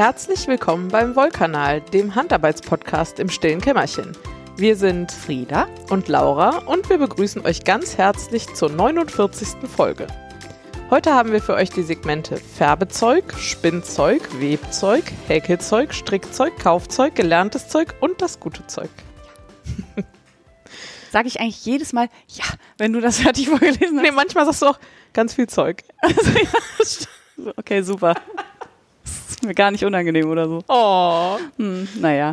Herzlich willkommen beim Wollkanal, dem Handarbeitspodcast im stillen Kämmerchen. Wir sind Frieda. und Laura und wir begrüßen euch ganz herzlich zur 49. Folge. Heute haben wir für euch die Segmente Färbezeug, Spinnzeug, Webzeug, Häkelzeug, Strickzeug, Kaufzeug, gelerntes Zeug und das gute Zeug. Sage ich eigentlich jedes Mal, ja, wenn du das fertig vorgelesen hast. Nee, manchmal sagst du auch ganz viel Zeug. Okay, super. Mir gar nicht unangenehm oder so. Oh. Hm, naja.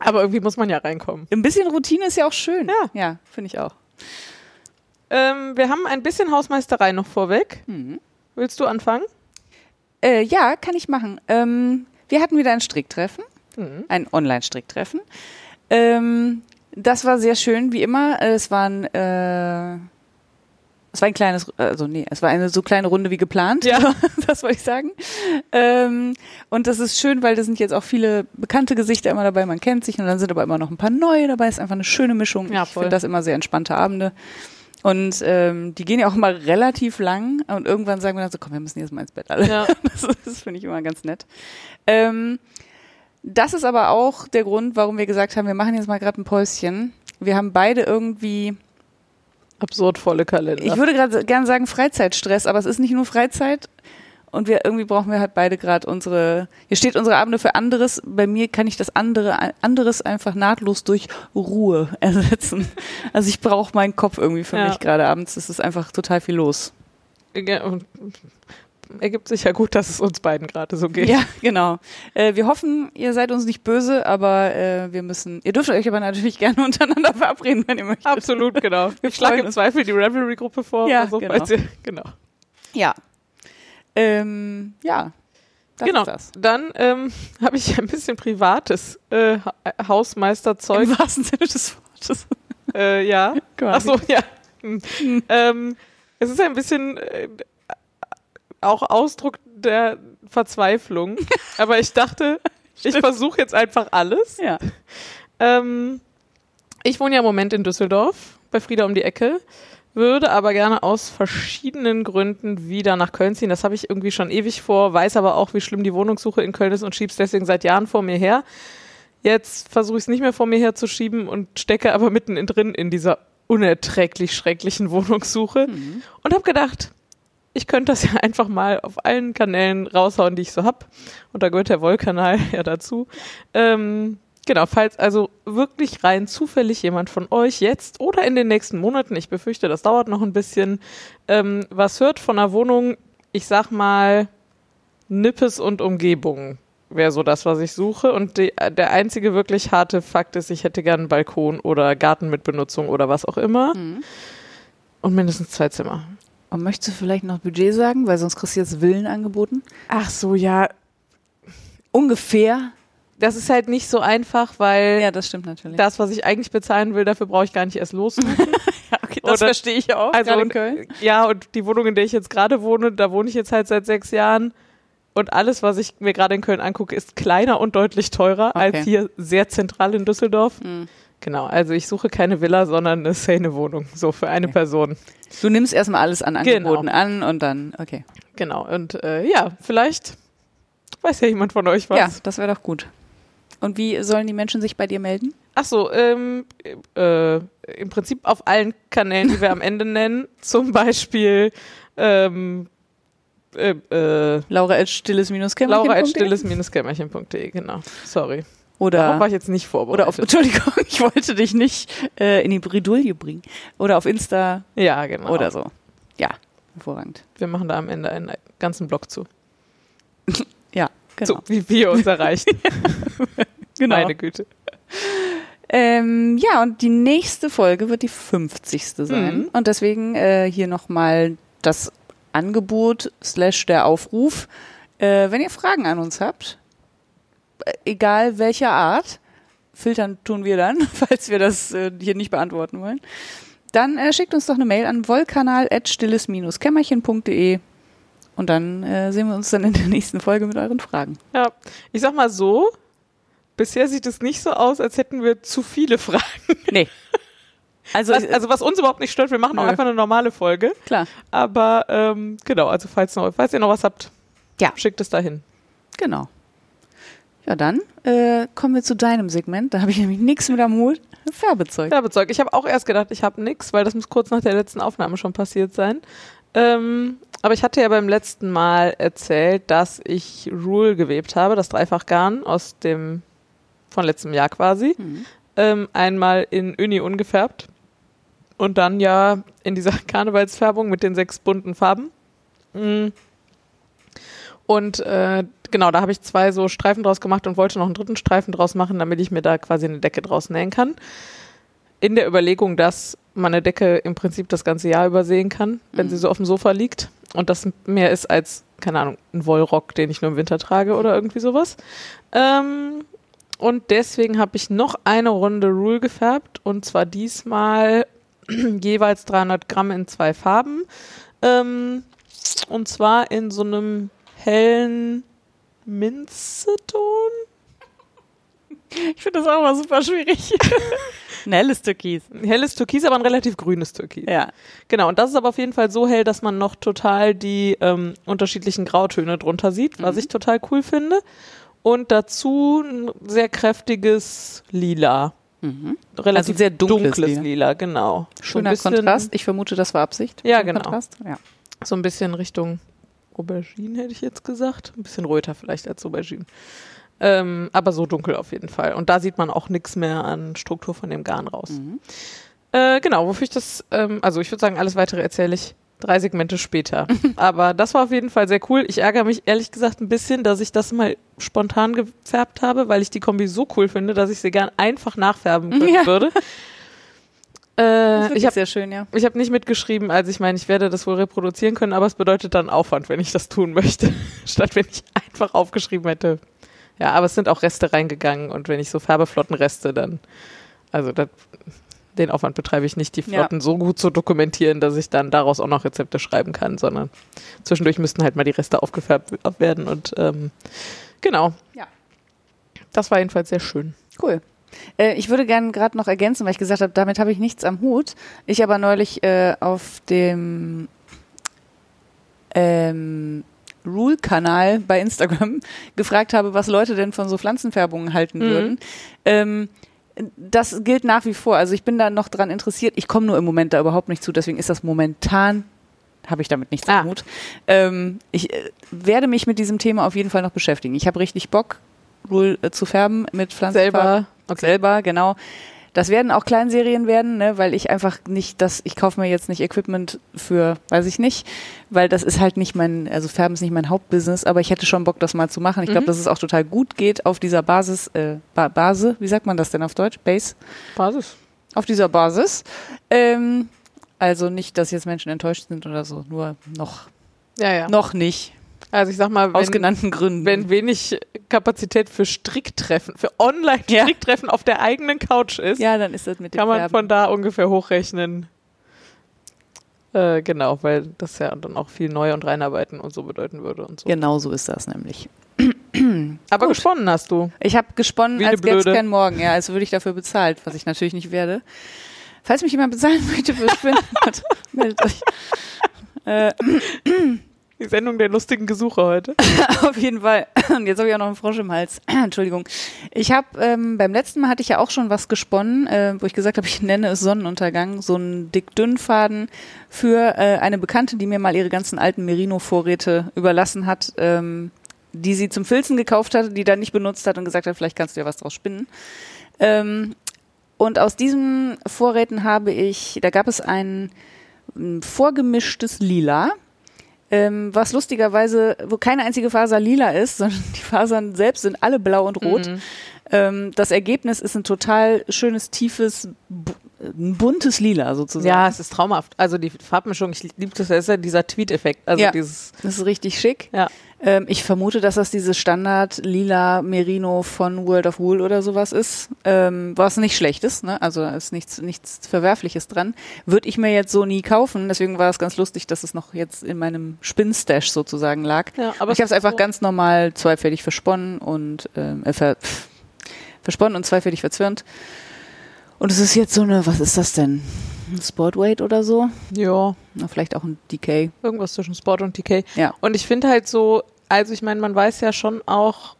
Aber irgendwie muss man ja reinkommen. Ein bisschen Routine ist ja auch schön. Ja. Ja, finde ich auch. Ähm, wir haben ein bisschen Hausmeisterei noch vorweg. Mhm. Willst du anfangen? Äh, ja, kann ich machen. Ähm, wir hatten wieder ein Stricktreffen, Mhm. ein Online-Stricktreffen. Ähm, das war sehr schön, wie immer. Äh, Es waren, äh, es war ein kleines, also nee, es war eine so kleine Runde wie geplant. Ja. das wollte ich sagen. Ähm, und das ist schön, weil da sind jetzt auch viele bekannte Gesichter immer dabei. Man kennt sich und dann sind aber immer noch ein paar neue dabei. Ist einfach eine schöne Mischung. Ja, ich voll. finde das immer sehr entspannte Abende. Und ähm, die gehen ja auch immer relativ lang und irgendwann sagen wir dann so, komm, wir müssen jetzt mal ins Bett alle. Ja. Das, das finde ich immer ganz nett. Ähm, das ist aber auch der Grund, warum wir gesagt haben, wir machen jetzt mal gerade ein Päuschen. Wir haben beide irgendwie, Absurd volle Kalender. ich würde gerade gerne sagen Freizeitstress, aber es ist nicht nur Freizeit. Und wir irgendwie brauchen wir halt beide gerade unsere. Hier steht unsere Abende für anderes. Bei mir kann ich das andere anderes einfach nahtlos durch Ruhe ersetzen. Also ich brauche meinen Kopf irgendwie für Ja. mich gerade abends. Es ist einfach total viel los. Ja, ergibt sich ja gut, dass es uns beiden gerade so geht. Ja, genau. Äh, wir hoffen, ihr seid uns nicht böse, aber äh, wir müssen. Ihr dürft euch aber natürlich gerne untereinander verabreden, wenn ihr möchtet. Absolut, genau. Wir schlagen freuen im. Zweifel die Revelry-Gruppe vor. Ja, so, genau. ihr, genau. Ja. Ähm, ja. Das genau. Dann ähm, habe ich ein bisschen privates äh, Ha- Hausmeisterzeug. Im wahrsten Sinne des Wortes. Äh, ja. Ach Quasi. so, ja. Hm. ähm, es ist ein bisschen äh, auch Ausdruck der Verzweiflung. Aber ich dachte, ich versuche jetzt einfach alles. Ja. Ähm, ich wohne ja im Moment in Düsseldorf, bei Frieda um die Ecke, würde aber gerne aus verschiedenen Gründen wieder nach Köln ziehen. Das habe ich irgendwie schon ewig vor, weiß aber auch, wie schlimm die Wohnungssuche in Köln ist und schieb's deswegen seit Jahren vor mir her. Jetzt versuche ich es nicht mehr vor mir herzuschieben und stecke aber mitten in drin in dieser unerträglich schrecklichen Wohnungssuche Mhm. und habe gedacht, ich könnte das ja einfach mal auf allen Kanälen raushauen, die ich so hab. Und da gehört der Wollkanal ja dazu. Ähm, genau, falls also wirklich rein zufällig jemand von euch jetzt oder in den nächsten Monaten, ich befürchte, das dauert noch ein bisschen, ähm, was hört von einer Wohnung, ich sag mal, Nippes und Umgebung wäre so das, was ich suche. Und die, der einzige wirklich harte Fakt ist, ich hätte gerne einen Balkon oder Garten mit Benutzung oder was auch immer. Mhm. Und mindestens zwei Zimmer. Und möchtest du vielleicht noch Budget sagen, weil sonst kriegst du jetzt Villen angeboten? Ach so, ja. Ungefähr. Das ist halt nicht so einfach, weil Ja, das stimmt natürlich. das, was ich eigentlich bezahlen will, dafür brauche ich gar nicht erst lossuchen. ja, okay, das verstehe ich auch. Also, in Köln. ja, und die Wohnung, in der ich jetzt gerade wohne, da wohne ich jetzt halt seit sechs Jahren. Und alles, was ich mir gerade in Köln angucke, ist kleiner und deutlich teurer Okay. als hier sehr zentral in Düsseldorf. Mhm. Genau, also ich suche keine Villa, sondern eine Szene-Wohnung, so für eine Okay. Person. Du nimmst erstmal alles an Genau. Angeboten an und dann, okay. Genau, und äh, ja, vielleicht weiß ja jemand von euch was. Ja, das wäre doch gut. Und wie sollen die Menschen sich bei dir melden? Ach so, ähm, äh, im Prinzip auf allen Kanälen, die wir am Ende nennen. Zum Beispiel ähm, äh, äh, Laura at stilles-kämmerchen.de Laura at stilles-kämmerchen.de, genau. Sorry. Darauf Oder, war ich jetzt nicht vorbereitet. oder auf, Entschuldigung, ich wollte dich nicht äh, in die Bredouille bringen. Oder auf Insta ja, genau. oder so. Ja, hervorragend. Wir machen da am Ende einen ganzen Blog zu. Ja, genau. So, wie wir uns erreichen. genau. Meine Güte. Ähm, ja, und die nächste Folge wird die 50. sein. Mhm. Und deswegen äh, hier nochmal das Angebot slash der Aufruf. Äh, wenn ihr Fragen an uns habt, egal welcher Art, filtern tun wir dann, falls wir das äh, hier nicht beantworten wollen, dann äh, schickt uns doch eine Mail an wollkanal.stilles-kämmerchen.de und dann äh, sehen wir uns dann in der nächsten Folge mit euren Fragen. Ja, ich sag mal so, bisher sieht es nicht so aus, als hätten wir zu viele Fragen. Nee. Also, Was, also was uns überhaupt nicht stört, wir machen auch Nö. einfach eine normale Folge. klar, Aber ähm, genau, also falls, noch, falls ihr noch was habt, Ja. schickt es dahin. genau. Ja, dann äh, kommen wir zu deinem Segment. Da habe ich nämlich nichts mit am Hut. Färbezeug. Färbezeug. Ich habe auch erst gedacht, ich habe nix, weil das muss kurz nach der letzten Aufnahme schon passiert sein. Ähm, aber ich hatte ja beim letzten Mal erzählt, dass ich Rule gewebt habe, das Dreifachgarn aus dem von letztem Jahr quasi. Mhm. Ähm, einmal in Uni ungefärbt und dann ja in dieser Karnevalsfärbung mit den sechs bunten Farben. Mm. Und äh, genau, da habe ich zwei so Streifen draus gemacht und wollte noch einen dritten Streifen draus machen, damit ich mir da quasi eine Decke draus nähen kann. In der Überlegung, dass man eine Decke im Prinzip das ganze Jahr übersehen kann, wenn Mhm. sie so auf dem Sofa liegt und das mehr ist als, keine Ahnung, ein Wollrock, den ich nur im Winter trage oder irgendwie sowas. Ähm, und deswegen habe ich noch eine Runde Rule gefärbt und zwar diesmal jeweils 300 Gramm in zwei Farben. Ähm, und zwar in so einem hellen Minzeton. Ich finde das auch mal super schwierig. Ein helles Türkis. Ein helles Türkis, aber ein relativ grünes Türkis. Ja. Genau, und das ist aber auf jeden Fall so hell, dass man noch total die ähm, unterschiedlichen Grautöne drunter sieht, was Mhm. ich total cool finde. Und dazu ein sehr kräftiges Lila. Mhm. Relativ Also sehr dunkles Lila. Lila. genau. So Schöner bisschen- Kontrast. Ich vermute, das war Absicht. Ja, genau. Kontrast. Ja. So ein bisschen Richtung Aubergine, hätte ich jetzt gesagt. Ein bisschen röter vielleicht als Aubergine. Ähm, aber so dunkel auf jeden Fall. Und da sieht man auch nichts mehr an Struktur von dem Garn raus. Mhm. Äh, genau, wofür ich das, ähm, also ich würde sagen, alles weitere erzähle ich drei Segmente später. Aber das war auf jeden Fall sehr cool. Ich ärgere mich ehrlich gesagt ein bisschen, dass ich das mal spontan gefärbt habe, weil ich die Kombi so cool finde, dass ich sie gern einfach nachfärben Ja. würde. Äh, ich habe sehr schön, ja. ich hab nicht mitgeschrieben, also ich meine, ich werde das wohl reproduzieren können, aber es bedeutet dann Aufwand, wenn ich das tun möchte, statt wenn ich einfach aufgeschrieben hätte. Ja, aber es sind auch Reste reingegangen und wenn ich so Färbeflottenreste, dann, also das, den Aufwand betreibe ich nicht, die Ja. Flotten so gut zu dokumentieren, dass ich dann daraus auch noch Rezepte schreiben kann, sondern zwischendurch müssten halt mal die Reste aufgefärbt werden und ähm, genau. Ja. Das war jedenfalls sehr schön. Cool. Äh, ich würde gerne gerade noch ergänzen, weil ich gesagt habe, damit habe ich nichts am Hut. Ich aber neulich äh, auf dem ähm, Rule-Kanal bei Instagram gefragt habe, was Leute denn von so Pflanzenfärbungen halten Mhm. würden. Ähm, das gilt nach wie vor. Also ich bin da noch dran interessiert. Ich komme nur im Moment da überhaupt nicht zu. Deswegen ist das momentan habe ich damit nichts Ah. am Hut. Ähm, ich äh, werde mich mit diesem Thema auf jeden Fall noch beschäftigen. Ich habe richtig Bock, Rule äh, zu färben mit Pflanzenfarben. Selber. Selber, genau. Das werden auch Kleinserien werden, ne, weil ich einfach nicht das, ich kaufe mir jetzt nicht Equipment für, weiß ich nicht, weil das ist halt nicht mein, also Färben ist nicht mein Hauptbusiness, aber ich hätte schon Bock, das mal zu machen. Ich glaube, Mhm. dass es auch total gut geht auf dieser Basis, äh, ba Base, wie sagt man das denn auf Deutsch? Base? Basis. Auf dieser Basis. Ähm, also nicht, dass jetzt Menschen enttäuscht sind oder so, nur noch, Ja, ja. noch nicht. Also ich sag mal, Aus wenn, genannten Gründen. wenn wenig Kapazität für Stricktreffen, für Online-Stricktreffen auf der eigenen Couch ist, ja, dann ist das mit dem kann man Färben. von da ungefähr hochrechnen. Äh, genau, weil das ja dann auch viel neu und reinarbeiten und so bedeuten würde und so. Genau so ist das nämlich. Aber Gut. gesponnen hast du. Ich habe gesponnen, Wie als gäbe es keinen Morgen, ja, als würde ich dafür bezahlt, was ich natürlich nicht werde. Falls mich jemand bezahlen möchte für Spinnen, meldet euch. Äh, Die Sendung der lustigen Gesuche heute. auf jeden Fall. Und jetzt habe ich auch noch einen Frosch im Hals. Entschuldigung. Ich habe ähm, beim letzten Mal hatte ich ja auch schon was gesponnen, äh, wo ich gesagt habe, ich nenne es Sonnenuntergang, so einen dick-dünn-Faden für äh, eine Bekannte, die mir mal ihre ganzen alten Merino-Vorräte überlassen hat, ähm, die sie zum Filzen gekauft hatte, die dann nicht benutzt hat und gesagt hat, vielleicht kannst du ja was draus spinnen. Ähm, und aus diesen Vorräten habe ich, da gab es ein, ein vorgemischtes Lila, ähm, was lustigerweise, wo keine einzige Faser lila ist, sondern die Fasern selbst sind alle blau und rot. Mhm. Ähm, das Ergebnis ist ein total schönes, tiefes, ein buntes Lila sozusagen. Ja, es ist traumhaft. Also die Farbmischung, ich liebe das, das ist ja dieser Tweet-Effekt. Also Ja. dieses, Das ist richtig schick. ja. Ähm, ich vermute, dass das dieses Standard lila Merino von World of Wool oder sowas ist, ähm, was nicht schlecht ist, ne? also da ist nichts, nichts Verwerfliches dran. Würde ich mir jetzt so nie kaufen, deswegen war es ganz lustig, dass es noch jetzt in meinem Spinnstash sozusagen lag. ja aber ich habe es einfach so, ganz normal zweifädig versponnen und ähm, äh, ver, versponnen und zweifädig verzwirnt. Und es ist jetzt so eine, was ist das denn? Ein Sportweight oder so? Ja, Na, vielleicht auch ein Decay. irgendwas zwischen Sport und TK. Ja. Und ich finde halt so, also ich meine, man weiß ja schon auch,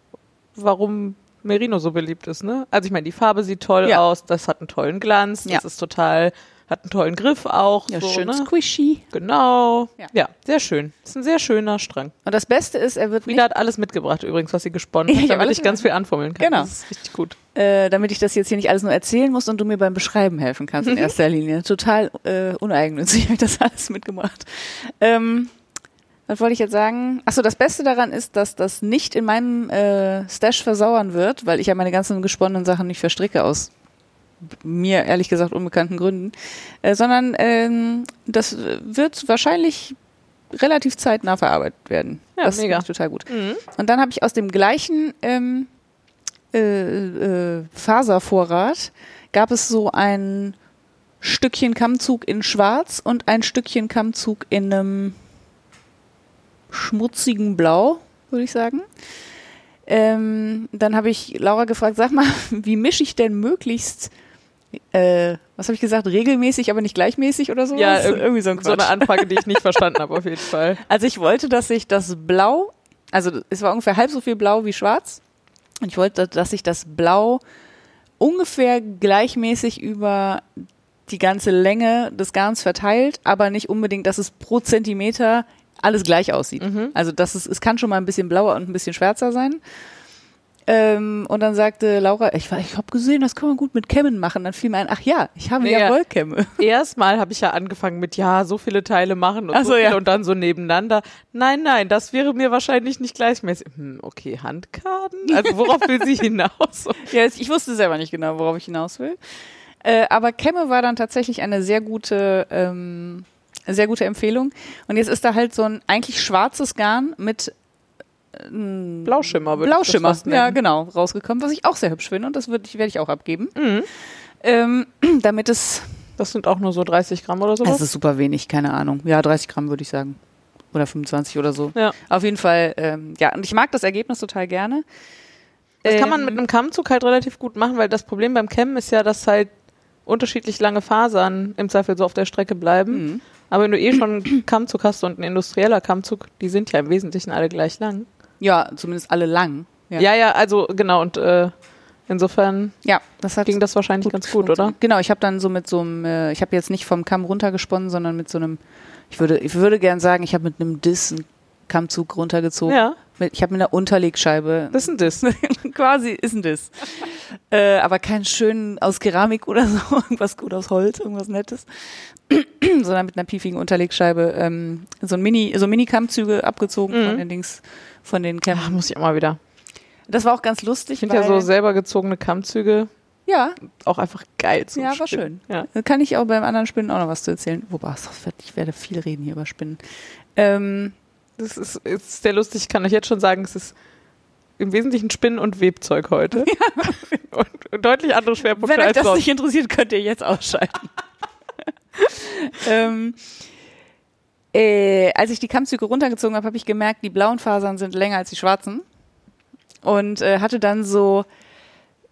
warum Merino so beliebt ist, ne? Also ich meine, die Farbe sieht toll Ja. aus, das hat einen tollen Glanz, das Ja. ist total, hat einen tollen Griff auch. Ja, so, schön ne? squishy. Genau. Ja. Ja. sehr schön. Ist ein sehr schöner Strang. Und das Beste ist, er wird Frieda hat alles mitgebracht übrigens, was sie gesponnen Ja, hat, hab damit ich ganz viel anfummeln kann. Genau. Das ist richtig gut. äh, damit ich das jetzt hier nicht alles nur erzählen muss und du mir beim Beschreiben helfen kannst in erster Linie. Total äh, uneigennützig habe ich das alles mitgebracht. Ähm, was wollte ich jetzt sagen? Achso, das Beste daran ist, dass das nicht in meinem äh, Stash versauern wird, weil ich ja meine ganzen gesponnenen Sachen nicht verstricke aus mir ehrlich gesagt unbekannten Gründen, äh, sondern ähm, das wird wahrscheinlich relativ zeitnah verarbeitet werden. Ja, das mega. ich total gut. Mhm. Und dann habe ich aus dem gleichen ähm, äh, äh, Faservorrat gab es so ein Stückchen Kammzug in Schwarz und ein Stückchen Kammzug in einem schmutzigen Blau, würde ich sagen. Ähm, dann habe ich Laura gefragt, sag mal, wie mische ich denn möglichst, äh, was habe ich gesagt, regelmäßig, aber nicht gleichmäßig oder so? Ja, irg- irgendwie so ein So eine Anfrage, die ich nicht verstanden habe, auf jeden Fall. Also ich wollte, dass sich das Blau, also es war ungefähr halb so viel Blau wie Schwarz. Und ich wollte, dass sich das Blau ungefähr gleichmäßig über die ganze Länge des Garns verteilt, aber nicht unbedingt, dass es pro Zentimeter alles gleich aussieht. Also das ist, es kann schon mal ein bisschen blauer und ein bisschen schwärzer sein. Ähm, und dann sagte Laura, ich, war- ich habe gesehen, das kann man gut mit Kämmen machen. Dann fiel mir ein, ach ja, ich habe ja, Ja. Wollkämme. Erstmal habe ich ja angefangen mit, ja, so viele Teile machen und Ach so so, ja. und dann so nebeneinander. Nein, nein, das wäre mir wahrscheinlich nicht gleichmäßig. Hm, okay, Handkarten? Also worauf will sie hinaus? Ja, ich wusste selber nicht genau, worauf ich hinaus will. Äh, aber Kämme war dann tatsächlich eine sehr gute, ähm, sehr gute Empfehlung. Und jetzt ist da halt so ein eigentlich schwarzes Garn mit ähm, Blauschimmer würde Blauschimmer, ich das ja genau, rausgekommen, was ich auch sehr hübsch finde und das ich, werde ich auch abgeben. Mhm. Ähm, damit es, Das sind auch nur so 30 Gramm oder es sowas. ist super wenig, keine Ahnung. Ja, 30 Gramm würde ich sagen. Oder 25 oder so. Ja. Auf jeden Fall, ähm, ja, und ich mag das Ergebnis total gerne. Das kann man Ähm, mit einem Kammzug halt relativ gut machen, weil das Problem beim Kämmen ist ja, dass halt unterschiedlich lange Fasern im Zweifel so auf der Strecke bleiben. Mhm. Aber wenn du eh schon einen Kammzug hast und ein industrieller Kammzug, die sind ja im Wesentlichen alle gleich lang. Ja, zumindest alle lang. Ja, Ja, ja, also genau und äh, insofern ja das hat ging das wahrscheinlich ganz gut, oder? Genau, ich habe dann so mit so einem, äh, ich habe jetzt nicht vom Kamm runtergesponnen, sondern mit so einem, ich würde, ich würde gern sagen, ich habe mit einem Diss einen Kammzug runtergezogen. Ja, ich habe mit einer Unterlegscheibe, das ist ein Diss. quasi ist ein Diss. äh, aber keinen schönen aus Keramik oder so, irgendwas gut aus Holz, irgendwas Nettes, sondern mit einer piefigen Unterlegscheibe ähm, so ein Mini, so Mini-Kammzüge abgezogen Mhm. von den Dings, von den Ach, Kämmen. muss ich mal wieder. Das war auch ganz lustig. Ich finde ja so selber gezogene Kammzüge ja, auch einfach geil zum Ja, war Spinnen. Ja. Da kann ich auch beim anderen Spinnen auch noch was zu erzählen. Wobei, ich werde viel reden hier über Spinnen. Ähm, Das ist, ist sehr lustig, ich kann euch jetzt schon sagen, es ist im Wesentlichen Spinnen- und Webzeug heute. und, und deutlich andere Schwerpunkte wenn euch als das sonst. nicht interessiert, könnt ihr jetzt ausschalten. ähm, äh, als ich die Kammzüge runtergezogen habe, habe ich gemerkt, die blauen Fasern sind länger als die schwarzen. Und äh, hatte dann so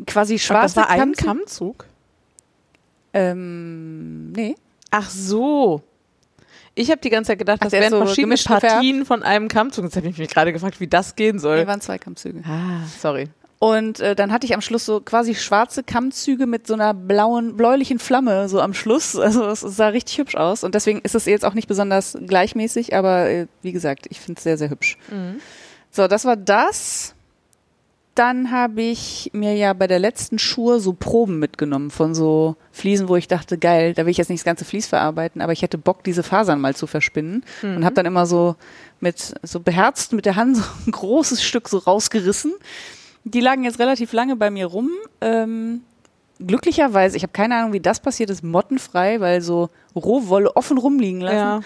quasi schwarze das war ein Kammzüge- Kammzug? Ähm, nee. Ach so. Ich habe die ganze Zeit gedacht, Ach, das wären so verschiedene gemischt gefärbt? Partien von einem Kammzug. Jetzt habe ich mich gerade gefragt, wie das gehen Nee, soll. waren zwei Kammzüge. Ah, sorry. Und äh, dann hatte ich am Schluss so quasi schwarze Kammzüge mit so einer blauen, bläulichen Flamme so am Schluss. Also es sah richtig hübsch aus. Und deswegen ist es jetzt auch nicht besonders gleichmäßig, aber äh, wie gesagt, ich finde es sehr, sehr hübsch. Mhm. So, das war das. Dann habe ich mir ja bei der letzten Schur so Proben mitgenommen von so Fliesen, wo ich dachte, geil, da will ich jetzt nicht das ganze Vlies verarbeiten, aber ich hätte Bock, diese Fasern mal zu verspinnen. Und habe dann immer so mit so beherzt mit der Hand so ein großes Stück so rausgerissen. Die lagen jetzt relativ lange bei mir rum. Ähm, glücklicherweise, ich habe keine Ahnung, wie das passiert ist, mottenfrei, weil so Rohwolle offen rumliegen lassen. Ja.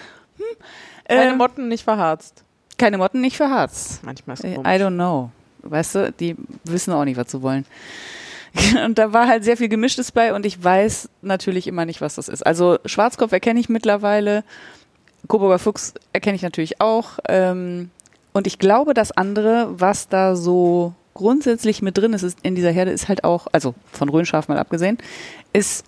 Keine Ähm, Motten nicht verharzt. keine Motten, nicht verharzt. Manchmal ist I es I komisch. don't know. Weißt du, die wissen auch nicht, was sie wollen. Und da war halt sehr viel Gemischtes bei und ich weiß natürlich immer nicht, was das ist. Also Schwarzkopf erkenne ich mittlerweile, Coburger Fuchs erkenne ich natürlich auch. Ähm, und ich glaube, das andere, was da so grundsätzlich mit drin ist, ist in dieser Herde, ist halt auch, also von Röhnschaf mal abgesehen, ist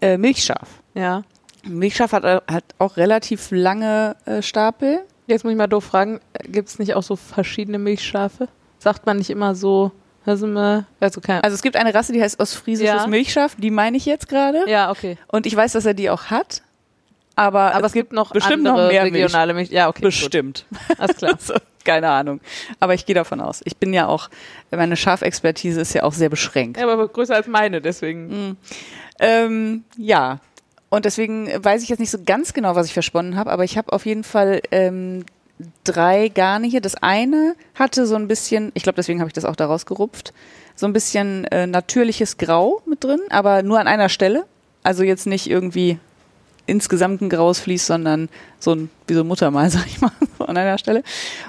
äh, Milchschaf. Ja. Milchschaf hat, äh, hat auch relativ lange äh, Stapel. Jetzt muss ich mal doof fragen, gibt es nicht auch so verschiedene Milchschafe? Sagt man nicht immer so also kein, Also es gibt eine Rasse, die heißt ostfriesisches Ja. Milchschaf, die meine ich jetzt gerade. ja, okay. Und ich weiß, dass er die auch hat. Aber, Aber es gibt noch bestimmt andere noch mehr Milch. regionale Milch. Ja, okay. bestimmt. Gut. Alles klar. So, keine Ahnung. Aber ich gehe davon aus. Ich bin ja auch, meine Schafexpertise ist ja auch sehr beschränkt. Ja, aber größer als meine, deswegen. Mhm. Ähm, ja. Und deswegen weiß ich jetzt nicht so ganz genau, was ich versponnen habe, aber ich habe auf jeden Fall ähm, drei Garne hier. Das eine hatte so ein bisschen, ich glaube, deswegen habe ich das auch da rausgerupft, so ein bisschen äh, natürliches Grau mit drin, aber nur an einer Stelle. Also jetzt nicht irgendwie insgesamt ein graues Vlies, sondern so ein, wie so ein Muttermal, sag ich mal, so an einer Stelle.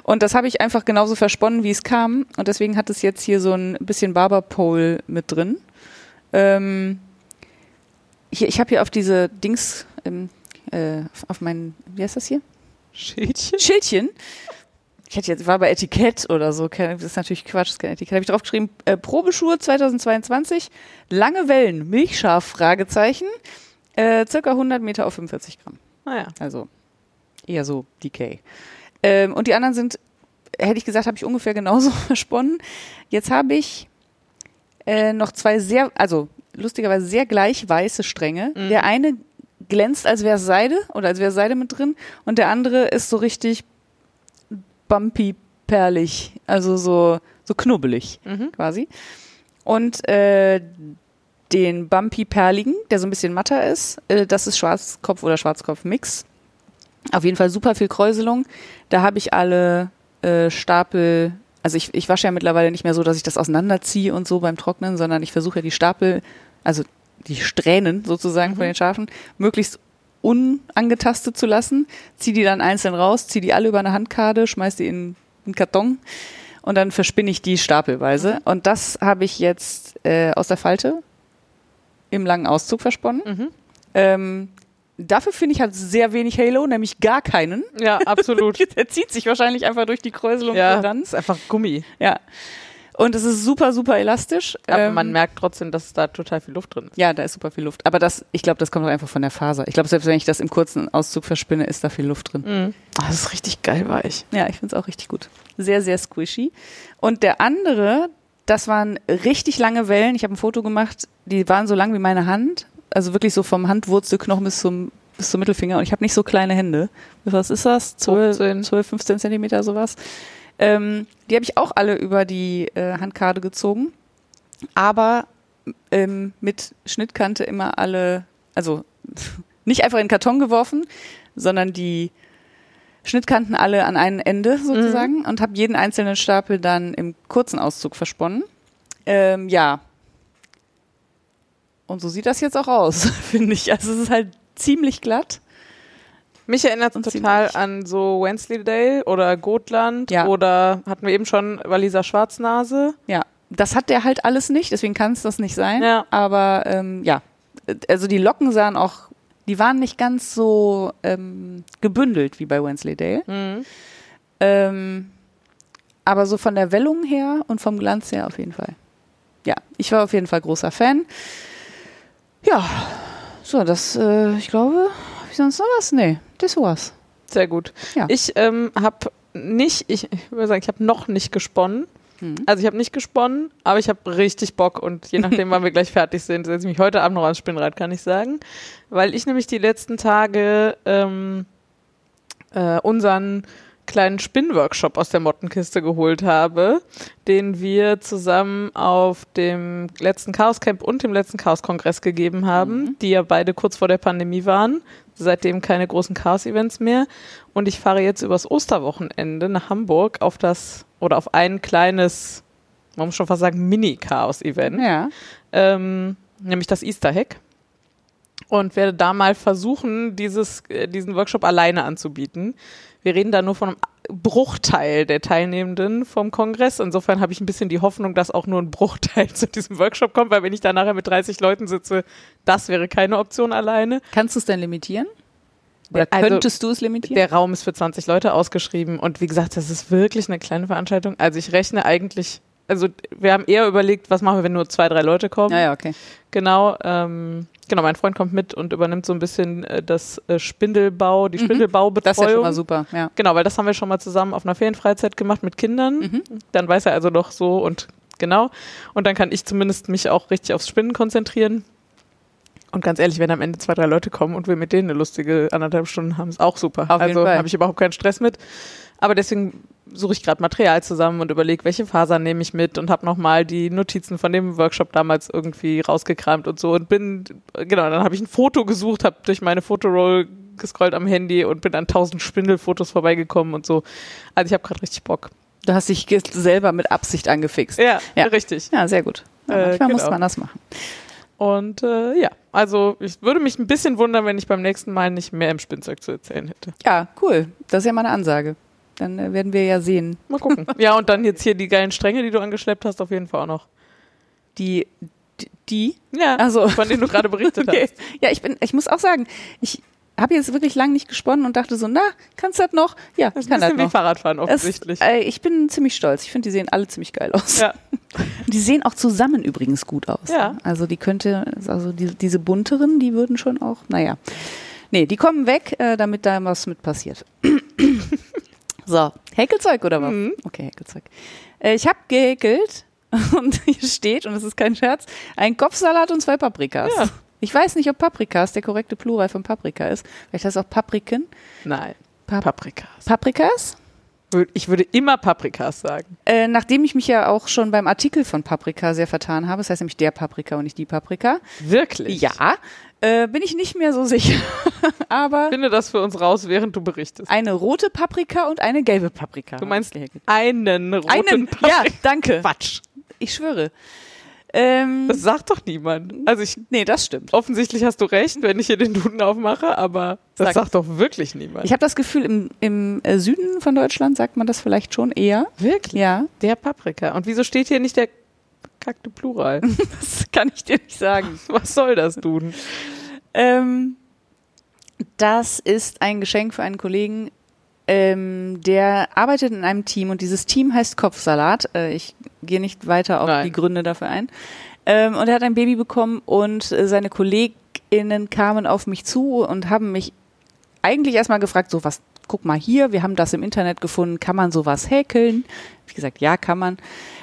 Und das habe ich einfach genauso versponnen, wie es kam. Und deswegen hat es jetzt hier so ein bisschen Barberpole mit drin. Ähm, hier, ich habe hier auf diese Dings, ähm, äh, auf meinen, wie heißt das hier? Schildchen? Schildchen. Ich hätte jetzt, war bei Etikett oder so, das ist natürlich Quatsch, das ist kein Etikett. Habe ich draufgeschrieben, äh, Probeschuhe 2022, lange Wellen, Milchschaf, Fragezeichen, äh, circa 100 Meter auf 45 Gramm. Naja. Also eher so DK. Ähm, und die anderen sind, hätte ich gesagt, habe ich ungefähr genauso versponnen. Jetzt habe ich äh, noch zwei sehr, also lustigerweise sehr gleich weiße Stränge. Mhm. Der eine glänzt, als wäre es Seide oder als wäre Seide mit drin und der andere ist so richtig bumpy perlig, also so, so knubbelig Mhm. quasi. Und äh, den Bumpy Perligen, der so ein bisschen matter ist, äh, das ist Schwarzkopf oder Schwarzkopf-Mix. Auf jeden Fall super viel Kräuselung. Da habe ich alle äh, Stapel, also ich, ich wasche ja mittlerweile nicht mehr so, dass ich das auseinanderziehe und so beim Trocknen, sondern ich versuche ja die Stapel, also die Strähnen sozusagen von den Schafen, möglichst unangetastet zu lassen. Zieh die dann einzeln raus, zieh die alle über eine Handkarte, schmeiß die in einen Karton und dann verspinne ich die stapelweise. Und das habe ich jetzt äh, aus der Falte im langen Auszug versponnen. Mhm. Ähm, dafür finde ich halt sehr wenig Halo, nämlich gar keinen. Ja, absolut. Der zieht sich wahrscheinlich einfach durch die Kräuselung ja, ran. ist einfach Gummi. Ja. Und es ist super, super elastisch. Aber Ähm, man merkt trotzdem, dass da total viel Luft drin ist. ja, da ist super viel Luft. Aber das, ich glaube, das kommt auch einfach von der Faser. Ich glaube, selbst wenn ich das im kurzen Auszug verspinne, ist da viel Luft drin. Mhm. Ah, das ist richtig geil weich. Ja, ich finde es auch richtig gut. Sehr, sehr squishy. Und der andere, das waren richtig lange Wellen. Ich habe ein Foto gemacht, die waren so lang wie meine Hand. Also wirklich so vom Handwurzelknochen bis zum, bis zum Mittelfinger. Und ich habe nicht so kleine Hände. Was ist das? 12, 15. 12 15 Zentimeter sowas. Ähm, die habe ich auch alle über die äh, Handkarte gezogen. Aber ähm, mit Schnittkante immer alle, also nicht einfach in den Karton geworfen, sondern die Schnittkanten alle an ein Ende sozusagen und habe jeden einzelnen Stapel dann im kurzen Auszug versponnen. Ähm, ja. Und so sieht das jetzt auch aus, finde ich. Also es ist halt ziemlich glatt. Mich erinnert es total an so Wensleydale oder Gotland Ja. oder hatten wir eben schon Walliser Schwarznase. Ja. Das hat der halt alles nicht, deswegen kann es das nicht sein. Ja. Aber ähm, ja, also die Locken sahen auch, die waren nicht ganz so ähm, gebündelt wie bei Wensleydale. Mhm. Ähm, aber so von der Wellung her und vom Glanz her auf jeden Fall. Ja, ich war auf jeden Fall großer Fan. Ja, so, das, äh, ich glaube, hab ich sonst noch was? Nee, das war's. Sehr gut. Ja. Ich ähm, habe nicht, ich, ich würde sagen, ich habe noch nicht gesponnen. Mhm. Also ich habe nicht gesponnen, aber ich habe richtig Bock und je nachdem, wann wir gleich fertig sind, setze ich mich heute Abend noch ans Spinnrad, kann ich sagen. Weil ich nämlich die letzten Tage ähm, äh, unseren kleinen Spinnworkshop aus der Mottenkiste geholt habe, den wir zusammen auf dem letzten Chaos Camp und dem letzten Chaos Kongress gegeben haben, die ja beide kurz vor der Pandemie waren. Seitdem keine großen Chaos Events mehr. Und ich fahre jetzt übers Osterwochenende nach Hamburg auf das oder auf ein kleines, man muss schon fast sagen, Mini-Chaos-Event Ja. ähm, nämlich das Easter Hack. Und werde da mal versuchen, dieses, äh, diesen Workshop alleine anzubieten. Wir reden da nur von einem Bruchteil der Teilnehmenden vom Kongress. Insofern habe ich ein bisschen die Hoffnung, dass auch nur ein Bruchteil zu diesem Workshop kommt, weil wenn ich da nachher mit 30 Leuten sitze, das wäre keine Option alleine. Kannst du es denn limitieren? Oder Also, könntest du es limitieren? Der Raum ist für 20 Leute ausgeschrieben und wie gesagt, das ist wirklich eine kleine Veranstaltung. Also ich rechne eigentlich, also wir haben eher überlegt, was machen wir, wenn nur zwei, drei Leute kommen. ja, ja, okay. Genau, ähm, genau, mein Freund kommt mit und übernimmt so ein bisschen äh, das äh, Spindelbau, die Mhm. Spindelbaubetreuung. Das ist ja schon mal super, ja. Genau, weil das haben wir schon mal zusammen auf einer Ferienfreizeit gemacht mit Kindern. Mhm. Dann weiß er also doch so und genau. Und dann kann ich zumindest mich auch richtig aufs Spinnen konzentrieren. Und ganz ehrlich, wenn am Ende zwei, drei Leute kommen und wir mit denen eine lustige anderthalb Stunden haben, ist auch super. Auf also habe ich überhaupt keinen Stress mit. Aber deswegen suche ich gerade Material zusammen und überlege, welche Fasern nehme ich mit und habe nochmal die Notizen von dem Workshop damals irgendwie rausgekramt und so und bin, genau, dann habe ich ein Foto gesucht, habe durch meine Fotoroll gescrollt am Handy und bin an tausend Spindelfotos vorbeigekommen und so. Also ich habe gerade richtig Bock. Du hast dich selber mit Absicht angefixt. Ja, Ja. richtig. Ja, sehr gut. Ja, Äh, manchmal muss genau. man das machen. Und äh, ja, also ich würde mich ein bisschen wundern, wenn ich beim nächsten Mal nicht mehr im Spielzeug zu erzählen hätte. Ja, cool. Das ist ja mal eine Ansage. Dann äh, werden wir ja sehen. Mal gucken. ja, und dann jetzt hier die geilen Stränge, die du angeschleppt hast, auf jeden Fall auch noch. Die, die? Ja, Also- von denen du gerade berichtet Okay. hast. Ja, ich bin, ich muss auch sagen, ich habe jetzt wirklich lang nicht gesponnen und dachte so, na, kannst du das noch? Ja, Das ich kann das bisschen wie noch. Fahrradfahren Es, offensichtlich. äh, ich bin ziemlich stolz. Ich finde, die sehen alle ziemlich geil aus. ja. Die sehen auch zusammen übrigens gut aus. Ja. ne? Also die könnte, also die, diese bunteren, die würden schon auch, naja. Nee, die kommen weg, äh, damit da was mit passiert. So, Häkelzeug oder was? Mhm. Okay, Häkelzeug. Äh, ich habe gehäkelt und hier steht, und das ist kein Scherz, ein Kopfsalat und zwei Paprikas. Ja. Ich weiß nicht, ob Paprikas der korrekte Plural von Paprika ist. Vielleicht heißt es auch Papriken. Nein. Pap- Paprikas. Paprikas? Ich würde immer Paprikas sagen. Äh, nachdem ich mich ja auch schon beim Artikel von Paprika sehr vertan habe, das heißt nämlich der Paprika und nicht die Paprika, Wirklich? ja, äh, bin ich nicht mehr so sicher. Aber Finde das für uns raus, während du berichtest. eine rote Paprika und eine gelbe Paprika. Du meinst einen roten einen? Paprika. Ja, danke. Quatsch. Ich schwöre. Ähm, Das sagt doch niemand. Also ich, nee, das stimmt. offensichtlich hast du recht, wenn ich hier den Duden aufmache, aber das Sag- sagt doch wirklich niemand. Ich habe das Gefühl, im, im äh, Süden von Deutschland sagt man das vielleicht schon eher. wirklich? Ja, Der Paprika. Und wieso steht hier nicht der kackte Plural? das kann ich dir nicht sagen. Was soll das, Duden? Ähm, das ist ein Geschenk für einen Kollegen, ähm, der arbeitet in einem Team und dieses Team heißt Kopfsalat. Äh, ich gehe nicht weiter auf Nein. die Gründe dafür ein. Ähm, und er hat ein Baby bekommen und äh, seine KollegInnen kamen auf mich zu und haben mich eigentlich erstmal gefragt, so was, guck mal hier, wir haben das im Internet gefunden, kann man sowas häkeln? Wie gesagt, ja, kann man.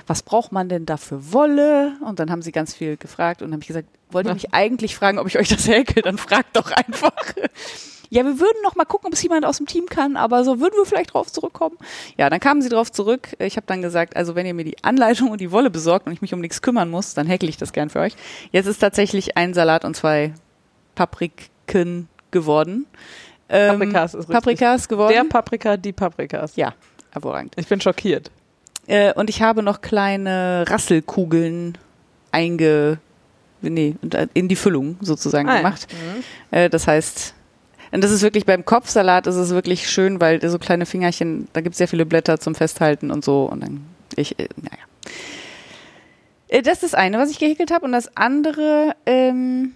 Was braucht man denn da für Wolle? Und dann haben sie ganz viel gefragt und dann habe ich gesagt, wollt ihr mich eigentlich fragen, ob ich euch das häkel? Dann fragt doch einfach. Ja, wir würden noch mal gucken, ob es jemand aus dem Team kann, aber so würden wir vielleicht drauf zurückkommen. Ja, dann kamen sie drauf zurück. Ich habe dann gesagt, also wenn ihr mir die Anleitung und die Wolle besorgt und ich mich um nichts kümmern muss, dann häkel ich das gern für euch. Jetzt ist tatsächlich ein Salat und zwei Papriken geworden. Ähm, Paprikas ist richtig. Paprikas geworden. Der Paprika, die Paprikas. ja, hervorragend. Ich bin schockiert. Äh, und ich habe noch kleine Rasselkugeln einge, nee, in die Füllung sozusagen Ah, ja. gemacht. Äh, das heißt, und das ist wirklich beim Kopfsalat ist es wirklich schön, weil so kleine Fingerchen, da gibt es sehr viele Blätter zum Festhalten und so. Und dann, ich, äh, naja. Äh, Das ist das eine, was ich gehäkelt habe. Und das andere, ähm,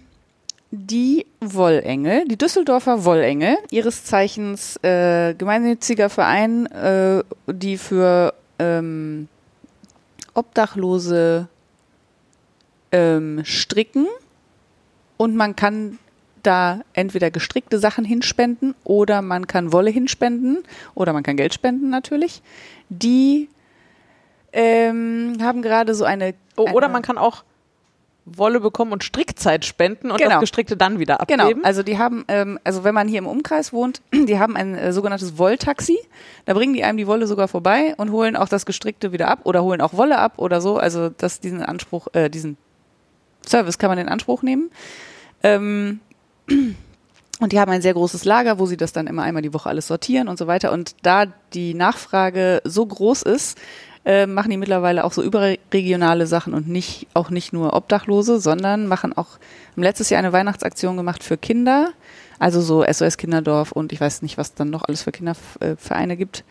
die Wollengel, die Düsseldorfer Wollengel, ihres Zeichens äh, gemeinnütziger Verein, äh, die für ähm, Obdachlose ähm, stricken und man kann da entweder gestrickte Sachen hinspenden oder man kann Wolle hinspenden oder man kann Geld spenden natürlich. Die ähm, haben gerade so eine Oh, oder eine- man kann auch Wolle bekommen und Strickzeit spenden und Genau. das Gestrickte dann wieder Genau, abgeben. also die haben, ähm, also wenn man hier im Umkreis wohnt, die haben ein äh, sogenanntes Wolltaxi. Da bringen die einem die Wolle sogar vorbei und holen auch das Gestrickte wieder ab oder holen auch Wolle ab oder so. Also das, diesen Anspruch, äh, diesen Service kann man in Anspruch nehmen. Ähm, und die haben ein sehr großes Lager, wo sie das dann immer einmal die Woche alles sortieren und so weiter. Und da die Nachfrage so groß ist, äh, machen die mittlerweile auch so überregionale Sachen und nicht auch nicht nur Obdachlose, sondern machen auch haben letztes Jahr eine Weihnachtsaktion gemacht für Kinder, also so SOS Kinderdorf und ich weiß nicht, was dann noch alles für Kindervereine gibt.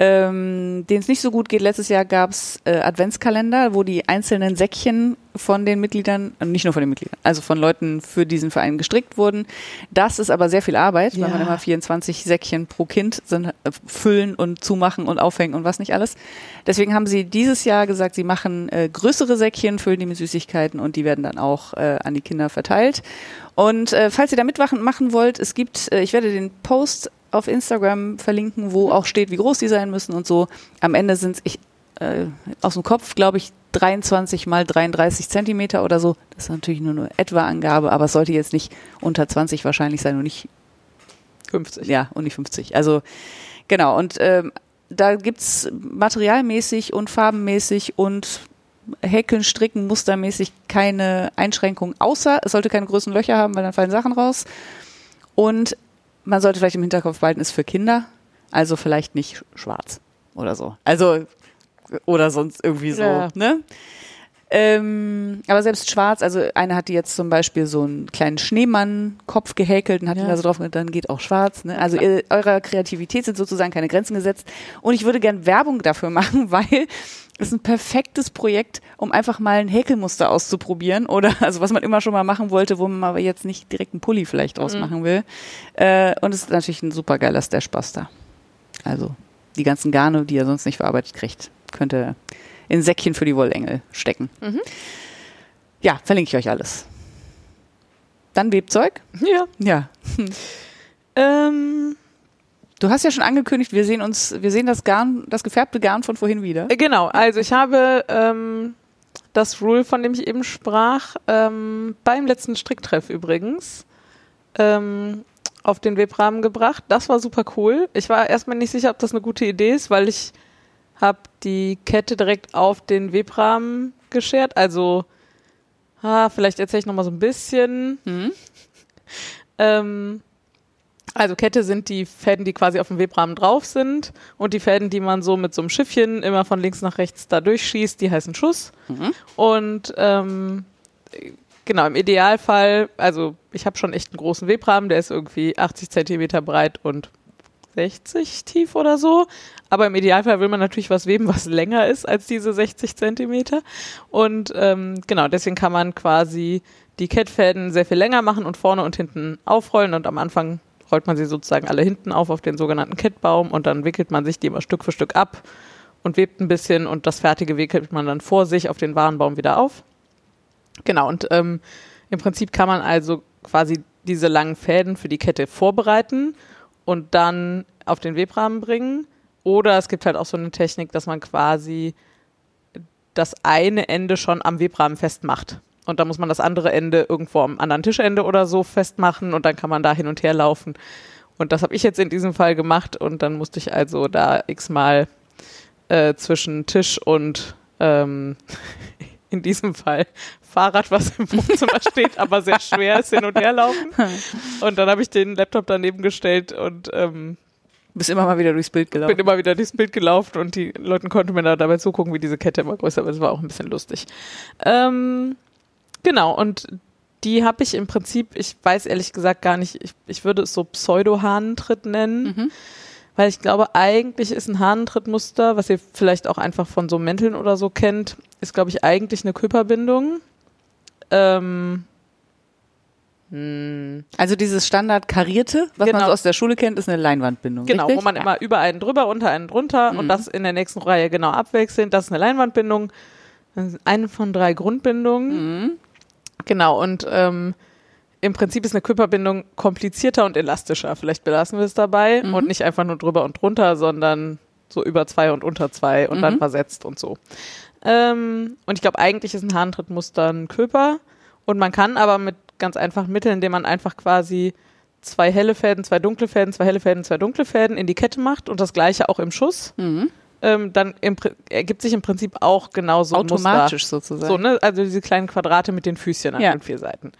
Ähm, denen es nicht so gut geht. Letztes Jahr gab's äh, Adventskalender, wo die einzelnen Säckchen von den Mitgliedern, äh, nicht nur von den Mitgliedern, also von Leuten für diesen Verein gestrickt wurden. Das ist aber sehr viel Arbeit, weil Ja. man immer 24 Säckchen pro Kind sind, äh, füllen und zumachen und aufhängen und was nicht alles. Deswegen haben sie dieses Jahr gesagt, sie machen äh, größere Säckchen, füllen die mit Süßigkeiten und die werden dann auch äh, an die Kinder verteilt. Und äh, falls ihr da mitmachen machen wollt, es gibt, äh, ich werde den Post auf Instagram verlinken, wo auch steht, wie groß die sein müssen und so. Am Ende sind es, ich äh, aus dem Kopf, glaube ich, 23 mal 33 Zentimeter oder so. Das ist natürlich nur eine etwa Angabe, aber es sollte jetzt nicht unter 20 wahrscheinlich sein und nicht 50. ja, und nicht 50. Also genau, und ähm, da gibt's materialmäßig und farbenmäßig und Häkeln, Stricken, mustermäßig keine Einschränkungen, außer es sollte keine großen Löcher haben, weil dann fallen Sachen raus. Und man sollte vielleicht im Hinterkopf behalten, ist für Kinder, also vielleicht nicht schwarz oder so. Also oder sonst irgendwie so, Ja. ne? Ähm, aber selbst schwarz, also eine hat die jetzt zum Beispiel so einen kleinen Schneemann-Kopf gehäkelt und hat Ja. ihn da so drauf, dann geht auch schwarz. Ne? Also ihr, eurer Kreativität sind sozusagen keine Grenzen gesetzt. Und ich würde gern Werbung dafür machen, weil es ist ein perfektes Projekt, um einfach mal ein Häkelmuster auszuprobieren oder also was man immer schon mal machen wollte, wo man aber jetzt nicht direkt einen Pulli vielleicht Mhm. machen will. Äh, und es ist natürlich ein super geiler Stashbuster. Also die ganzen Garne, die ihr sonst nicht verarbeitet kriegt, könnt ihr in Säckchen für die Wollengel stecken. Mhm. Ja, verlinke ich euch alles. Dann Webzeug. Ja. Ja. Ähm, Du hast ja schon angekündigt, wir sehen uns, wir sehen das Garn, das gefärbte Garn von vorhin wieder. äh, genau, also ich habe ähm, das Rule, von dem ich eben sprach, ähm, beim letzten Stricktreff übrigens ähm, auf den Webrahmen gebracht. Das war super cool. Ich war erstmal nicht sicher, ob das eine gute Idee ist, weil ich habe die Kette direkt auf den Webrahmen geschert. Also, ah, vielleicht erzähle ich noch mal so ein bisschen. Hm? Ähm, also Kette sind die Fäden, die quasi auf dem Webrahmen drauf sind und die Fäden, die man so mit so einem Schiffchen immer von links nach rechts da durchschießt, die heißen Schuss. Mhm. Und ähm, genau, im Idealfall, also ich habe schon echt einen großen Webrahmen, der ist irgendwie 80 Zentimeter breit und 60 tief oder so. Aber im Idealfall will man natürlich was weben, was länger ist als diese 60 Zentimeter. Und ähm, genau, deswegen kann man quasi die Kettfäden sehr viel länger machen und vorne und hinten aufrollen. Und am Anfang rollt man sie sozusagen alle hinten auf auf den sogenannten Kettbaum und dann wickelt man sich die immer Stück für Stück ab und webt ein bisschen und das Fertige wickelt man dann vor sich auf den Warenbaum wieder auf. Genau, und ähm, im Prinzip kann man also quasi diese langen Fäden für die Kette vorbereiten und dann auf den Webrahmen bringen. Oder es gibt halt auch so eine Technik, dass man quasi das eine Ende schon am Webrahmen festmacht. Und dann muss man das andere Ende irgendwo am anderen Tischende oder so festmachen und dann kann man da hin und her laufen. Und das habe ich jetzt in diesem Fall gemacht und dann musste ich also da x-mal äh, zwischen Tisch und ähm, in diesem Fall Fahrrad, was im Wohnzimmer steht, aber sehr schwer ist, hin und her laufen. Und dann habe ich den Laptop daneben gestellt und ähm, Bist immer mal wieder durchs Bild gelaufen. bin immer wieder durchs Bild gelaufen und die Leute konnten mir da dabei zugucken, wie diese Kette immer größer wird. Das war auch ein bisschen lustig. Ähm, genau, und die habe ich im Prinzip, ich weiß ehrlich gesagt gar nicht, ich, ich würde es so Pseudo-Hahnentritt nennen, Mhm. weil ich glaube, eigentlich ist ein Hahnentrittmuster, was ihr vielleicht auch einfach von so Mänteln oder so kennt, ist, glaube ich, eigentlich eine Küpperbindung. Ähm, hm. Also dieses Standard karierte, was man Genau. so aus der Schule kennt, ist eine Leinwandbindung. Genau, richtig? wo man Ja. immer über einen drüber, unter einen drunter Mhm. und das in der nächsten Reihe genau abwechselnd. Das ist eine Leinwandbindung. Das ist eine von drei Grundbindungen. Mhm. Genau, und ähm, im Prinzip ist eine Körperbindung komplizierter und elastischer. Vielleicht belassen wir es dabei Mhm. und nicht einfach nur drüber und drunter, sondern so über zwei und unter zwei und dann Mhm. versetzt und so. Ähm, und ich glaube, eigentlich ist ein Hahntrittmuster ein Köper und man kann aber mit ganz einfachen Mitteln, indem man einfach quasi zwei helle Fäden, zwei dunkle Fäden, zwei helle Fäden, zwei dunkle Fäden in die Kette macht und das gleiche auch im Schuss, Mhm. Ähm, dann im, ergibt sich im Prinzip auch genauso ein Muster. Automatisch sozusagen. So, ne? Also diese kleinen Quadrate mit den Füßchen an Ja. den vier Seiten.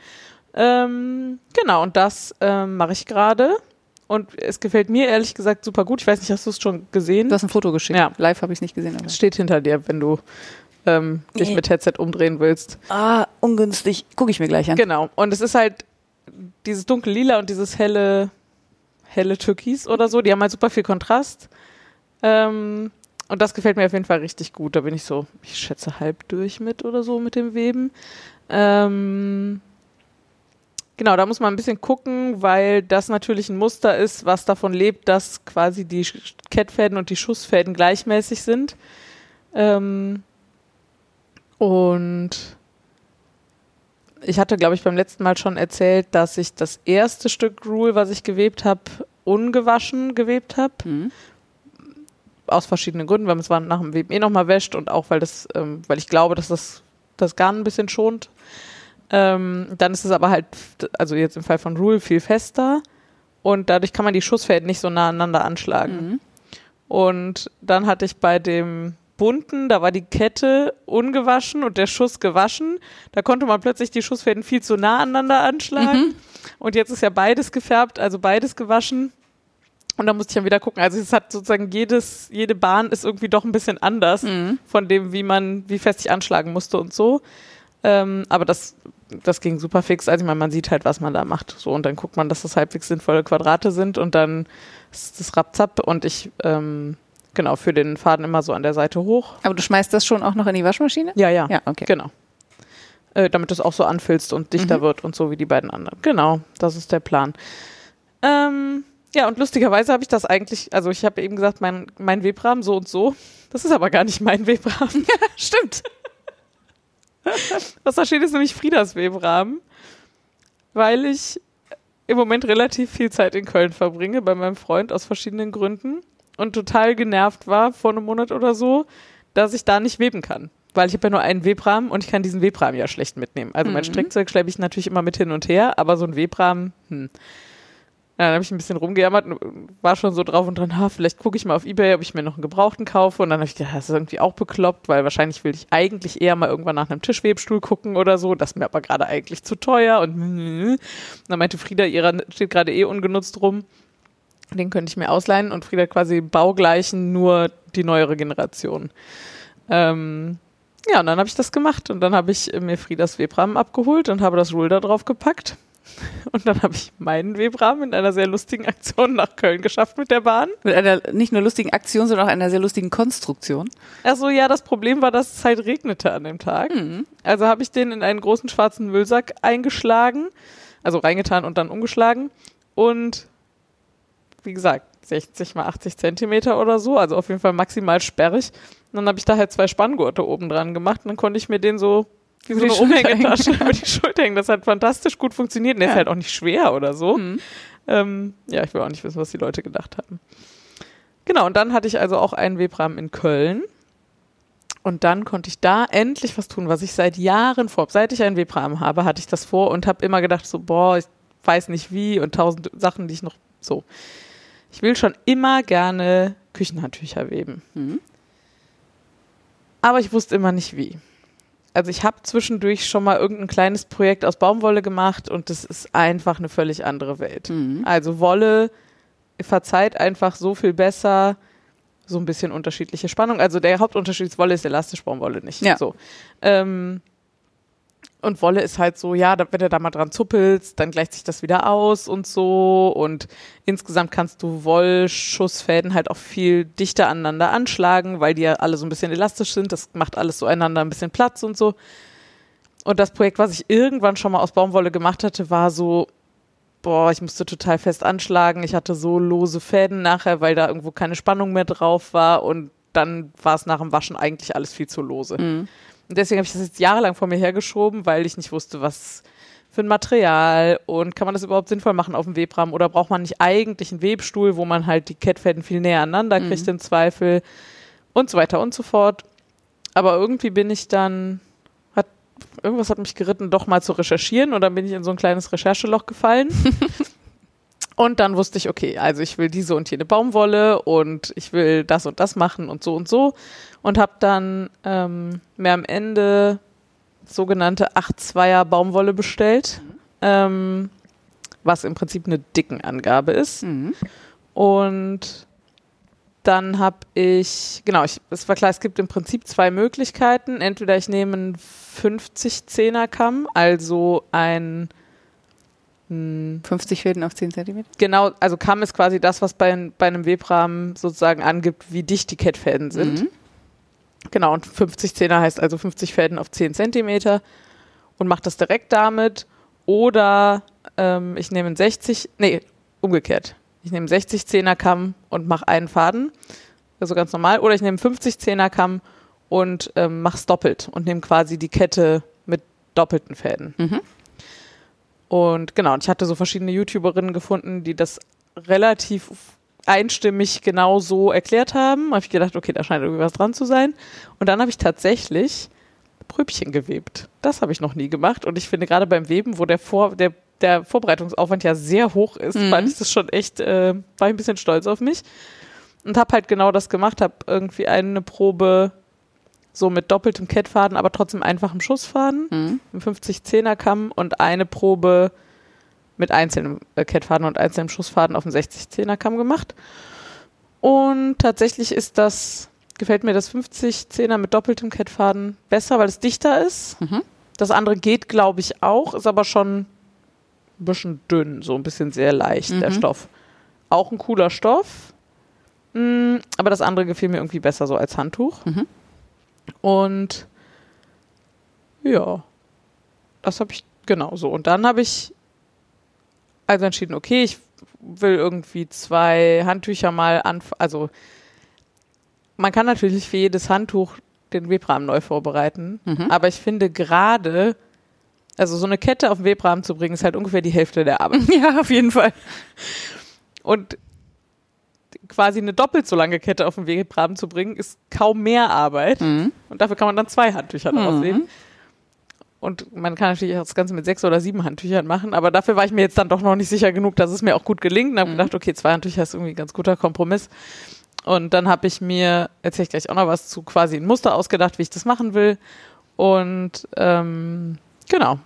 Ähm, genau, und das ähm, mache ich gerade. Und es gefällt mir ehrlich gesagt super gut. Ich weiß nicht, hast du es schon gesehen? Du hast ein Foto geschickt. Ja. Live habe ich es nicht gesehen. Es steht hinter dir, wenn du ähm, dich Nee. mit Headset umdrehen willst. Ah, ungünstig. Gucke ich mir gleich an. Genau. Und es ist halt dieses dunkel lila und dieses helle, helle Türkis oder so. Die haben halt super viel Kontrast. Ähm, und das gefällt mir auf jeden Fall richtig gut. Da bin ich so, ich schätze, halb durch mit oder so mit dem Weben. Ähm, genau, da muss man ein bisschen gucken, weil das natürlich ein Muster ist, was davon lebt, dass quasi die Kettfäden und die Schussfäden gleichmäßig sind. Ähm, und ich hatte, glaube ich, beim letzten Mal schon erzählt, dass ich das erste Stück Rule, was ich gewebt habe, ungewaschen gewebt habe. Mhm. Aus verschiedenen Gründen, weil man es nach dem Weben eh nochmal wäscht und auch weil das, ähm, weil ich glaube, dass das das Garn ein bisschen schont. Ähm, dann ist es aber halt, also jetzt im Fall von Rule viel fester und dadurch kann man die Schussfäden nicht so nah aneinander anschlagen. Mhm. Und dann hatte ich bei dem bunten, da war die Kette ungewaschen und der Schuss gewaschen. Da konnte man plötzlich die Schussfäden viel zu nah aneinander anschlagen. Mhm. Und jetzt ist ja beides gefärbt, also beides gewaschen. Und da musste ich dann wieder gucken. Also es hat sozusagen jedes, jede Bahn ist irgendwie doch ein bisschen anders Mhm. von dem, wie man, wie fest ich anschlagen musste und so. Ähm, aber das, das ging super fix. Also ich meine, man sieht halt, was man da macht. So und dann guckt man, dass das halbwegs sinnvolle Quadrate sind und dann ist das rapzapp und ich ähm, genau für den Faden immer so an der Seite hoch. Aber du schmeißt das schon auch noch in die Waschmaschine? Ja, ja. Ja, okay. Genau. Äh, damit es auch so anfilzt und dichter Mhm. wird und so wie die beiden anderen. Genau, das ist der Plan. Ähm, ja, und lustigerweise habe ich das eigentlich, also ich habe eben gesagt, mein, mein Webrahmen so und so. Das ist aber gar nicht mein Webrahmen. Stimmt. Was da steht, ist nämlich Friedas Webrahmen, weil ich im Moment relativ viel Zeit in Köln verbringe bei meinem Freund aus verschiedenen Gründen und total genervt war vor einem Monat oder so, dass ich da nicht weben kann. Weil ich habe ja nur einen Webrahmen und ich kann diesen Webrahmen ja schlecht mitnehmen. Also mein Mhm. Strickzeug schleppe ich natürlich immer mit hin und her, aber so ein Webrahmen, hm. Dann habe ich ein bisschen rumgejammert und war schon so drauf und dran, ha, vielleicht gucke ich mal auf Ebay, ob ich mir noch einen Gebrauchten kaufe. Und dann habe ich gedacht, das ist irgendwie auch bekloppt, weil wahrscheinlich will ich eigentlich eher mal irgendwann nach einem Tischwebstuhl gucken oder so. Das ist mir aber gerade eigentlich zu teuer. Und dann meinte Frieda, ihrer steht gerade eh ungenutzt rum. Den könnte ich mir ausleihen und Frieda quasi baugleichen, nur die neuere Generation. Ähm, ja, und dann habe ich das gemacht und dann habe ich mir Friedas Webrahmen abgeholt und habe das Rule da drauf gepackt. Und dann habe ich meinen Webrahmen in einer sehr lustigen Aktion nach Köln geschafft mit der Bahn. Mit einer nicht nur lustigen Aktion, sondern auch einer sehr lustigen Konstruktion. Also ja, das Problem war, dass es halt regnete an dem Tag. Also habe ich den in einen großen schwarzen Müllsack eingeschlagen, also reingetan und dann umgeschlagen. Und wie gesagt, 60 mal 80 Zentimeter oder so, also auf jeden Fall maximal sperrig. Und dann habe ich da halt zwei Spanngurte oben dran gemacht und dann konnte ich mir den so wie so eine Umhängetasche über die Schulter hängen. Das hat fantastisch gut funktioniert. Und der ist Ja. halt auch nicht schwer oder so. Mhm. Ähm, ja, ich will auch nicht wissen, was die Leute gedacht haben. Genau, und dann hatte ich also auch einen Webrahmen in Köln. Und dann konnte ich da endlich was tun, was ich seit Jahren vor. Seit ich einen Webrahmen habe, hatte ich das vor und habe immer gedacht, so, boah, ich weiß nicht wie und tausend Sachen, die ich noch so. Ich will schon immer gerne Küchenhandtücher weben. Mhm. Aber ich wusste immer nicht wie. Also ich habe zwischendurch schon mal irgendein kleines Projekt aus Baumwolle gemacht und das ist einfach eine völlig andere Welt. Mhm. Also Wolle verzeiht einfach so viel besser so ein bisschen unterschiedliche Spannung. Also der Hauptunterschied ist Wolle ist elastisch, Baumwolle nicht. Ja. So. Ähm, und Wolle ist halt so, ja, wenn du da mal dran zuppelst, dann gleicht sich das wieder aus und so. Und insgesamt kannst du Wollschussfäden halt auch viel dichter aneinander anschlagen, weil die ja alle so ein bisschen elastisch sind. Das macht alles so einander ein bisschen Platz und so. Und das Projekt, was ich irgendwann schon mal aus Baumwolle gemacht hatte, war so, boah, ich musste total fest anschlagen. Ich hatte so lose Fäden nachher, weil da irgendwo keine Spannung mehr drauf war. Und dann war es nach dem Waschen eigentlich alles viel zu lose. Mhm. Und deswegen habe ich das jetzt jahrelang vor mir hergeschoben, weil ich nicht wusste, was für ein Material und kann man das überhaupt sinnvoll machen auf dem Webrahmen oder braucht man nicht eigentlich einen Webstuhl, wo man halt die Kettfäden viel näher aneinander kriegt im Zweifel und so weiter und so fort. Aber irgendwie bin ich dann, hat, irgendwas hat mich geritten, doch mal zu recherchieren und dann bin ich in so ein kleines Rechercheloch gefallen. Und dann wusste ich, okay, also ich will diese und jene Baumwolle und ich will das und das machen und so und so. Und habe dann ähm, mir am Ende sogenannte 8-2er Baumwolle bestellt, ähm, was im Prinzip eine Dickenangabe ist. Mhm. Und dann habe ich, genau, ich, es war klar, es gibt im Prinzip zwei Möglichkeiten. Entweder ich nehme einen 50-10er Kamm, also ein 50 Fäden auf 10 Zentimeter. Genau, also Kamm ist quasi das, was bei, bei einem Webrahmen sozusagen angibt, wie dicht die Kettfäden sind. Mhm. Genau, und 50 Zehner heißt also 50 Fäden auf 10 Zentimeter und mache das direkt damit. Oder ähm, ich nehme einen 60, nee, umgekehrt. Ich nehme einen 60 Zehner Kamm und mache einen Faden, also ganz normal. Oder ich nehme einen 50 Zehner Kamm und ähm, mache es doppelt und nehme quasi die Kette mit doppelten Fäden. Mhm. Und genau, und ich hatte so verschiedene YouTuberinnen gefunden, die das relativ einstimmig genau so erklärt haben. Habe ich gedacht, okay, da scheint irgendwie was dran zu sein. Und dann habe ich tatsächlich Pröbchen gewebt. Das habe ich noch nie gemacht. Und ich finde gerade beim Weben, wo der, Vor der, der Vorbereitungsaufwand ja sehr hoch ist, Mhm. fand ich das schon echt, äh, war ich ein bisschen stolz auf mich. Und habe halt genau das gemacht, habe irgendwie eine Probe so mit doppeltem Kettfaden, aber trotzdem einfachem Schussfaden, Mhm. im 50-10er Kamm und eine Probe mit einzelnem äh, Kettfaden und einzelnem Schussfaden auf dem 60-10er Kamm gemacht. Und tatsächlich ist das, gefällt mir das 50-10er mit doppeltem Kettfaden besser, weil es dichter ist. Mhm. Das andere geht, glaube ich, auch, ist aber schon ein bisschen dünn, so ein bisschen sehr leicht, der Mhm. Stoff. Auch ein cooler Stoff. Mm, aber das andere gefiel mir irgendwie besser so als Handtuch. Mhm. Und ja, das habe ich genau so. Und dann habe ich also entschieden, okay, ich will irgendwie zwei Handtücher mal anfangen. Also man kann natürlich für jedes Handtuch den Webrahmen neu vorbereiten. Mhm. Aber ich finde gerade, also so eine Kette auf den Webrahmen zu bringen, ist halt ungefähr die Hälfte der Arbeit. Ja, auf jeden Fall. Und quasi eine doppelt so lange Kette auf den Webrahmen zu bringen, ist kaum mehr Arbeit. Mhm. Und dafür kann man dann zwei Handtücher Mhm. sehen. Und man kann natürlich auch das Ganze mit sechs oder sieben Handtüchern machen, aber dafür war ich mir jetzt dann doch noch nicht sicher genug, dass es mir auch gut gelingt. Und habe Mhm. gedacht, okay, zwei Handtücher ist irgendwie ein ganz guter Kompromiss. Und dann habe ich mir, erzähle ich gleich auch noch was zu quasi ein Muster ausgedacht, wie ich das machen will. Und ähm, genau,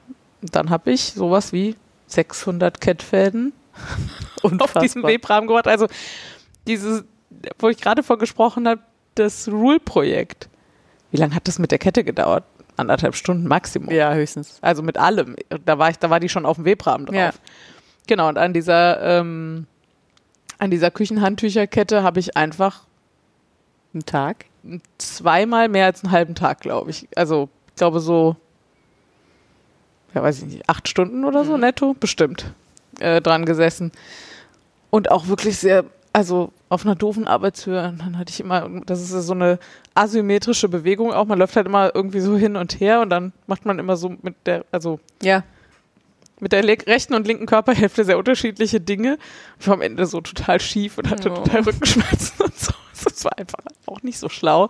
dann habe ich sowas wie 600 Kettfäden auf diesem Webrahmen gemacht. Also dieses, wo ich gerade von gesprochen habe, das Rule-Projekt. Wie lange hat das mit der Kette gedauert? Anderthalb Stunden Maximum. Ja, höchstens. Also mit allem. Da war ich, da war die schon auf dem Webrahmen drauf. Ja. Genau, und an dieser, ähm, an dieser Küchenhandtücherkette habe ich einfach Ein Tag. zweimal mehr als einen halben Tag, glaube ich. Also, ich glaube so, ja, weiß ich nicht, acht Stunden oder so netto, bestimmt, äh, dran gesessen. Und auch wirklich sehr, also auf einer doofen Arbeitshöhe. Und dann hatte ich immer, das ist so eine asymmetrische Bewegung auch. Man läuft halt immer irgendwie so hin und her und dann macht man immer so mit der, also Ja. mit der rechten und linken Körperhälfte sehr unterschiedliche Dinge. Ich war am Ende so total schief und hatte Oh. total Rückenschmerzen und so. Das war einfach auch nicht so schlau.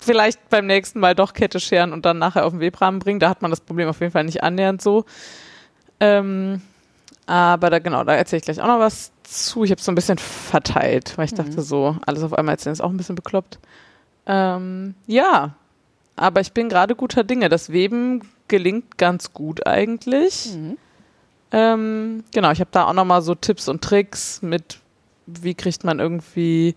Vielleicht beim nächsten Mal doch Kette scheren und dann nachher auf den Webrahmen bringen. Da hat man das Problem auf jeden Fall nicht annähernd so. Ähm, aber da genau, da erzähle ich gleich auch noch was zu. Ich habe so ein bisschen verteilt, weil ich dachte so, alles auf einmal erzählen ist auch ein bisschen bekloppt. Ähm, ja, aber ich bin gerade guter Dinge. Das Weben gelingt ganz gut eigentlich. Mhm. Ähm, genau, ich habe da auch noch mal so Tipps und Tricks mit, wie kriegt man irgendwie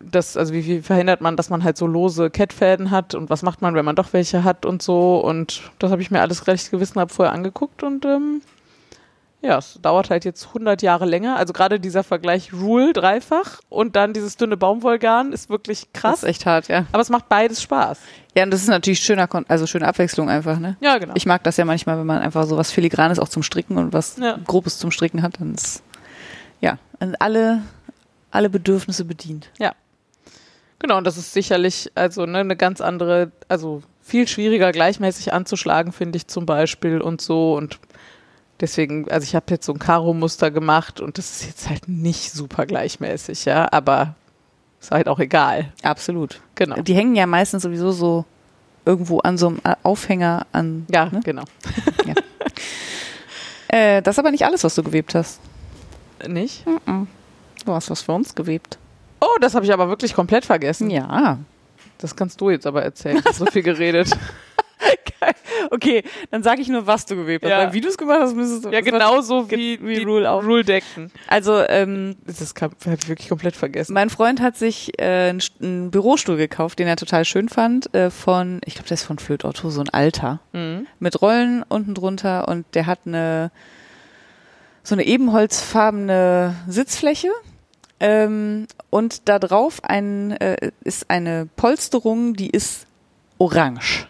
das, also wie, wie verhindert man, dass man halt so lose Kettfäden hat und was macht man, wenn man doch welche hat und so. Und das habe ich mir alles recht gewissenhaft vorher angeguckt und ähm, ja, es dauert halt jetzt 100 Jahre länger. Also gerade dieser Vergleich Rule dreifach und dann dieses dünne Baumwollgarn ist wirklich Das krass. ist echt hart, ja. Aber es macht beides Spaß. Ja, und das ist natürlich schöner, Kon also schöne Abwechslung einfach, ne? Ja, genau. Ich mag das ja manchmal, wenn man einfach so was Filigranes auch zum Stricken und was Ja. Grobes zum Stricken hat, dann ist, ja, alle, alle Bedürfnisse bedient. Genau, und das ist sicherlich also ne, eine ganz andere, also viel schwieriger gleichmäßig anzuschlagen, finde ich zum Beispiel und so. Und deswegen, also ich habe jetzt so ein Karo-Muster gemacht und das ist jetzt halt nicht super gleichmäßig, ja, aber ist halt auch egal. Absolut. Genau. Die hängen ja meistens sowieso so irgendwo an so einem Aufhänger an. Ja, ne? genau. Äh, das ist aber nicht alles, was du gewebt hast. Nicht? Du hast was für uns gewebt. Oh, das habe ich aber wirklich komplett vergessen. Ja. Das kannst du jetzt aber erzählen. Ich hab so viel geredet. Okay, dann sage ich nur, was du gewebt hast. Ja. Weil wie du es gemacht hast, müsstest du. ja, genauso wie, wie Rule auch. Rule-Decken. Also, ähm, Das habe ich wirklich komplett vergessen. mein Freund hat sich äh, einen, einen Bürostuhl gekauft, den er total schön fand, äh, von, ich glaube, der ist von Flöt Otto, so ein alter. Mhm. mit Rollen unten drunter und der hat eine so eine ebenholzfarbene Sitzfläche ähm, und da drauf ein, äh, ist eine Polsterung, die ist orange.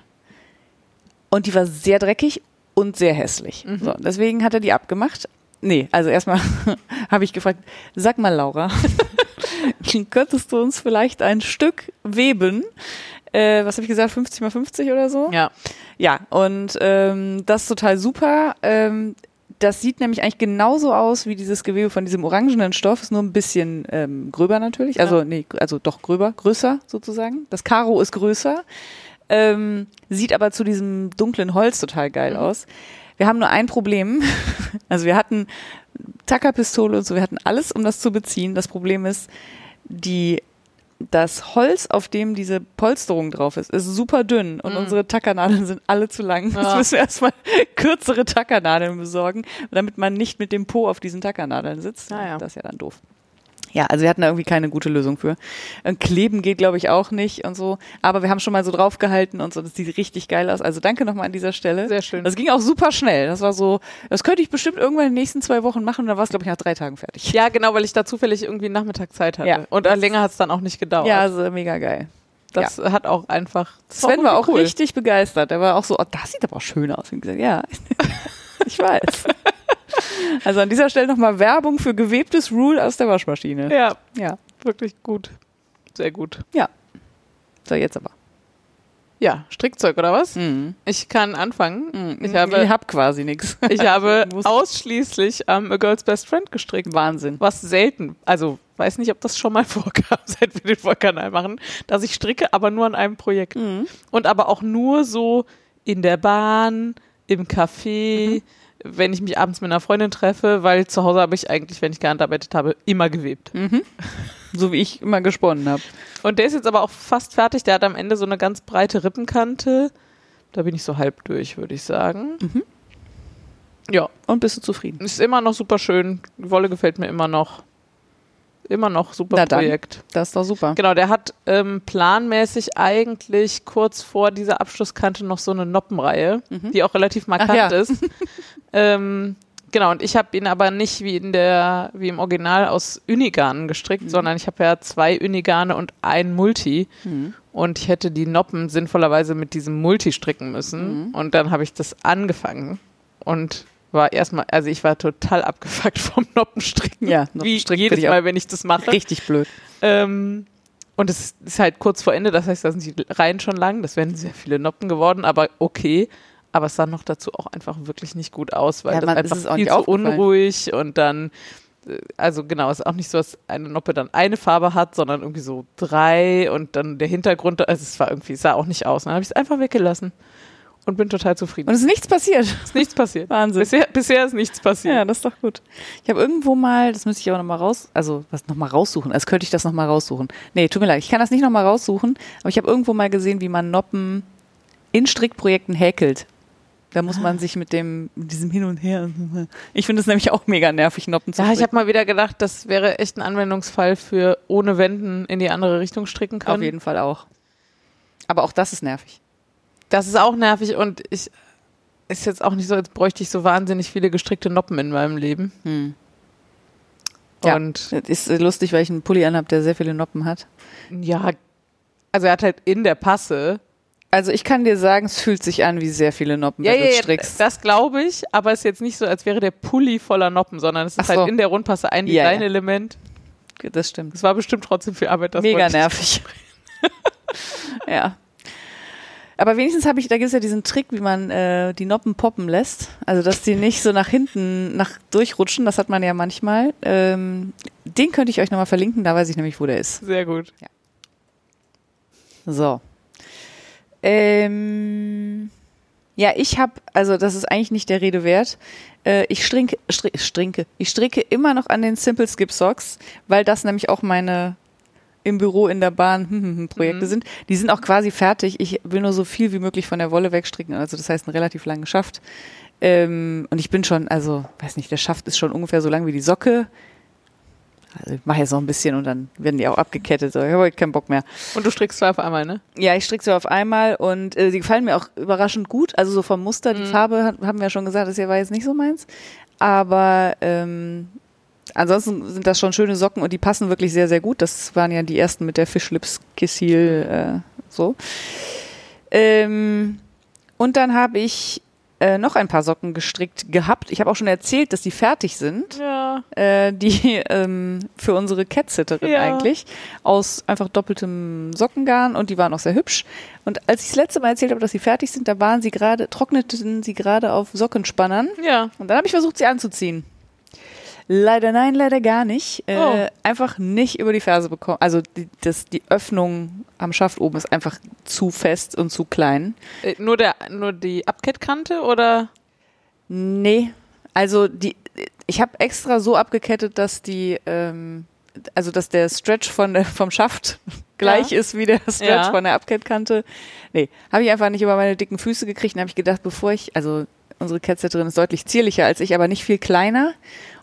Und die war sehr dreckig und sehr hässlich. So, deswegen hat er die abgemacht. Nee, also erstmal habe ich gefragt, sag mal Laura, könntest du uns vielleicht ein Stück weben? Äh, was habe ich gesagt, 50 mal 50 oder so? Ja. Ja, und ähm, das ist total super. Ähm, das sieht nämlich eigentlich genauso aus wie dieses Gewebe von diesem orangenen Stoff, ist nur ein bisschen ähm, gröber natürlich. Also, nee, also doch gröber, größer sozusagen. Das Karo ist größer, ähm, sieht aber zu diesem dunklen Holz total geil Mhm. aus. Wir haben nur ein Problem. Also wir hatten Tackerpistole und so, wir hatten alles, um das zu beziehen. Das Problem ist, die das Holz, auf dem diese Polsterung drauf ist, ist super dünn und Mhm. unsere Tackernadeln sind alle zu lang. Jetzt Ja. müssen wir erstmal kürzere Tackernadeln besorgen, damit man nicht mit dem Po auf diesen Tackernadeln sitzt. Ah, ja. Das ist ja dann doof. Ja, also wir hatten da irgendwie keine gute Lösung für. Und Kleben geht, glaube ich, auch nicht und so. Aber wir haben schon mal so draufgehalten und so. Das sieht richtig geil aus. Also danke nochmal an dieser Stelle. Sehr schön. Das ging auch super schnell. Das war so, das könnte ich bestimmt irgendwann in den nächsten zwei Wochen machen. Und da war es, glaube ich, nach drei Tagen fertig. Ja, genau, weil ich da zufällig irgendwie Nachmittag Zeit hatte. Ja. Und äh, länger hat es dann auch nicht gedauert. Ja, also mega geil. das hat auch einfach. das Sven war auch cool. richtig begeistert. Er war auch so, oh, das sieht aber auch schön aus. Und gesagt, ja, ich weiß. Also an dieser Stelle nochmal Werbung für gewebtes Rule aus der Waschmaschine. Ja, Ja. wirklich gut. Sehr gut. So, jetzt aber. Ja, Strickzeug oder was? Mhm. Ich kann anfangen. Mhm. Ich habe- ich hab quasi nichts. Ich habe ausschließlich am A Girl's Best Friend gestrickt. Wahnsinn. Was selten, also weiß nicht, ob das schon mal vorkam, seit wir den Vollkanal machen, dass ich stricke, aber nur an einem Projekt. Mhm. Und aber auch nur so in der Bahn, im Café, wenn ich mich abends mit einer Freundin treffe, weil zu Hause habe ich eigentlich, wenn ich gehandarbeitet habe, immer gewebt. So wie ich immer gesponnen habe. Und der ist jetzt aber auch fast fertig. Der hat am Ende so eine ganz breite Rippenkante. Da bin ich so halb durch, würde ich sagen. Ja, Und bist du zufrieden? ist immer noch super schön. Die Wolle gefällt mir immer noch. Immer noch super Na dann. Projekt. Das ist doch super. Genau, der hat ähm, planmäßig eigentlich kurz vor dieser Abschlusskante noch so eine Noppenreihe, die auch relativ markant Mhm. ja. ist. ähm, genau, und ich habe ihn aber nicht wie in der, wie im Original aus Unigarnen gestrickt, Mhm. sondern ich habe ja zwei Unigarne und ein Multi. Mhm. Und ich hätte die Noppen sinnvollerweise mit diesem Multi stricken müssen. Mhm. Und dann habe ich das angefangen und war erstmal, also ich war total abgefuckt vom Noppenstricken. Ja, wie Noppenstricken jedes ich auch Mal, wenn ich das mache. Richtig blöd. Ähm, und es ist halt kurz vor Ende, das heißt, da sind die Reihen schon lang. Das wären sehr viele Noppen geworden, aber okay. Aber es sah noch dazu auch einfach wirklich nicht gut aus, weil Ja, das man- einfach ist auch viel zu unruhig und dann, äh, also genau, es ist auch nicht so, dass eine Noppe dann eine Farbe hat, sondern irgendwie so drei und dann der Hintergrund, also es war irgendwie, es sah auch nicht aus. Dann habe ich es einfach weggelassen und bin total zufrieden. Und es ist nichts passiert. ist nichts passiert. Wahnsinn. Bisher, bisher ist nichts passiert. Ja, das ist doch gut. Ich habe irgendwo mal, das müsste ich aber nochmal raus, also was nochmal raussuchen, als könnte ich das nochmal raussuchen. Nee, tut mir leid, ich kann das nicht nochmal raussuchen, aber ich habe irgendwo mal gesehen, wie man Noppen in Strickprojekten häkelt. Da muss man sich mit dem, mit diesem Hin und Her. Ich finde es nämlich auch mega nervig, Noppen zu Ja, ich habe mal wieder gedacht, das wäre echt ein Anwendungsfall für ohne Wenden in die andere Richtung stricken können. Auf jeden Fall auch. Aber auch das ist nervig. Das ist auch nervig und ich ist jetzt auch nicht so, als bräuchte ich so wahnsinnig viele gestrickte Noppen in meinem Leben. Hm. Ja. Und Das ist lustig, weil ich einen Pulli anhabe, der sehr viele Noppen hat. ja, also er hat halt in der Passe. Also ich kann dir sagen, es fühlt sich an wie sehr viele Noppen, Ja, wenn ja, du ja, strickst. das glaube ich, aber es ist jetzt nicht so, als wäre der Pulli voller Noppen, sondern es ist Ach so. halt in der Rundpasse ein Ja, ja. Das stimmt. Es war bestimmt trotzdem viel Arbeit. Das Mega nervig. ja. Aber wenigstens habe ich, da gibt es ja diesen Trick, wie man äh, die Noppen poppen lässt. Also, dass die nicht so nach hinten nach durchrutschen. Das hat man ja manchmal. Ähm, den könnte ich euch nochmal verlinken, da weiß ich nämlich, wo der ist. Sehr gut. So. Ähm, ja, ich habe, also das ist eigentlich nicht der Rede wert. Äh, ich strinke, stri strinke, ich stricke immer noch an den Simple Skip Socks, weil das nämlich auch meine im Büro, in der Bahn hm, hm, hm, Projekte Mhm. sind. Die sind auch quasi fertig. Ich will nur so viel wie möglich von der Wolle wegstricken. Also das heißt, einen relativ langen Schaft. Ähm, und ich bin schon, also, weiß nicht, der Schaft ist schon ungefähr so lang wie die Socke. Also ich mache jetzt noch ein bisschen und dann werden die auch abgekettet. So, ich habe heute keinen Bock mehr. Und du strickst zwei auf einmal, ne? Ja, ich stricke sie auf einmal und äh, die gefallen mir auch überraschend gut. Also so vom Muster, die Mhm. Farbe hat, haben wir ja schon gesagt, das hier war jetzt nicht so meins. Aber ähm, ansonsten sind das schon schöne Socken und die passen wirklich sehr, sehr gut. Das waren ja die ersten mit der Fischlips Kissil äh, so. Ähm, und dann habe ich äh, noch ein paar Socken gestrickt gehabt. Ich habe auch schon erzählt, dass die fertig sind. Ja. Ja. äh, die ähm, für unsere Cat-Sitterin Ja. eigentlich, aus einfach doppeltem Sockengarn und die waren auch sehr hübsch. Und als ich das letzte Mal erzählt habe, dass sie fertig sind, da waren sie gerade, trockneten sie gerade auf Sockenspannern. Ja. Und dann habe ich versucht, sie anzuziehen. Leider nein, leider gar nicht. Äh, Oh. Einfach nicht über die Ferse bekommen. Also die, das, die Öffnung am Schaft oben ist einfach zu fest und zu klein. Äh, nur, der, nur die Abkettkante oder? Nee, also die, ich habe extra so abgekettet, dass die, ähm, also dass der Stretch von der, vom Schaft gleich ist wie der Stretch Ja. von der Abkettkante. Nee, habe ich einfach nicht über meine dicken Füße gekriegt und habe ich gedacht, bevor ich, also unsere Catsetterin ist deutlich zierlicher als ich, aber nicht viel kleiner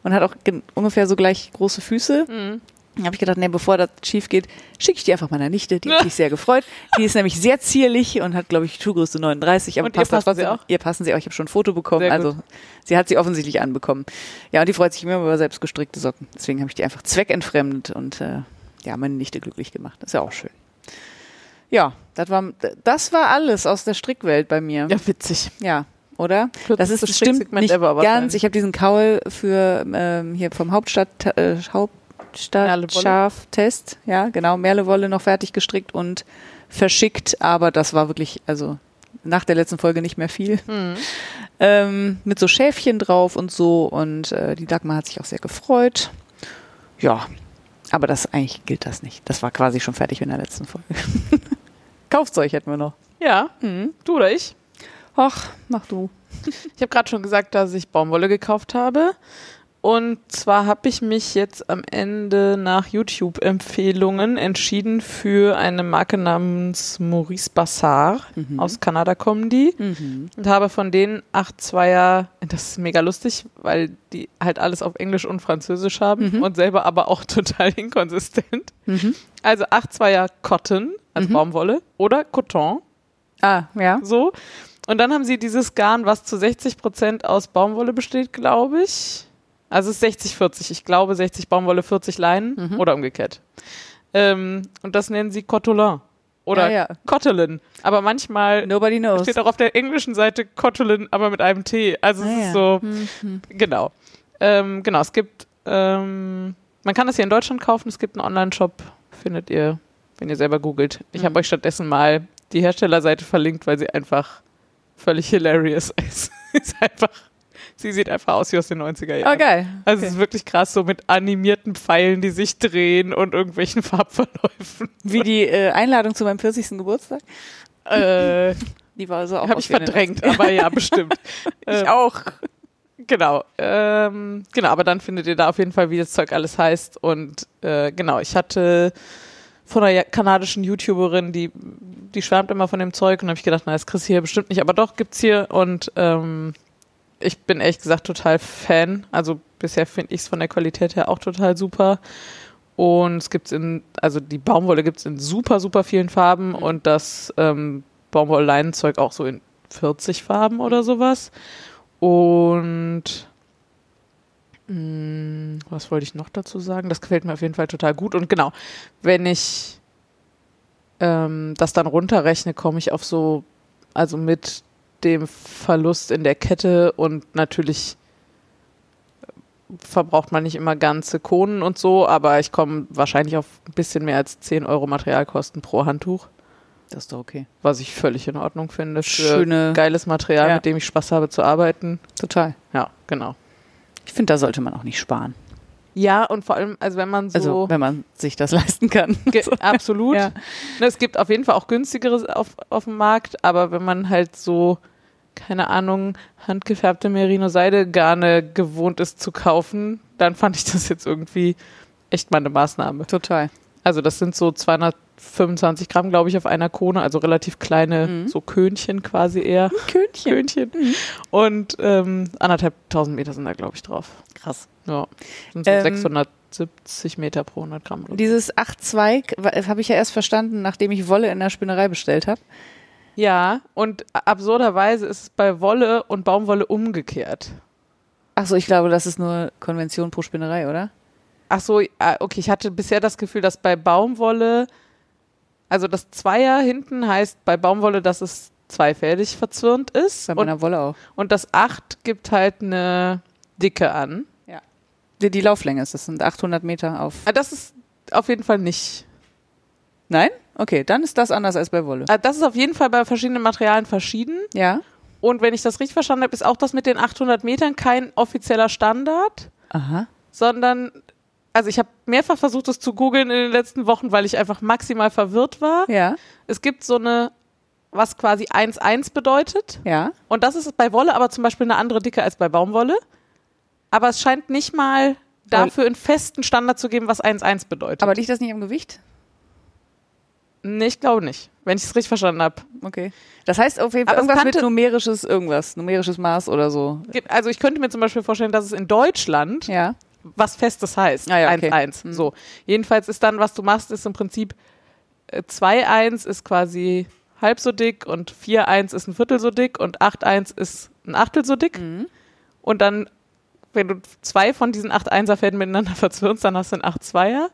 und hat auch ungefähr so gleich große Füße. Mhm. Habe ich gedacht, nee, bevor das schief geht, schicke ich die einfach meiner Nichte. Die hat sich sehr gefreut. Die ist nämlich sehr zierlich und hat, glaube ich, Schuhgröße 39. Aber Und ihr passt da passen sie auch? Ihr passen sie auch. Ich habe schon ein Foto bekommen. Sehr Also sie hat sie offensichtlich anbekommen. Ja, und die freut sich immer über selbst gestrickte Socken. Deswegen habe ich die einfach zweckentfremdet und äh, ja, meine Nichte glücklich gemacht. Das ist ja auch schön. Ja, das war, das war alles aus der Strickwelt bei mir. Ja, witzig. Ja, oder? Das ist bestimmt nicht ever ganz. Ich habe diesen Kaul für ähm, hier vom Hauptstadt äh, Hauptstadt Merlewolle. Schaftest, ja genau Merlewolle noch fertig gestrickt und verschickt, aber das war wirklich also nach der letzten Folge nicht mehr viel. Mhm. Ähm, mit so Schäfchen drauf und so und äh, die Dagmar hat sich auch sehr gefreut. Ja, aber das eigentlich gilt das nicht. Das war quasi schon fertig in der letzten Folge. Kaufzeug hätten wir noch. Ja, Mhm. du oder ich? Ach, mach du. Ich habe gerade schon gesagt, dass ich Baumwolle gekauft habe. Und zwar habe ich mich jetzt am Ende nach YouTube-Empfehlungen entschieden für eine Marke namens Maurice Bassar. Mhm. Aus Kanada kommen die. Mhm. Und habe von denen 8-2er, das ist mega lustig, weil die halt alles auf Englisch und Französisch haben Mhm. und selber aber auch total inkonsistent. Mhm. Also 8-2er Cotton, also Mhm. Baumwolle, oder Coton, Ah, ja. so. Und dann haben sie dieses Garn, was zu 60 Prozent aus Baumwolle besteht, glaube ich. Also es ist 60-40. Ich glaube 60 Baumwolle, 40 Leinen Mhm. oder umgekehrt. Ähm, und das nennen sie Cotolin oder Ja, ja. Cottelin. Aber manchmal Nobody knows. steht auch auf der englischen Seite Cottelin, aber mit einem T. Also es Ah, ist ja. so, Mhm. genau. Ähm, genau, es gibt, ähm, man kann das hier in Deutschland kaufen. Es gibt einen Online-Shop, findet ihr, wenn ihr selber googelt. Ich Mhm. habe euch stattdessen mal die Herstellerseite verlinkt, weil sie einfach völlig hilarious ist. ist einfach, sie sieht einfach aus wie aus den 90er Jahren. Oh, geil. Also Okay. es ist wirklich krass, so mit animierten Pfeilen, die sich drehen und irgendwelchen Farbverläufen. Wie die äh, Einladung zu meinem 40. Geburtstag. Äh, Die war so auch habe ich verdrängt, aber ja, bestimmt. Ich Ähm, auch. Genau, ähm, genau, aber dann findet ihr da auf jeden Fall, wie das Zeug alles heißt. Und äh, genau, ich hatte von einer kanadischen YouTuberin, die, die schwärmt immer von dem Zeug und habe ich gedacht, na, das kriegst du hier bestimmt nicht, aber doch gibt's hier und ähm, ich bin ehrlich gesagt total Fan. Also bisher finde ich es von der Qualität her auch total super. Und es gibt's in, also die Baumwolle gibt's in super, super vielen Farben und das ähm, Baumwoll-Leinenzeug auch so in 40 Farben oder sowas. Und was wollte ich noch dazu sagen? Das gefällt mir auf jeden Fall total gut. Und genau, wenn ich ähm, das dann runterrechne, komme ich auf so, also mit dem Verlust in der Kette und natürlich verbraucht man nicht immer ganze Kohlen und so, aber ich komme wahrscheinlich auf ein bisschen mehr als 10 Euro Materialkosten pro Handtuch, Das ist doch okay. was ich völlig in Ordnung finde. Schöne- geiles Material, Ja. mit dem ich Spaß habe zu arbeiten. Total. Ja, genau. Ich finde, da sollte man auch nicht sparen. Ja, und vor allem, also wenn man so. Also, wenn man sich das leisten kann. Absolut. Ja. Es gibt auf jeden Fall auch günstigeres auf, auf dem Markt, aber wenn man halt so, keine Ahnung, handgefärbte Merino-Seide-Garne gewohnt ist zu kaufen, dann fand ich das jetzt irgendwie echt mal eine Maßnahme. Total. Also das sind so 225 Gramm, glaube ich, auf einer Kone, also relativ kleine, Mhm. so Könchen quasi eher. Könchen. Könchen. Und ähm, anderthalb tausend Meter sind da, glaube ich, drauf. Krass. Ja. Sind so Ähm, 670 Meter pro 100 Gramm. Dieses 8-2 habe ich ja erst verstanden, nachdem ich Wolle in der Spinnerei bestellt habe. Ja, und absurderweise ist es bei Wolle und Baumwolle umgekehrt. Achso, ich glaube, das ist nur Konvention pro Spinnerei, oder? Ach so, ah, okay, ich hatte bisher das Gefühl, dass bei Baumwolle, also das Zweier hinten heißt bei Baumwolle, dass es zweifädig verzwirnt ist Bei und, meiner Wolle auch. und das Acht gibt halt eine Dicke an. Ja. Die, die Lauflänge ist, das sind 800 Meter auf. Ah, Das ist auf jeden Fall nicht. Nein? Okay, dann ist das anders als bei Wolle. Ah, Das ist auf jeden Fall bei verschiedenen Materialien verschieden. Ja. Und wenn ich das richtig verstanden habe, ist auch das mit den 800 Metern kein offizieller Standard, Aha. sondern, also ich habe mehrfach versucht, das zu googeln in den letzten Wochen, weil ich einfach maximal verwirrt war. Ja. Es gibt so eine, was quasi 1-1 bedeutet. Ja. Und das ist bei Wolle aber zum Beispiel eine andere Dicke als bei Baumwolle. Aber es scheint nicht mal dafür einen festen Standard zu geben, was 1-1 bedeutet. Aber liegt das nicht am Gewicht? nee, ich glaube nicht, wenn ich es richtig verstanden habe. Okay. Das heißt auf jeden Fall Aber es irgendwas mit numerisches irgendwas, numerisches Maß oder so. Also ich könnte mir zum Beispiel vorstellen, dass es in Deutschland Ja. Was Festes heißt. Ah ja, okay. 1-1. Hm. So. Jedenfalls ist dann, was du machst, ist im Prinzip äh, 2-1 ist quasi halb so dick und 4-1 ist ein Viertel so dick und 8-1 ist ein Achtel so dick. Mhm. Und dann, wenn du zwei von diesen 8-1er-Fäden miteinander verzwirnst, dann hast du einen 8-2er.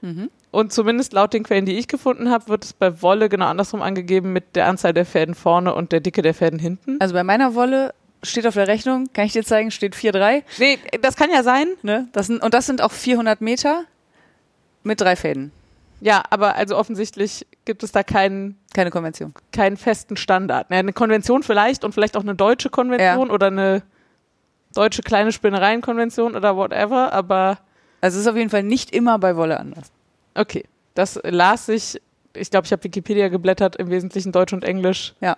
Mhm. Und zumindest laut den Quellen, die ich gefunden habe, wird es bei Wolle genau andersrum angegeben mit der Anzahl der Fäden vorne und der Dicke der Fäden hinten. Also bei meiner Wolle steht auf der Rechnung, kann ich dir zeigen, steht 4,3. Nee, das kann ja sein. Ne? Das sind, und das sind auch 400 Meter mit drei Fäden. Ja, aber also offensichtlich gibt es da keinen Keine Konvention. keinen festen Standard. Ja, eine Konvention vielleicht und vielleicht auch eine deutsche Konvention oder eine deutsche kleine Spinnereienkonvention oder whatever, aber Also es ist auf jeden Fall nicht immer bei Wolle anders. okay. Das las ich, ich glaube, ich habe Wikipedia geblättert, im Wesentlichen Deutsch und Englisch. Ja.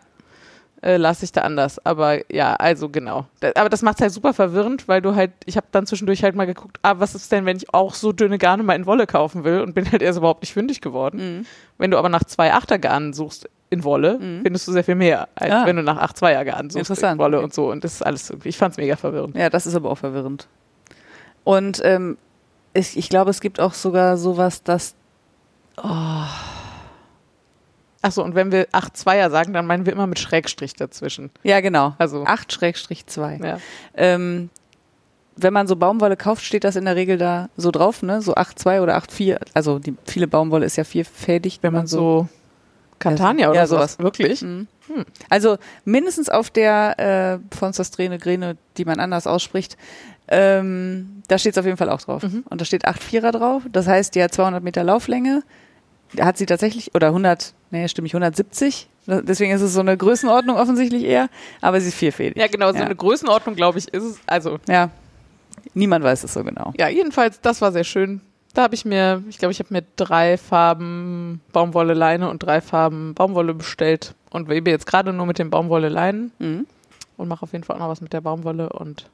Äh, las ich da anders. Aber ja, also genau. Da, aber das macht halt super verwirrend, weil du halt, ich habe dann zwischendurch halt mal geguckt, ah, was ist denn, wenn ich auch so dünne Garne mal in Wolle kaufen will und bin halt erst überhaupt nicht fündig geworden. Mhm. Wenn du aber nach zwei Achtergarnen suchst in Wolle, Mhm. findest du sehr viel mehr, als Ah. wenn du nach acht Zweiergarnen suchst in Wolle okay. und so. Und das ist alles irgendwie, ich fand's mega verwirrend. Ja, das ist aber auch verwirrend. Und ähm, ich, ich glaube, es gibt auch sogar sowas, dass Achso, und wenn wir acht Zweier sagen, dann meinen wir immer mit Schrägstrich dazwischen. ja genau, Also, 8-2. ja. Ähm, wenn man so Baumwolle kauft, steht das in der Regel da so drauf, ne? So 8,2 oder 8,4. Also die viele Baumwolle ist ja vierfädig, wenn man so Catania Ja, oder sowas. sowas. Wirklich? Mhm. Also mindestens auf der äh, von Sastrene Grene, die man anders ausspricht, ähm, da steht es auf jeden Fall auch drauf. Mhm. Und da steht 8,4er drauf. Das heißt, die hat 200 Meter Lauflänge. Hat sie tatsächlich, oder 100, nee, stimmt nicht, 170. Da- Deswegen ist es so eine Größenordnung offensichtlich eher, aber sie ist vierfädig. Ja, genau, so Ja. eine Größenordnung, glaube ich, ist es. Also, Ja, niemand weiß es so genau. ja, jedenfalls, das war sehr schön. Da habe ich mir, ich glaube, ich habe mir drei Farben Baumwolle Leine und drei Farben Baumwolle bestellt und webe jetzt gerade nur mit den Baumwolle Leinen Mhm. und mache auf jeden Fall auch noch was mit der Baumwolle und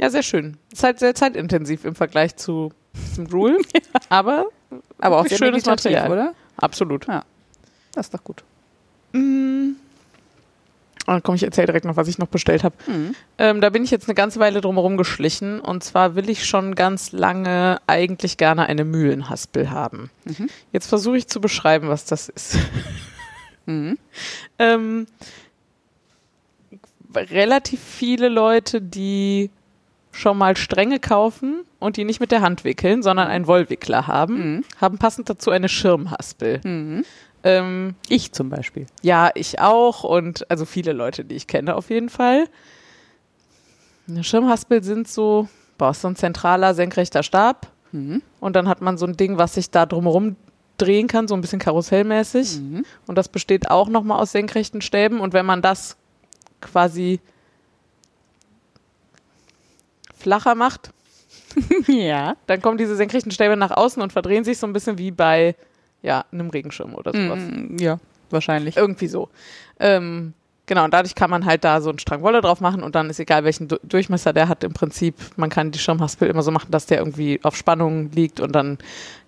ja, sehr schön. Ist halt sehr zeitintensiv im Vergleich zu diesem Rule, aber Aber auch sehr schönes Material. oder? absolut. Das ist doch gut. Mm. Ah, komm, ich erzähle direkt noch, was ich noch bestellt habe. Mhm. Ähm, da bin ich jetzt eine ganze Weile drumherum geschlichen. Und zwar will ich schon ganz lange eigentlich gerne eine Mühlenhaspel haben. Mhm. Jetzt versuche ich zu beschreiben, was das ist. Mhm. ähm, relativ viele Leute, die schon mal Stränge kaufen und die nicht mit der Hand wickeln, sondern einen Wollwickler haben, Mhm. haben passend dazu eine Schirmhaspel. Mhm. Ähm, Ich zum Beispiel. ja, ich auch und also viele Leute, die ich kenne auf jeden Fall. Eine Schirmhaspel sind so, boah, ist so ein zentraler, senkrechter Stab Mhm. und dann hat man so ein Ding, was sich da drumherum drehen kann, so ein bisschen karussellmäßig. Mhm. Und das besteht auch nochmal aus senkrechten Stäben und wenn man das quasi flacher macht, ja. dann kommen diese senkrechten Stäbe nach außen und verdrehen sich so ein bisschen wie bei ja, einem Regenschirm oder sowas. Mhm. Ja, wahrscheinlich. Irgendwie so. Ähm, genau, und dadurch kann man halt da so einen Strang Wolle drauf machen und dann ist egal, welchen Du- Durchmesser der hat im Prinzip. Man kann die Schirmhaspel immer so machen, dass der irgendwie auf Spannung liegt und dann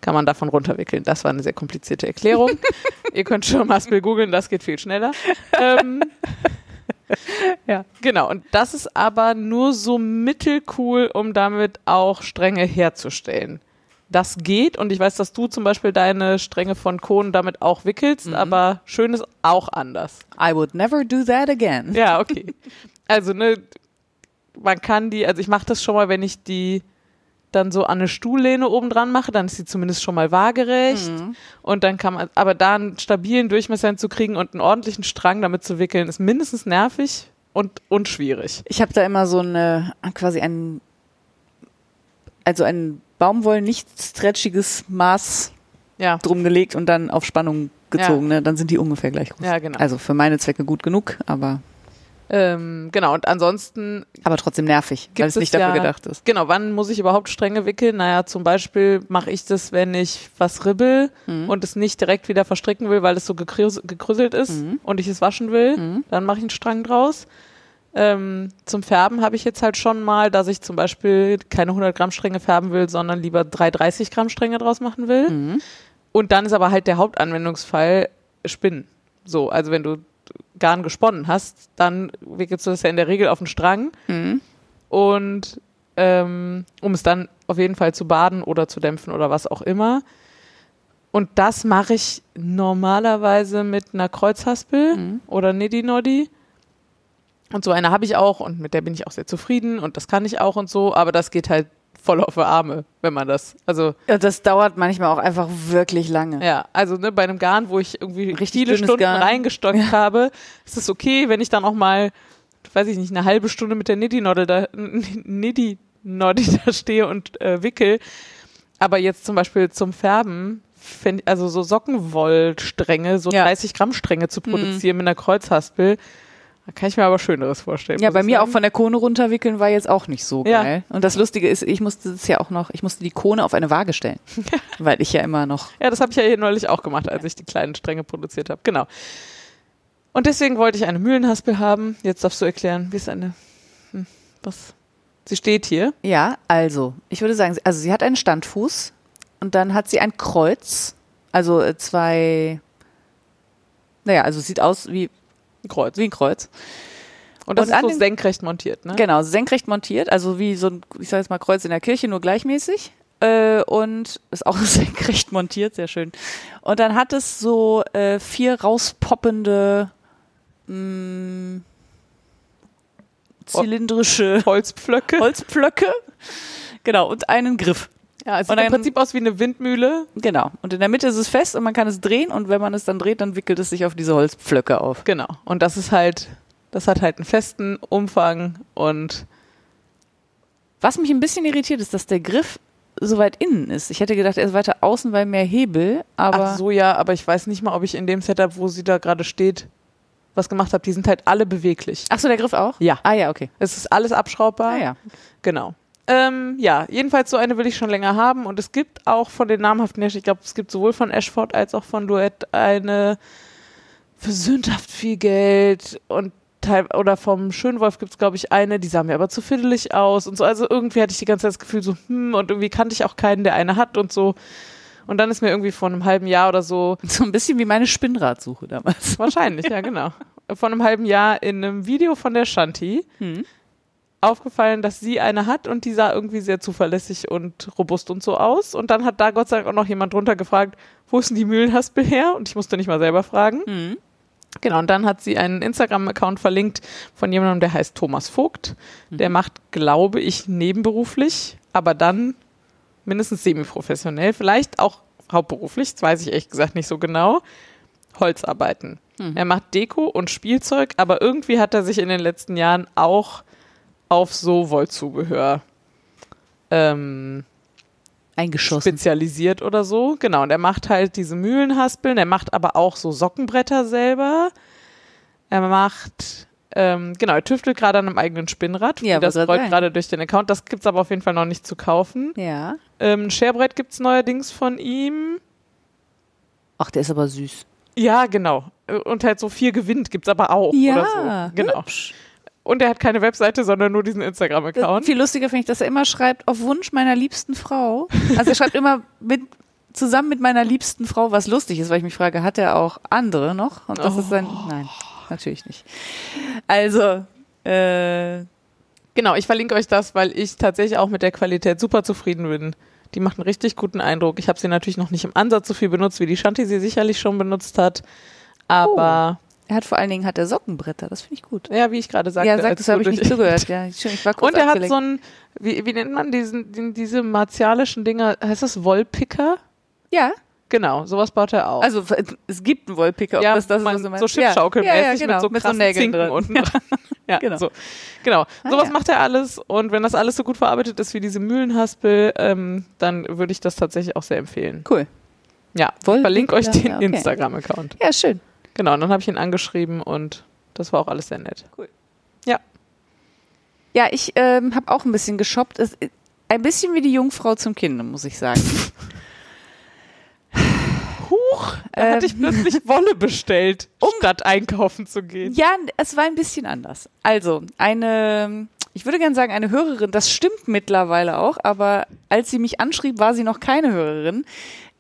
kann man davon runterwickeln. Das war eine sehr komplizierte Erklärung. Ihr könnt Schirmhaspel googeln, das geht viel schneller. Ähm, Ja. Genau, und das ist aber nur so mittelcool, um damit auch Stränge herzustellen. Das geht und ich weiß, dass du zum Beispiel deine Stränge von Kohlen damit auch wickelst, Mhm. aber schön ist auch anders. I would never do that again. Ja, okay. Also, ne, man kann die, also ich mache das schon mal, wenn ich die dann so an eine Stuhllehne oben dran mache, dann ist sie zumindest schon mal waagerecht. Mhm. Und dann kann man, aber da einen stabilen Durchmesser hinzukriegen und einen ordentlichen Strang damit zu wickeln, ist mindestens nervig und, und schwierig. Ich habe da immer so eine, quasi ein also ein Baumwoll nicht stretchiges Maß Ja, drum gelegt und dann auf Spannung gezogen, ne? Dann sind die ungefähr gleich groß. ja, genau. Also für meine Zwecke gut genug, aber, ähm, genau, und ansonsten aber trotzdem nervig, weil es nicht es dafür ja- gedacht ist. Genau, wann muss ich überhaupt Stränge wickeln? Naja, zum Beispiel mache ich das, wenn ich was ribbel Mhm. und es nicht direkt wieder verstricken will, weil es so gekrüs- gekrüsselt ist Mhm. und ich es waschen will. Mhm. Dann mache ich einen Strang draus. Ähm, zum Färben habe ich jetzt halt schon mal, dass ich zum Beispiel keine 100 Gramm Stränge färben will, sondern lieber drei 30 Gramm Stränge draus machen will. Mhm. Und dann ist aber halt der Hauptanwendungsfall Spinnen. So, also wenn du Garn gesponnen hast, dann wickelst du das ja in der Regel auf den Strang Mhm. und ähm, um es dann auf jeden Fall zu baden oder zu dämpfen oder was auch immer. Und das mache ich normalerweise mit einer Kreuzhaspel Mhm. oder Niddy Noddy. Und so eine habe ich auch und mit der bin ich auch sehr zufrieden und das kann ich auch und so, aber das geht halt voll auf die Arme, wenn man das, also Ja, das dauert manchmal auch einfach wirklich lange. ja, also ne, bei einem Garn, wo ich irgendwie Richtig viele Stunden Garn. reingestockt habe, ist es okay, wenn ich dann auch mal, weiß ich nicht, eine halbe Stunde mit der Niddy-Noddy da, Niddy-Noddy da stehe und äh, wickel. Aber jetzt zum Beispiel zum Färben, also so Sockenwollstränge, so Ja. 30 Gramm Stränge zu produzieren mit einer Kreuzhaspel, da kann ich mir aber Schöneres vorstellen. Ja, bei mir auch sagen. von der Krone runterwickeln war jetzt auch nicht so Ja. geil. Und das Lustige ist, ich musste es ja auch noch, ich musste die Krone auf eine Waage stellen. weil ich ja immer noch. Ja, das habe ich ja hier neulich auch gemacht, als ich die kleinen Stränge produziert habe. Genau. Und deswegen wollte ich eine Mühlenhaspel haben. Jetzt darfst du erklären, wie ist eine. Hm, was? Sie steht hier. Ja, also, ich würde sagen, also sie hat einen Standfuß und dann hat sie ein Kreuz, also äh, zwei, naja, also sieht aus wie, Ein Kreuz. wie ein Kreuz. Und das Und ist so senkrecht montiert, ne? Genau, senkrecht montiert, also wie so ein, ich sag jetzt mal Kreuz in der Kirche, nur gleichmäßig. Äh, und ist auch senkrecht montiert, sehr schön. Und dann hat es so äh, vier rauspoppende mh, zylindrische Holzpflöcke. Holzpflöcke. Genau, und einen Griff. Ja, es Und sieht im dann- Prinzip aus wie eine Windmühle. Genau. Und in der Mitte ist es fest und man kann es drehen und wenn man es dann dreht, dann wickelt es sich auf diese Holzpflöcke auf. Genau. Und das ist halt, das hat halt einen festen Umfang und Was mich ein bisschen irritiert, ist, dass der Griff so weit innen ist. Ich hätte gedacht, er ist weiter außen, weil mehr Hebel, aber ach so ja, aber ich weiß nicht mal, ob ich in dem Setup, wo sie da gerade steht, was gemacht habe. Die sind halt alle beweglich. Ach so, der Griff auch? Ja. Ah ja, okay. Es ist alles abschraubbar. Ah ja. Genau. Ähm, ja, jedenfalls so eine will ich schon länger haben und es gibt auch von den namhaften Herstellern, ich glaube, es gibt sowohl von Ashford als auch von Duett eine für sündhaft viel Geld und teil oder vom Schönwolf gibt es, glaube ich, eine, die sah mir aber zu fiddelig aus und so. Also irgendwie hatte ich die ganze Zeit das Gefühl so, hm, und irgendwie kannte ich auch keinen, der eine hat und so. Und dann ist mir irgendwie vor einem halben Jahr oder so So ein bisschen wie meine Spinnradsuche damals. Wahrscheinlich, ja, genau. Vor einem halben Jahr in einem Video von der Shanti Hm. Aufgefallen, dass sie eine hat und die sah irgendwie sehr zuverlässig und robust und so aus. Und dann hat da Gott sei Dank auch noch jemand drunter gefragt, wo ist denn die Mühlenhaspel her? Und ich musste nicht mal selber fragen. Hm. Genau, und dann hat sie einen Instagram-Account verlinkt von jemandem, der heißt Thomas Vogt. Der macht, glaube ich, nebenberuflich, aber dann mindestens semi-professionell, vielleicht auch hauptberuflich, das weiß ich ehrlich gesagt nicht so genau, Holzarbeiten. Er macht Deko und Spielzeug, aber irgendwie hat er sich in den letzten Jahren auch auf so Wollzubehör ähm, Eingeschossen. spezialisiert oder so. Genau, und er macht halt diese Mühlenhaspeln, er macht aber auch so Sockenbretter selber. Er macht, ähm, genau, er tüftelt gerade an einem eigenen Spinnrad. Ja, das rollt gerade durch den Account. Das gibt's aber auf jeden Fall noch nicht zu kaufen. Ja. Ähm, ein Sharebrett gibt's neuerdings von ihm. Ach, der ist aber süß. Ja, genau. Und halt so viel gewinnt gibt's aber auch. Oder so. Genau. hübsch. Und er hat keine Webseite, sondern nur diesen Instagram-Account. Viel lustiger finde ich, dass er immer schreibt, auf Wunsch meiner liebsten Frau. Also er schreibt immer mit, zusammen mit meiner liebsten Frau, was lustig ist, weil ich mich frage, hat er auch andere noch? Und das ist sein, nein, natürlich nicht. Also, äh, Genau, ich verlinke euch das, weil ich tatsächlich auch mit der Qualität super zufrieden bin. Die macht einen richtig guten Eindruck. Ich habe sie natürlich noch nicht im Ansatz so viel benutzt, wie die Shanti sie sicherlich schon benutzt hat. Aber er hat vor allen Dingen hat er Sockenbretter, das finde ich gut. ja, wie ich gerade sagte. ja, sag, das habe ich nicht zugehört. Ja, schön, ich war kurz Und er hat abgelenkt. so ein, wie, wie nennt man diesen, den, diese martialischen Dinger, heißt das Wollpicker? ja, Genau, sowas baut er auch. Also es gibt einen Wollpicker, ob ja, das das man, ist, was so Schiffschaukelmäßig ja, ja, genau. mit so mit so krassen Nägeln Zinken drin. unten dran. Ja, Genau. So. genau. Ah, Sowas ja. macht er alles und wenn das alles so gut verarbeitet ist wie diese Mühlenhaspel, ähm, dann würde ich das tatsächlich auch sehr empfehlen. Cool. Ja, ich verlinke euch den ja, okay. Instagram-Account. Ja, schön. Genau, und dann habe ich ihn angeschrieben und das war auch alles sehr nett. Ja, ich ähm, habe auch ein bisschen geshoppt. Es, ein bisschen wie die Jungfrau zum Kinde, muss ich sagen. Huch, da Ähm. hatte ich plötzlich Wolle bestellt, statt einkaufen zu gehen. Ja, es war ein bisschen anders. Also, eine, ich würde gerne sagen, eine Hörerin, das stimmt mittlerweile auch, aber als sie mich anschrieb, war sie noch keine Hörerin.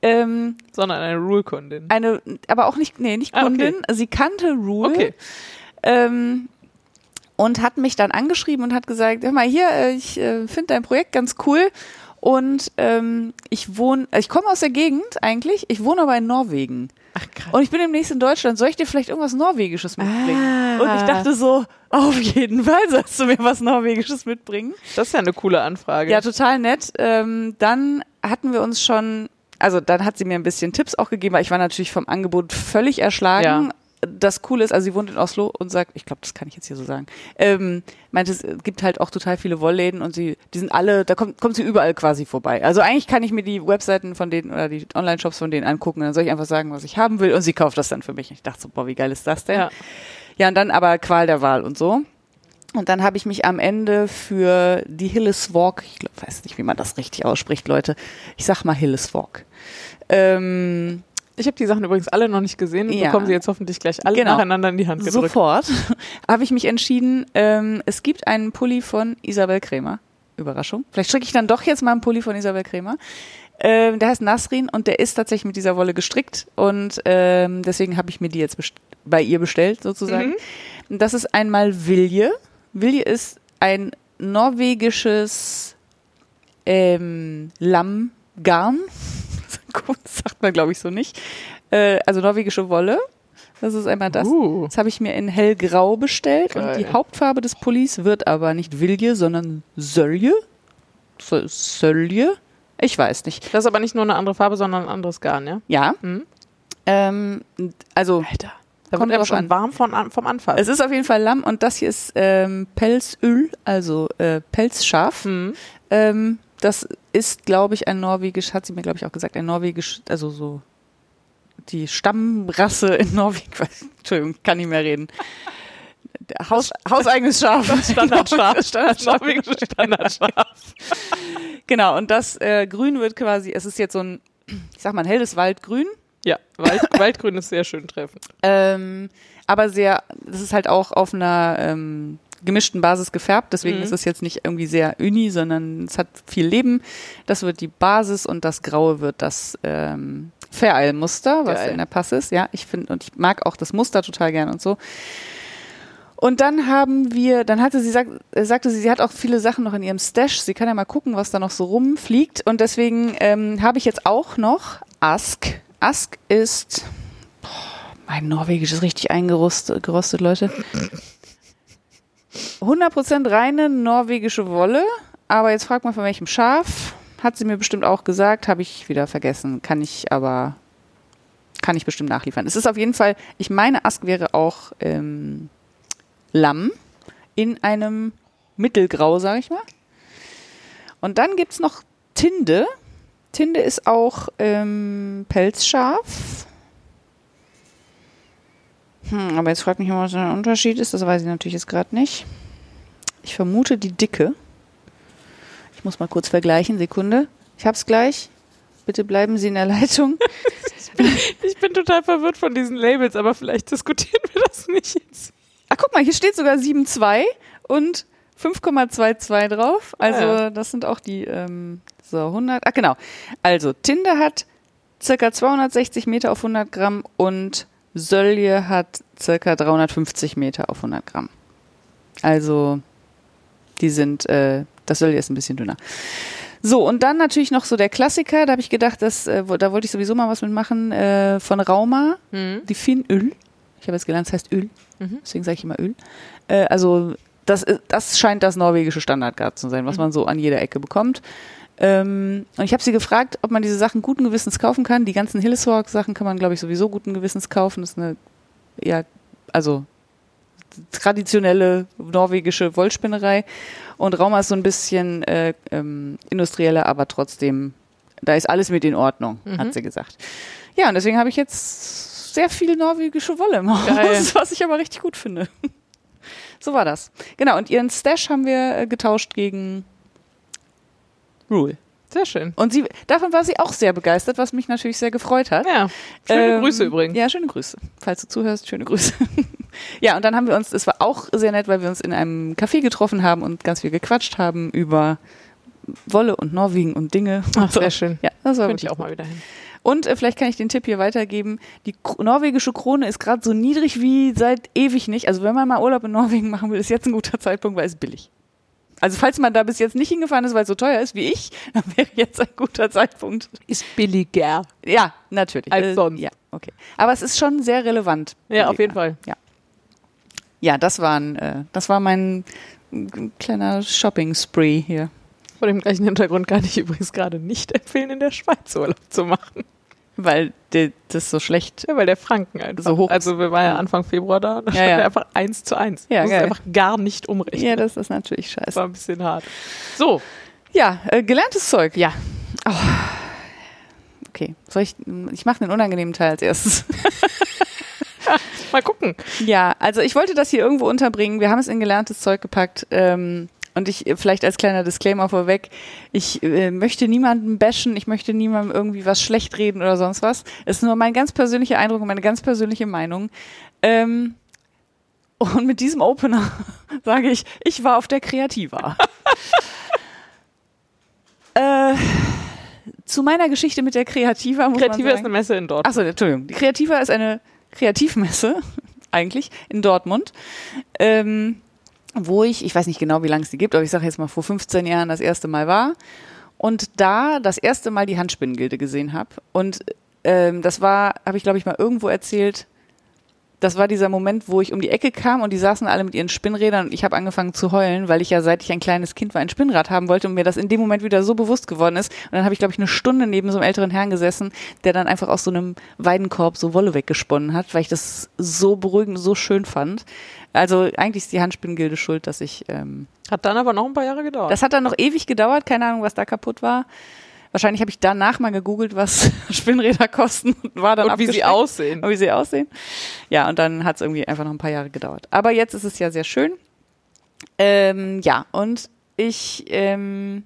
Ähm, Sondern eine Rule-Kundin. eine, aber auch nicht, nee, nicht Ah, okay. Kundin. Sie kannte Rule. Okay. Ähm, und hat mich dann angeschrieben und hat gesagt, hör mal hier, äh, ich äh, finde dein Projekt ganz cool und ähm, ich wohne, ich komme aus der Gegend eigentlich, ich wohne aber in Norwegen Ach krass. und ich bin demnächst in Deutschland, soll ich dir vielleicht irgendwas Norwegisches mitbringen? Ah. Und ich dachte so, auf jeden Fall sollst du mir was Norwegisches mitbringen. Das ist ja eine coole Anfrage. Ja, total nett. Ähm, dann hatten wir uns schon, also dann hat sie mir ein bisschen Tipps auch gegeben, weil ich war natürlich vom Angebot völlig erschlagen. Das Coole ist, also sie wohnt in Oslo und sagt, ich glaube, das kann ich jetzt hier so sagen, ähm, meinte, es gibt halt auch total viele Wollläden und sie, die sind alle, da kommt, kommt sie überall quasi vorbei. Also eigentlich kann ich mir die Webseiten von denen oder die Online-Shops von denen angucken und dann soll ich einfach sagen, was ich haben will und sie kauft das dann für mich. Ich dachte so, boah, wie geil ist das denn? Ja. Ja, und dann aber Qual der Wahl und so. Und dann habe ich mich am Ende für die Hilleswalk, ich glaub, weiß nicht, wie man das richtig ausspricht, Leute. Ich sag mal Hilleswalk. Ähm, Ich habe die Sachen übrigens alle noch nicht gesehen. Ja. Bekommen sie jetzt hoffentlich gleich alle Genau. nacheinander in die Hand gedrückt. sofort habe ich mich entschieden, ähm, es gibt einen Pulli von Isabel Krämer. Überraschung. Vielleicht schicke ich dann doch jetzt mal einen Pulli von Isabel Krämer. Ähm, der heißt Nasrin und der ist tatsächlich mit dieser Wolle gestrickt und ähm, deswegen habe ich mir die jetzt bei ihr bestellt sozusagen. Das ist einmal Vilje. Vilje ist ein norwegisches ähm, Lammgarn. Das sagt man, glaube ich, so nicht. Äh, also norwegische Wolle. Das ist einmal das. Uh. Das habe ich mir in hellgrau bestellt und Geil. die Hauptfarbe des Pullis wird aber nicht Vilje, sondern Sölje. Sölje? Ich weiß nicht. Das ist aber nicht nur eine andere Farbe, sondern ein anderes Garn, ja? Ja. Mhm. Ähm, also Alter. Da Kommt er drauf schon an. warm von, vom Anfall. es ist auf jeden Fall Lamm und das hier ist ähm, Pelzöl, also äh, Pelzschaf. Mhm. Ähm, das ist, glaube ich, ein norwegisch, hat sie mir, glaube ich, auch gesagt, ein norwegisch, also so die Stammrasse in Norwegen. Entschuldigung, kann nicht mehr reden. Haus, hauseigenes Schaf. Standardschaf. Standardschaf. Genau, und das äh, Grün wird quasi, es ist jetzt so ein, ich sag mal, ein helles Waldgrün. Ja, Wald, Waldgrün ist sehr schön treffend. Ähm, aber sehr, das ist halt auch auf einer ähm, gemischten Basis gefärbt, deswegen Mhm. ist es jetzt nicht irgendwie sehr uni, sondern es hat viel Leben. Das wird die Basis und das Graue wird das ähm, Fair-Isle-Muster, was Geil. in der Pass ist. Ja, ich finde, und ich mag auch das Muster total gern und so. Und dann haben wir, dann hatte sie, sagt, äh, sagte sie, sie hat auch viele Sachen noch in ihrem Stash. Sie kann ja mal gucken, was da noch so rumfliegt. Und deswegen ähm, habe ich jetzt auch noch Ask. Ask ist, boah, mein Norwegisch ist richtig eingerostet, gerostet, Leute. 100% reine norwegische Wolle. Aber jetzt frag mal von welchem Schaf. Hat sie mir bestimmt auch gesagt, habe ich wieder vergessen. Kann ich aber, kann ich bestimmt nachliefern. Es ist auf jeden Fall, ich meine, Ask wäre auch ähm, Lamm in einem Mittelgrau, sag ich mal. Und dann gibt's noch Tinde. Tinde ist auch ähm, Pelzschaf. Hm, aber jetzt fragt mich mal, was der Unterschied ist. Das weiß ich natürlich jetzt gerade nicht. Ich vermute die Dicke. Ich muss mal kurz vergleichen. Sekunde. Ich hab's gleich. Bitte bleiben Sie in der Leitung. Ich bin total verwirrt von diesen Labels, aber vielleicht diskutieren wir das nicht jetzt. Ach, guck mal, hier steht sogar 7,2 und 5,22 drauf. Also, Ah, ja. das sind auch die, ähm, so 100. Ach, genau. Also, Tinder hat circa 260 Meter auf 100 Gramm und Sölje hat circa 350 Meter auf 100 Gramm. Also, die sind, äh, das Sölje ist ein bisschen dünner. So, und dann natürlich noch so der Klassiker, da habe ich gedacht, dass, äh, da wollte ich sowieso mal was mitmachen, äh, von Rauma, Mhm. die Finöl. Ich habe jetzt gelernt, es heißt Öl. Mhm. Deswegen sage ich immer Öl. Äh, also das, ist- das scheint das norwegische Standardgarn zu sein, was man so an jeder Ecke bekommt. Ähm, und ich habe sie gefragt, ob man diese Sachen guten Gewissens kaufen kann. Die ganzen Hilleshawk-Sachen kann man, glaube ich, sowieso guten Gewissens kaufen. Das ist eine, ja, also traditionelle norwegische Wollspinnerei. Und Rauma ist so ein bisschen äh, ähm, industrieller, aber trotzdem, da ist alles mit in Ordnung, Mhm. hat sie gesagt. Ja, und deswegen habe ich jetzt sehr viel norwegische Wolle im Haus, Geil. was ich aber richtig gut finde. So war das. Genau, und ihren Stash haben wir äh, getauscht gegen Rule. Sehr schön. Und sie, davon war sie auch sehr begeistert, was mich natürlich sehr gefreut hat. Ja. Schöne Ähm, Grüße übrigens. Ja, schöne Grüße. Falls du zuhörst, schöne Grüße. ja, und dann haben wir uns, es war auch sehr nett, weil wir uns in einem Café getroffen haben und ganz viel gequatscht haben über Wolle und Norwegen und Dinge. Ach, und so. sehr schön. Ja, das war Könnte ich auch mal wieder hin. und äh, vielleicht kann ich den Tipp hier weitergeben. Die Kro- norwegische Krone ist gerade so niedrig wie seit ewig nicht. Also wenn man mal Urlaub in Norwegen machen will, ist jetzt ein guter Zeitpunkt, weil es billig. Also falls man da bis jetzt nicht hingefahren ist, weil es so teuer ist wie ich, dann wäre jetzt ein guter Zeitpunkt. Ist billiger. Ja, natürlich. Als Äh, sonst. Ja, okay. Aber es ist schon sehr relevant. Ja, auf jeden Fall. Ja, das waren, äh, das war mein äh, kleiner Shopping-Spree hier. Vor dem gleichen Hintergrund kann ich übrigens gerade nicht empfehlen, in der Schweiz Urlaub zu machen. Weil de, das so schlecht. Ja, weil der Franken einfach. So hoch. Also wir waren ja Anfang Februar da da Ja, stand ja. er einfach eins zu eins. Ja, das ist einfach gar nicht umrechnen. Ja, das ist natürlich das scheiße. war ein bisschen hart. So, Ja, äh, gelerntes Zeug. ja. Okay, soll ich, ich mache den unangenehmen Teil als erstes. Mal gucken. ja, also ich wollte das hier irgendwo unterbringen. Wir haben es in gelerntes Zeug gepackt. Ähm, und ich, äh, vielleicht als kleiner Disclaimer vorweg, ich äh, möchte niemanden bashen, ich möchte niemandem irgendwie was schlecht reden oder sonst was. Es ist nur mein ganz persönlicher Eindruck und meine ganz persönliche Meinung. Ähm, und mit diesem Opener sage ich, ich war auf der Kreativa. äh, zu meiner Geschichte mit der Kreativa muss Kreative man ist sagen, eine Messe in Dortmund. Achso, Entschuldigung. Die Kreativa ist eine Kreativmesse, eigentlich, in Dortmund. Ähm, wo ich, ich weiß nicht genau, wie lange es die gibt, aber ich sage jetzt mal vor 15 Jahren das erste Mal war. Und da das erste Mal die Handspinnengilde gesehen habe. Und ähm, das war, habe ich glaube ich mal irgendwo erzählt, das war dieser Moment, wo ich um die Ecke kam und die saßen alle mit ihren Spinnrädern und ich habe angefangen zu heulen, weil ich ja seit ich ein kleines Kind war ein Spinnrad haben wollte und mir das in dem Moment wieder so bewusst geworden ist. Und dann habe ich, glaube ich, eine Stunde neben so einem älteren Herrn gesessen, der dann einfach aus so einem Weidenkorb so Wolle weggesponnen hat, weil ich das so beruhigend, so schön fand. Also eigentlich ist die Handspinnengilde schuld, dass ich ähm, Hat dann aber noch ein paar Jahre gedauert. das hat dann noch ewig gedauert, keine Ahnung, was da kaputt war. Wahrscheinlich habe ich danach mal gegoogelt, was Spinnräder kosten und war dann und wie sie aussehen. Und wie sie aussehen. Ja, und dann hat es irgendwie einfach noch ein paar Jahre gedauert. Aber jetzt ist es ja sehr schön. Ähm, ja, und ich ähm,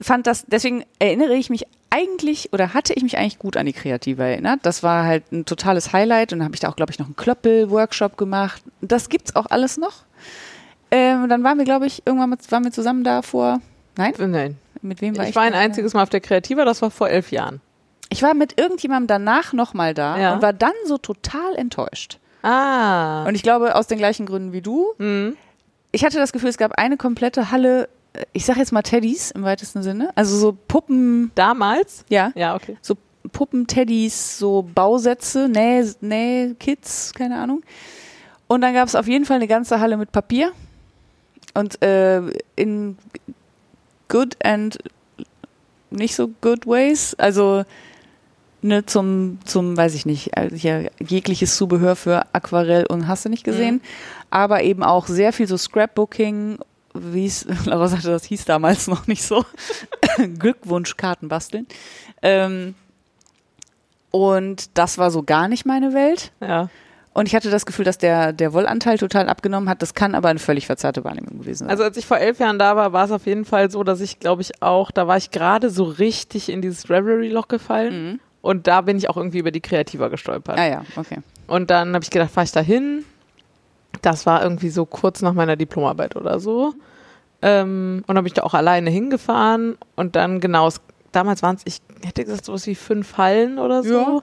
fand das, deswegen erinnere ich mich eigentlich oder hatte ich mich eigentlich gut an die Kreative erinnert. Das war halt ein totales Highlight und dann habe ich da auch, glaube ich, noch einen Klöppel-Workshop gemacht. Das gibt's auch alles noch. Ähm, dann waren wir, glaube ich, irgendwann mit, waren wir zusammen da vor. Nein? Nein. Mit wem war ich? Ich war ein einziges Mal auf der Kreativa, das war vor elf Jahren. Ich war mit irgendjemandem danach nochmal da Ja. und war dann so total enttäuscht. Ah. Und ich glaube, aus den gleichen Gründen wie du. Mhm. Ich hatte das Gefühl, es gab eine komplette Halle, äh, ich sag jetzt mal Teddys im weitesten Sinne. Also so Puppen, Damals? ja, Ja, okay. so Puppen-Teddys, so Bausätze, Näh, Näh-Kits, keine Ahnung. Und dann gab es auf jeden Fall eine ganze Halle mit Papier. Und äh, in good and nicht so good ways. Also ne, zum, zum, weiß ich nicht, also hier jegliches Zubehör für Aquarell und hast du nicht gesehen. Aber eben auch sehr viel so Scrapbooking, wie es, Laura sagte, das hieß damals noch nicht so. Glückwunschkarten basteln. Ähm, und das war so gar nicht meine Welt. Ja. Und ich hatte das Gefühl, dass der, der Wollanteil total abgenommen hat. Das kann aber eine völlig verzerrte Wahrnehmung gewesen sein. Also als ich vor elf Jahren da war, war es auf jeden Fall so, dass ich, glaube ich, auch, da war ich gerade so richtig in dieses Revelry-Loch gefallen. Mhm. Und da bin ich auch irgendwie über die Kreativa gestolpert. Ah ja, okay. Und dann habe ich gedacht, fahre ich da hin. Das war irgendwie so kurz nach meiner Diplomarbeit oder so. Ähm, und dann bin ich da auch alleine hingefahren. Und dann genau, damals waren es, ich hätte gesagt, sowas wie fünf Hallen oder so. Ja.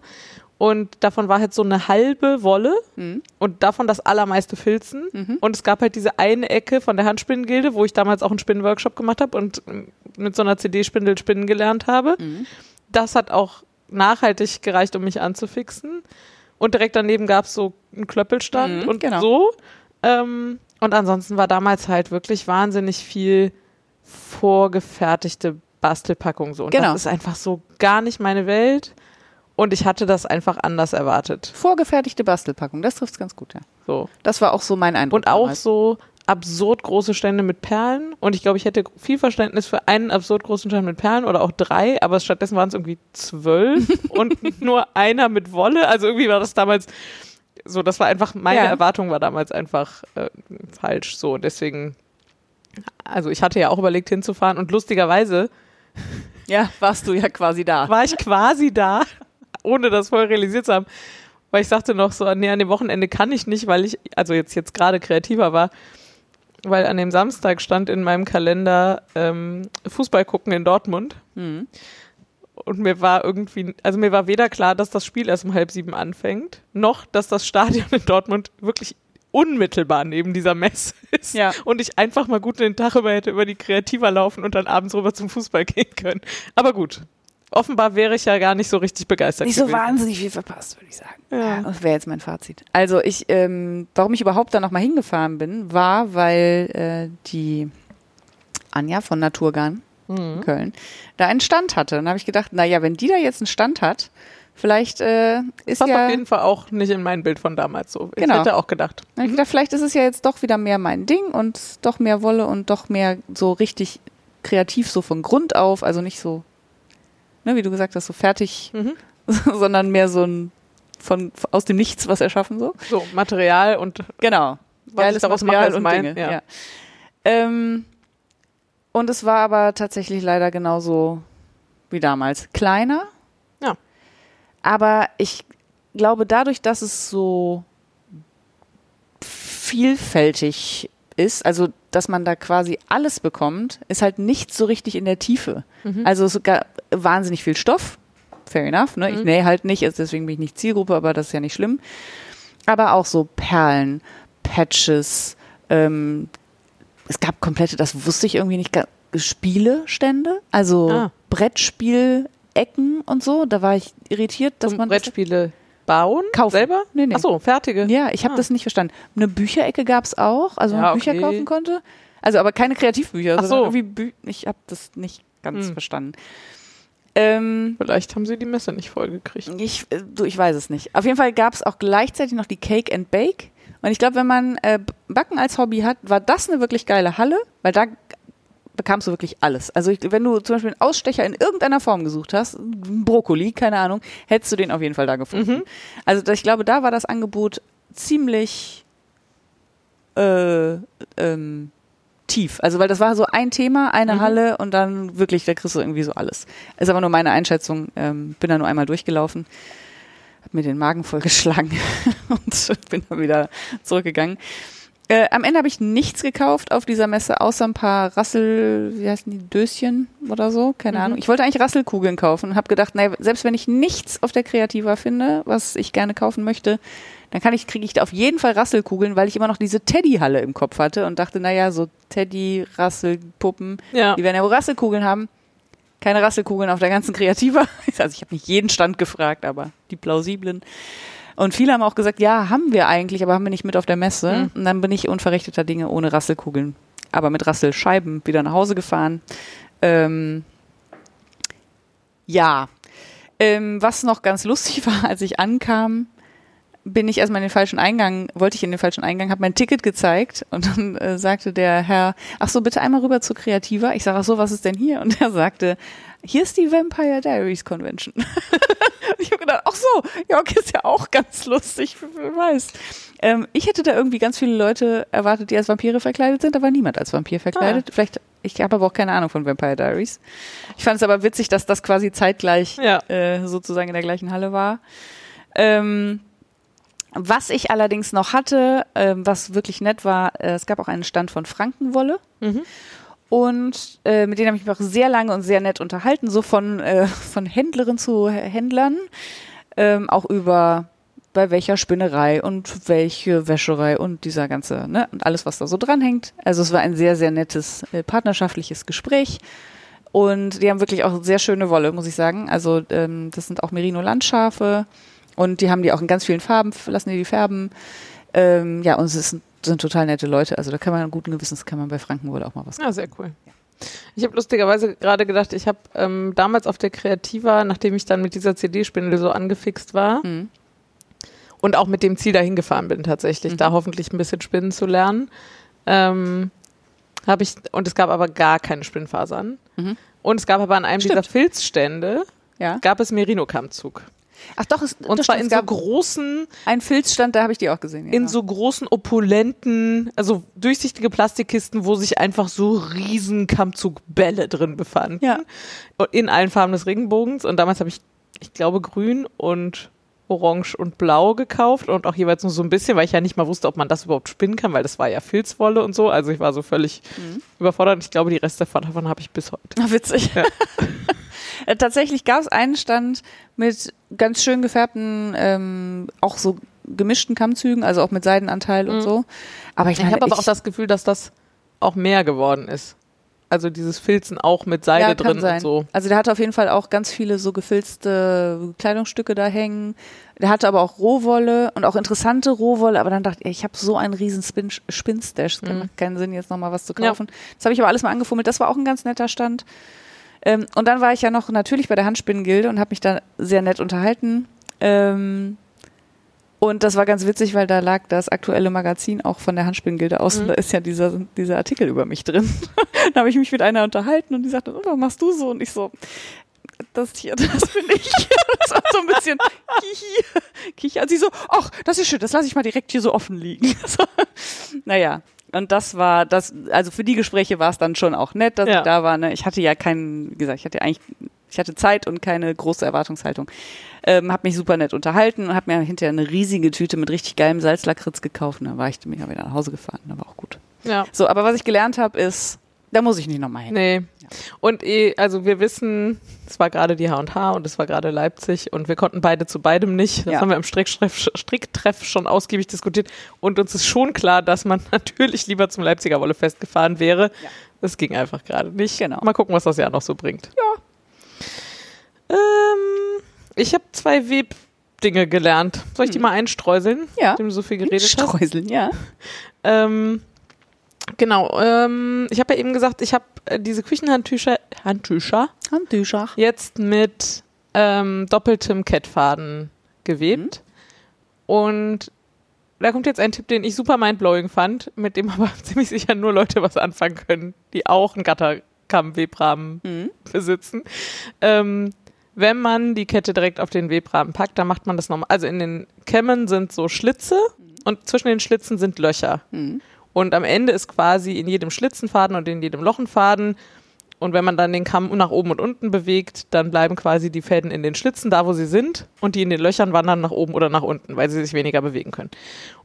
Und davon war halt so eine halbe Wolle Mhm. und davon das allermeiste Filzen. Mhm. Und es gab halt diese eine Ecke von der Handspinnengilde, wo ich damals auch einen Spinnenworkshop gemacht habe und mit so einer CD-Spindel spinnen gelernt habe. Mhm. Das hat auch nachhaltig gereicht, um mich anzufixen. Und direkt daneben gab es so einen Klöppelstand Mhm, und genau. so. Ähm, und ansonsten war damals halt wirklich wahnsinnig viel vorgefertigte Bastelpackung so. Und Genau. das ist einfach so gar nicht meine Welt. Und ich hatte das einfach anders erwartet. Vorgefertigte Bastelpackung, das trifft ganz gut, ja. So. Das war auch so mein Eindruck. Und auch damals. so absurd große Stände mit Perlen. Und ich glaube, ich hätte viel Verständnis für einen absurd großen Stand mit Perlen oder auch drei, aber stattdessen waren es irgendwie zwölf und nur einer mit Wolle. Also irgendwie war das damals so, das war einfach, meine Ja. Erwartung war damals einfach äh, falsch. So, deswegen, also ich hatte ja auch überlegt hinzufahren und lustigerweise Ja, warst du ja quasi da. war ich quasi da, ohne das voll realisiert zu haben. Weil ich sagte noch so, nee, an dem Wochenende kann ich nicht, weil ich, also jetzt, jetzt gerade kreativer war, weil an dem Samstag stand in meinem Kalender ähm, Fußball gucken in Dortmund. Mhm. Und mir war irgendwie, also mir war weder klar, dass das Spiel erst um halb sieben anfängt, noch, dass das Stadion in Dortmund wirklich unmittelbar neben dieser Messe ist. Ja. Und ich einfach mal gut den Tag über hätte über die Kreativer laufen und dann abends rüber zum Fußball gehen können. Aber gut. Offenbar wäre ich ja gar nicht so richtig begeistert. Nicht so gewesen. wahnsinnig viel verpasst, würde ich sagen. Ja. Das wäre jetzt mein Fazit. Also ich, ähm, warum ich überhaupt da nochmal hingefahren bin, war, weil äh, die Anja von Naturgarn in Köln da einen Stand hatte. Und da habe ich gedacht, naja, wenn die da jetzt einen Stand hat, vielleicht äh, ist Das ja... auf jeden Fall auch nicht in mein Bild von damals so. Ich Genau. hätte auch gedacht. Ich gedacht, vielleicht ist es ja jetzt doch wieder mehr mein Ding und doch mehr Wolle und doch mehr so richtig kreativ so von Grund auf, also nicht so, ne, wie du gesagt hast, so fertig, Mhm. sondern mehr so ein von aus dem Nichts was erschaffen so. So, Material und Genau. Ich daraus mache, ist mein, Dinge. ja. Ja. Ähm, und es war aber tatsächlich leider genauso wie damals. Kleiner. Ja. Aber ich glaube, dadurch, dass es so vielfältig ist, also dass man da quasi alles bekommt, ist halt nicht so richtig in der Tiefe. Also es gab wahnsinnig viel Stoff. Fair enough, ne? Ich nähe halt nicht, also deswegen bin ich nicht Zielgruppe, aber das ist ja nicht schlimm. Aber auch so Perlen, Patches, ähm, es gab komplette, das wusste ich irgendwie nicht, Spielestände, also Ah. Brettspielecken und so. Da war ich irritiert, dass zum man Brettspiele bauen? Kaufen. Selber? Nee, nee. Ach so, fertige. ja, ich habe Ah. das nicht verstanden. Eine Bücherecke gab es auch, also Ja, man Bücher okay. kaufen konnte. Also aber keine Kreativbücher, Ach so. irgendwie Bü ich habe das nicht ganz Hm. verstanden. Ähm, Vielleicht haben sie die Messe nicht vollgekriegt. ich, äh, du, ich weiß es nicht. Auf jeden Fall gab es auch gleichzeitig noch die Cake and Bake. Und ich glaube, wenn man äh, Backen als Hobby hat, war das eine wirklich geile Halle, weil da bekamst du wirklich alles. Also ich, wenn du zum Beispiel einen Ausstecher in irgendeiner Form gesucht hast, Brokkoli, keine Ahnung, hättest du den auf jeden Fall da gefunden. Also da- ich glaube, da war das Angebot ziemlich äh, ähm, tief. Also weil das war so ein Thema, eine Halle und dann wirklich, da kriegst du irgendwie so alles. Ist aber nur meine Einschätzung. Ähm, bin da nur einmal durchgelaufen, hab mir den Magen vollgeschlagen und bin dann wieder zurückgegangen. Äh, am Ende habe ich nichts gekauft auf dieser Messe, außer ein paar Rassel, wie heißen die, Döschen oder so, keine Ahnung. Ich wollte eigentlich Rasselkugeln kaufen und habe gedacht, naja, selbst wenn ich nichts auf der Kreativa finde, was ich gerne kaufen möchte, dann kann ich, kriege ich da auf jeden Fall Rasselkugeln, weil ich immer noch diese Teddy-Halle im Kopf hatte und dachte, naja, so Teddy-Rasselpuppen, Ja. die werden ja wohl Rasselkugeln haben. Keine Rasselkugeln auf der ganzen Kreativa. Also ich habe nicht jeden Stand gefragt, aber die plausiblen. Und viele haben auch gesagt, ja, haben wir eigentlich, aber haben wir nicht mit auf der Messe. Mhm. Und dann bin ich unverrichteter Dinge ohne Rasselkugeln, aber mit Rasselscheiben wieder nach Hause gefahren. Ähm, ja, ähm, was noch ganz lustig war, als ich ankam, bin ich erstmal in den falschen Eingang, wollte ich in den falschen Eingang, habe mein Ticket gezeigt und dann äh, sagte der Herr, ach so, bitte einmal rüber zu Kreativa. Ich sage, ach so, was ist denn hier? Und er sagte, hier ist die Vampire Diaries Convention. Und ich habe gedacht, ach so, okay, ist ja auch ganz lustig, wer weiß. Ähm, ich hätte da irgendwie ganz viele Leute erwartet, die als Vampire verkleidet sind, da war niemand als Vampir verkleidet. Vielleicht, ich habe aber auch keine Ahnung von Vampire Diaries. Ich fand es aber witzig, dass das quasi zeitgleich Ja. äh, sozusagen in der gleichen Halle war. Ähm, was ich allerdings noch hatte, ähm, was wirklich nett war, äh, es gab auch einen Stand von Frankenwolle. Mhm. Und äh, mit denen habe ich mich auch sehr lange und sehr nett unterhalten, so von, äh, von Händlerin zu Händlern, ähm, auch über bei welcher Spinnerei und welche Wäscherei und dieser ganze, ne, und alles, was da so dranhängt. Also es war ein sehr, sehr nettes äh, partnerschaftliches Gespräch. Und die haben wirklich auch sehr schöne Wolle, muss ich sagen. Also ähm, das sind auch Merino-Landschafe und die haben die auch in ganz vielen Farben, lassen die die färben. Ähm, ja, und es ist, sind total nette Leute. Also da kann man guten Gewissens, kann man bei Frankenwolle auch mal was Ja, sehr cool. Ich habe lustigerweise gerade gedacht, ich habe ähm, damals auf der Kreativa, nachdem ich dann mit dieser CD-Spindel so angefixt war Mhm. und auch mit dem Ziel dahin gefahren bin, tatsächlich, Mhm. da hoffentlich ein bisschen Spinnen zu lernen, ähm, habe ich, und es gab aber gar keine Spinnfasern. Mhm. Und es gab aber an einem Stimmt. dieser Filzstände, Ja. gab es Merino-Kammzug. Ach doch, es, Und zwar stimmt, in so großen, einen Filzstand, da habe ich die auch gesehen. Ja. in so großen opulenten, also durchsichtige Plastikkisten, wo sich einfach so riesen Kammzugbälle drin befanden. Ja. In allen Farben des Regenbogens. Und damals habe ich, ich glaube, grün und orange und blau gekauft und auch jeweils nur so ein bisschen, weil ich ja nicht mal wusste, ob man das überhaupt spinnen kann, weil das war ja Filzwolle und so. Also ich war so völlig Mhm. überfordert. Ich glaube, die Reste davon, habe ich bis heute. Ah, witzig. Ja. Äh, Tatsächlich gab es einen Stand mit ganz schön gefärbten, ähm, auch so gemischten Kammzügen, also auch mit Seidenanteil und Mhm. so. Aber ich Ich meine, habe aber auch das Gefühl, dass das auch mehr geworden ist. Also dieses Filzen auch mit Seide ja, drin sein. und so. Also der hatte auf jeden Fall auch ganz viele so gefilzte Kleidungsstücke da hängen. Der hatte aber auch Rohwolle und auch interessante Rohwolle, aber dann dachte ich, ich habe so einen riesen Spin Spinnstash, es Mhm. macht keinen Sinn, jetzt nochmal was zu Ja. kaufen. Das habe ich aber alles mal angefummelt, das war auch ein ganz netter Stand. Ähm, und dann war ich ja noch natürlich bei der Handspinnengilde und habe mich da sehr nett unterhalten. Ähm, und das war ganz witzig, weil da lag das aktuelle Magazin auch von der Handspinnengilde aus und Mhm. da ist ja dieser, dieser Artikel über mich drin. da habe ich mich mit einer unterhalten und die sagte, oh, was machst du so? Und ich so, das hier, das bin ich. das war so ein bisschen kichi, kichi. Und sie so, ach, das ist schön, das lasse ich mal direkt hier so offen liegen. Naja, und das war das, also für die Gespräche war es dann schon auch nett, dass Ja. ich da war. Ne? Ich hatte ja keinen, wie gesagt, ich hatte eigentlich, ich hatte Zeit und keine große Erwartungshaltung. Ähm, hab mich super nett unterhalten und hab mir hinterher eine riesige Tüte mit richtig geilem Salzlakritz gekauft. Und dann war ich ja wieder nach Hause gefahren, da war auch gut. Ja. So, aber was ich gelernt habe, ist, da muss ich nicht nochmal hin. Nee. Und eh, also wir wissen, es war gerade die H&H und es war gerade Leipzig und wir konnten beide zu beidem nicht. Das Ja. haben wir im Stricktreff, Stricktreff schon ausgiebig diskutiert. Und uns ist schon klar, dass man natürlich lieber zum Leipziger Wollefest gefahren wäre. Ja. Das ging einfach gerade nicht. Genau. Mal gucken, was das Jahr noch so bringt. Ja. Ähm, ich habe zwei Webdinge gelernt. Soll ich die mal einstreuseln? Hm. Ja. Dem du so viel geredet hast. Streuseln, ja. Ähm, genau. Ähm, ich habe ja eben gesagt, ich habe äh, diese Küchenhandtücher Handtücher Handtücher. jetzt mit ähm, doppeltem Kettfaden gewebt. Und da kommt jetzt ein Tipp, den ich super mindblowing fand, mit dem aber ziemlich sicher nur Leute was anfangen können, die auch einen Gatterkamm-Webrahmen Mhm. besitzen. Ähm, wenn man die Kette direkt auf den Webrahmen packt, dann macht man das nochmal. Also in den Kämmen sind so Schlitze und zwischen den Schlitzen sind Löcher. Mhm. Und am Ende ist quasi in jedem Schlitzenfaden und in jedem Lochenfaden. Und wenn man dann den Kamm nach oben und unten bewegt, dann bleiben quasi die Fäden in den Schlitzen da, wo sie sind. Und die in den Löchern wandern nach oben oder nach unten, weil sie sich weniger bewegen können.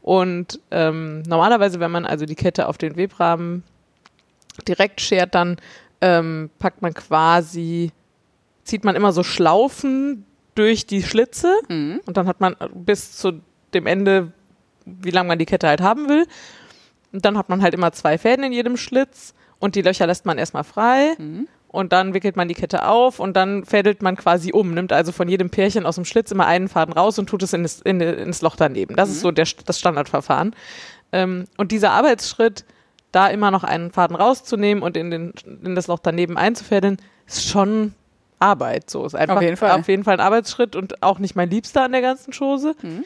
Und ähm, normalerweise, wenn man also die Kette auf den Webrahmen direkt schert, dann ähm, packt man quasi, zieht man immer so Schlaufen durch die Schlitze Mhm. und dann hat man bis zu dem Ende, wie lange man die Kette halt haben will. Und dann hat man halt immer zwei Fäden in jedem Schlitz und die Löcher lässt man erstmal frei. Mhm. Und dann wickelt man die Kette auf und dann fädelt man quasi um, nimmt also von jedem Pärchen aus dem Schlitz immer einen Faden raus und tut es in das, in, ins Loch daneben. Das ist so der, das Standardverfahren. Ähm, und dieser Arbeitsschritt, da immer noch einen Faden rauszunehmen und in, den, in das Loch daneben einzufädeln, ist schon Arbeit. So ist einfach Auf jeden Fall. auf jeden Fall ein Arbeitsschritt und auch nicht mein Liebster an der ganzen Chose. Mhm.